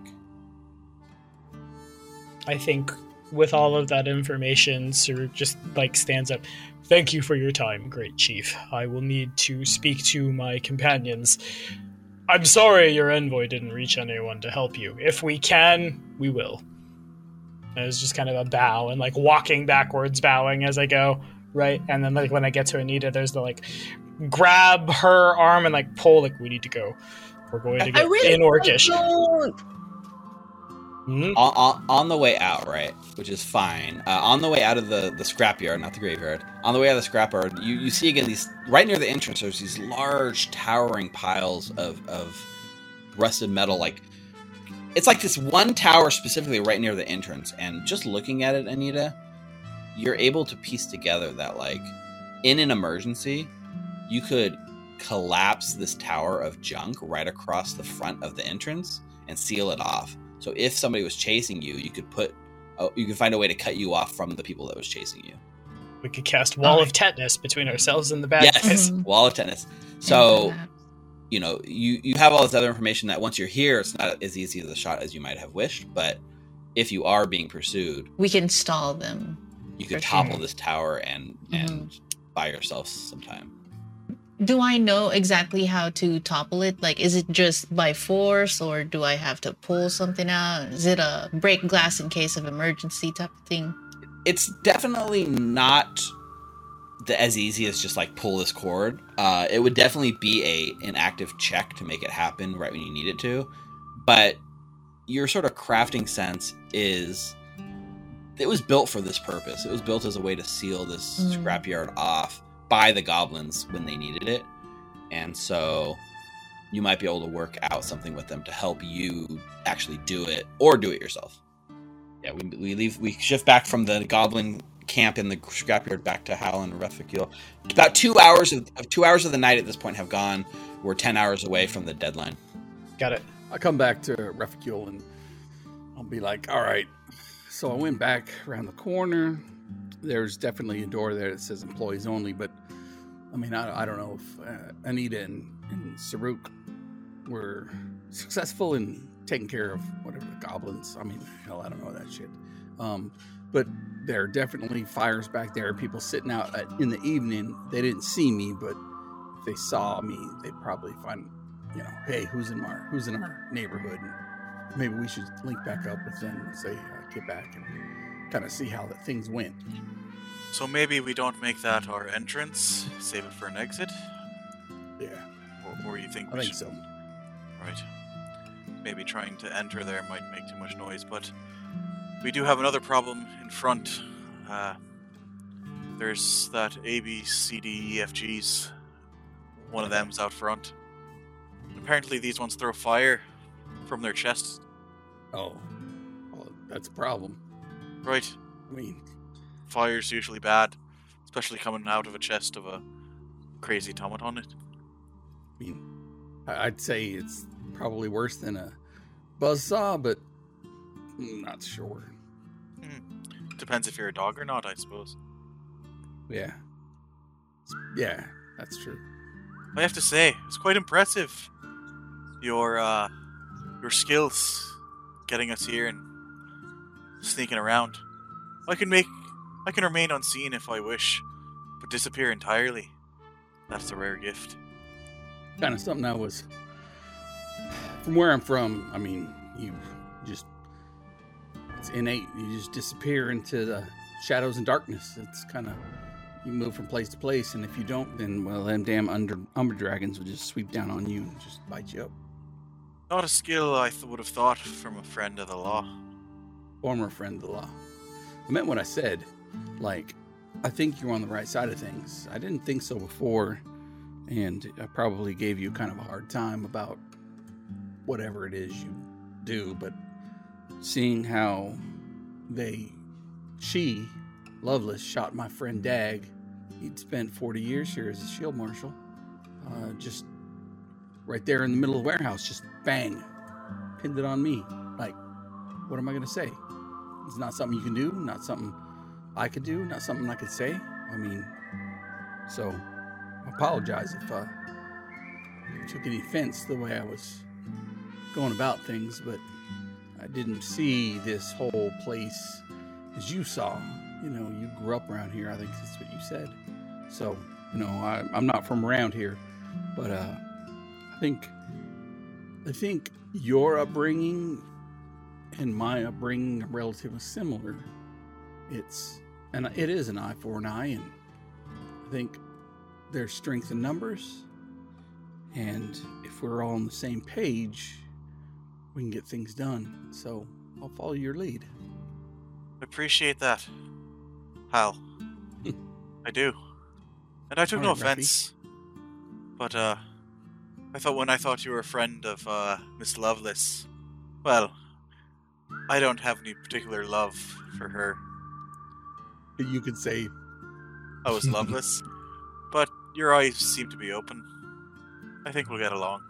I think with all of that information, Sir just like stands up. Thank you for your time, great chief. I will need to speak to my companions. I'm sorry your envoy didn't reach anyone to help you. If we can, we will. And was just kind of a bow and like walking backwards, bowing as I go, right? And then like when I get to Anita, there's the like grab her arm and like pull, like we need to go. We're going to I get really in Orcish. don't. Mhm. on, on, on the way out, right, which is fine. Uh, on the way out of the, the scrapyard, not the graveyard, on the way out of the scrapyard, you, you see again these right near the entrance. There's these large, towering piles of of rusted metal. Like it's like this one tower specifically right near the entrance. And just looking at it, Anita, you're able to piece together that like in an emergency, you could collapse this tower of junk right across the front of the entrance and seal it off. So if somebody was chasing you, you could put, oh, you could find a way to cut you off from the people that was chasing you. We could cast Wall of Tetanus between ourselves and the bad yes, guys. Mhm. wall of Tetanus. So you know, you you have all this other information that once you're here, it's not as easy as a shot as you might have wished. But if you are being pursued, we can stall them. you could topple sure. this tower and and buy yourself some time. Do I know exactly how to topple it? Like, is it just by force, or do I have to pull something out? Is it a break glass in case of emergency type of thing? it's definitely not the, as easy as just like pull this cord. Uh, it would definitely be a an active check to make it happen right when you need it to. But your sort of crafting sense is it was built for this purpose. It was built as a way to seal this Mm. scrapyard off by the goblins when they needed it. And so you might be able to work out something with them to help you actually do it or do it yourself. Yeah, we, we leave. We shift back from the goblin camp in the scrapyard back to Hal and Reficule. About two hours of, two hours of the night at this point have gone. We're ten hours away from the deadline. Got it. I'll come back to Reficule and I'll be like, all right. So I went back around the corner. There's definitely a door there that says employees only, but I mean, I, I don't know if uh, Anita and, and Saruk were successful in taking care of whatever the goblins. I mean, hell, I don't know that shit. Um, but there are definitely fires back there. People sitting out at, in the evening. They didn't see me, but if they saw me, they'd probably find you know, hey, who's in our who's in our neighborhood? And maybe we should link back up with them and say, uh, get back and kind of see how the things went. So maybe we don't make that our entrance, save it for an exit? Yeah, Or, or you think I we think should? so. Right. maybe trying to enter there might make too much noise, but we do have another problem in front. Uh, there's that A, B, C, D, E, F, G's. One of them's out front. Apparently, these ones throw fire from their chests. Oh, well, that's a problem. Right. I mean, Fire's usually bad, especially coming out of a chest of a crazy automaton. It. I mean, I'd say it's probably worse than a buzzsaw, but I'm not sure. Depends if you're a dog or not, I suppose. Yeah. Yeah, that's true. I have to say, it's quite impressive. Your uh, your skills getting us here and sneaking around. I can make, I can remain unseen if I wish, but disappear entirely. That's a rare gift. Kind of something I was. From where I'm from, I mean, you just. It's innate. You just disappear into the shadows and darkness. It's kind of. You move from place to place, and if you don't, then, well, them damn under, umber dragons will just sweep down on you and just bite you up. Not a skill I th- would have thought from a friend of the law. Former friend of the law. I meant what I said. Like, I think you're on the right side of things. I didn't think so before, and I probably gave you kind of a hard time about whatever it is you do, but seeing how they, she, Lovelace, shot my friend Dag, he'd spent 40 years here as a shield marshal, uh, just right there in the middle of the warehouse, just bang, pinned it on me. Like, what am I going to say? It's not something you can do, not something I could do, not something I could say. I mean, so I apologize if I took any offense the way I was going about things, but I didn't see this whole place as you saw. You know, you grew up around here, I think that's what you said. So, you know, I, I'm not from around here, but uh, I think I think your upbringing and my upbringing are relatively similar. It's and it is an eye for an eye, and I think there's strength in numbers. And if we're all on the same page, we can get things done. So I'll follow your lead. Appreciate that, Hal. I do. And I took no Alright, Ruffy. offense. But, uh, I thought when I thought you were a friend of, uh, Miss Lovelace, well, I don't have any particular love for her. You could say, I was loveless, but your eyes seem to be open. I think we'll get along.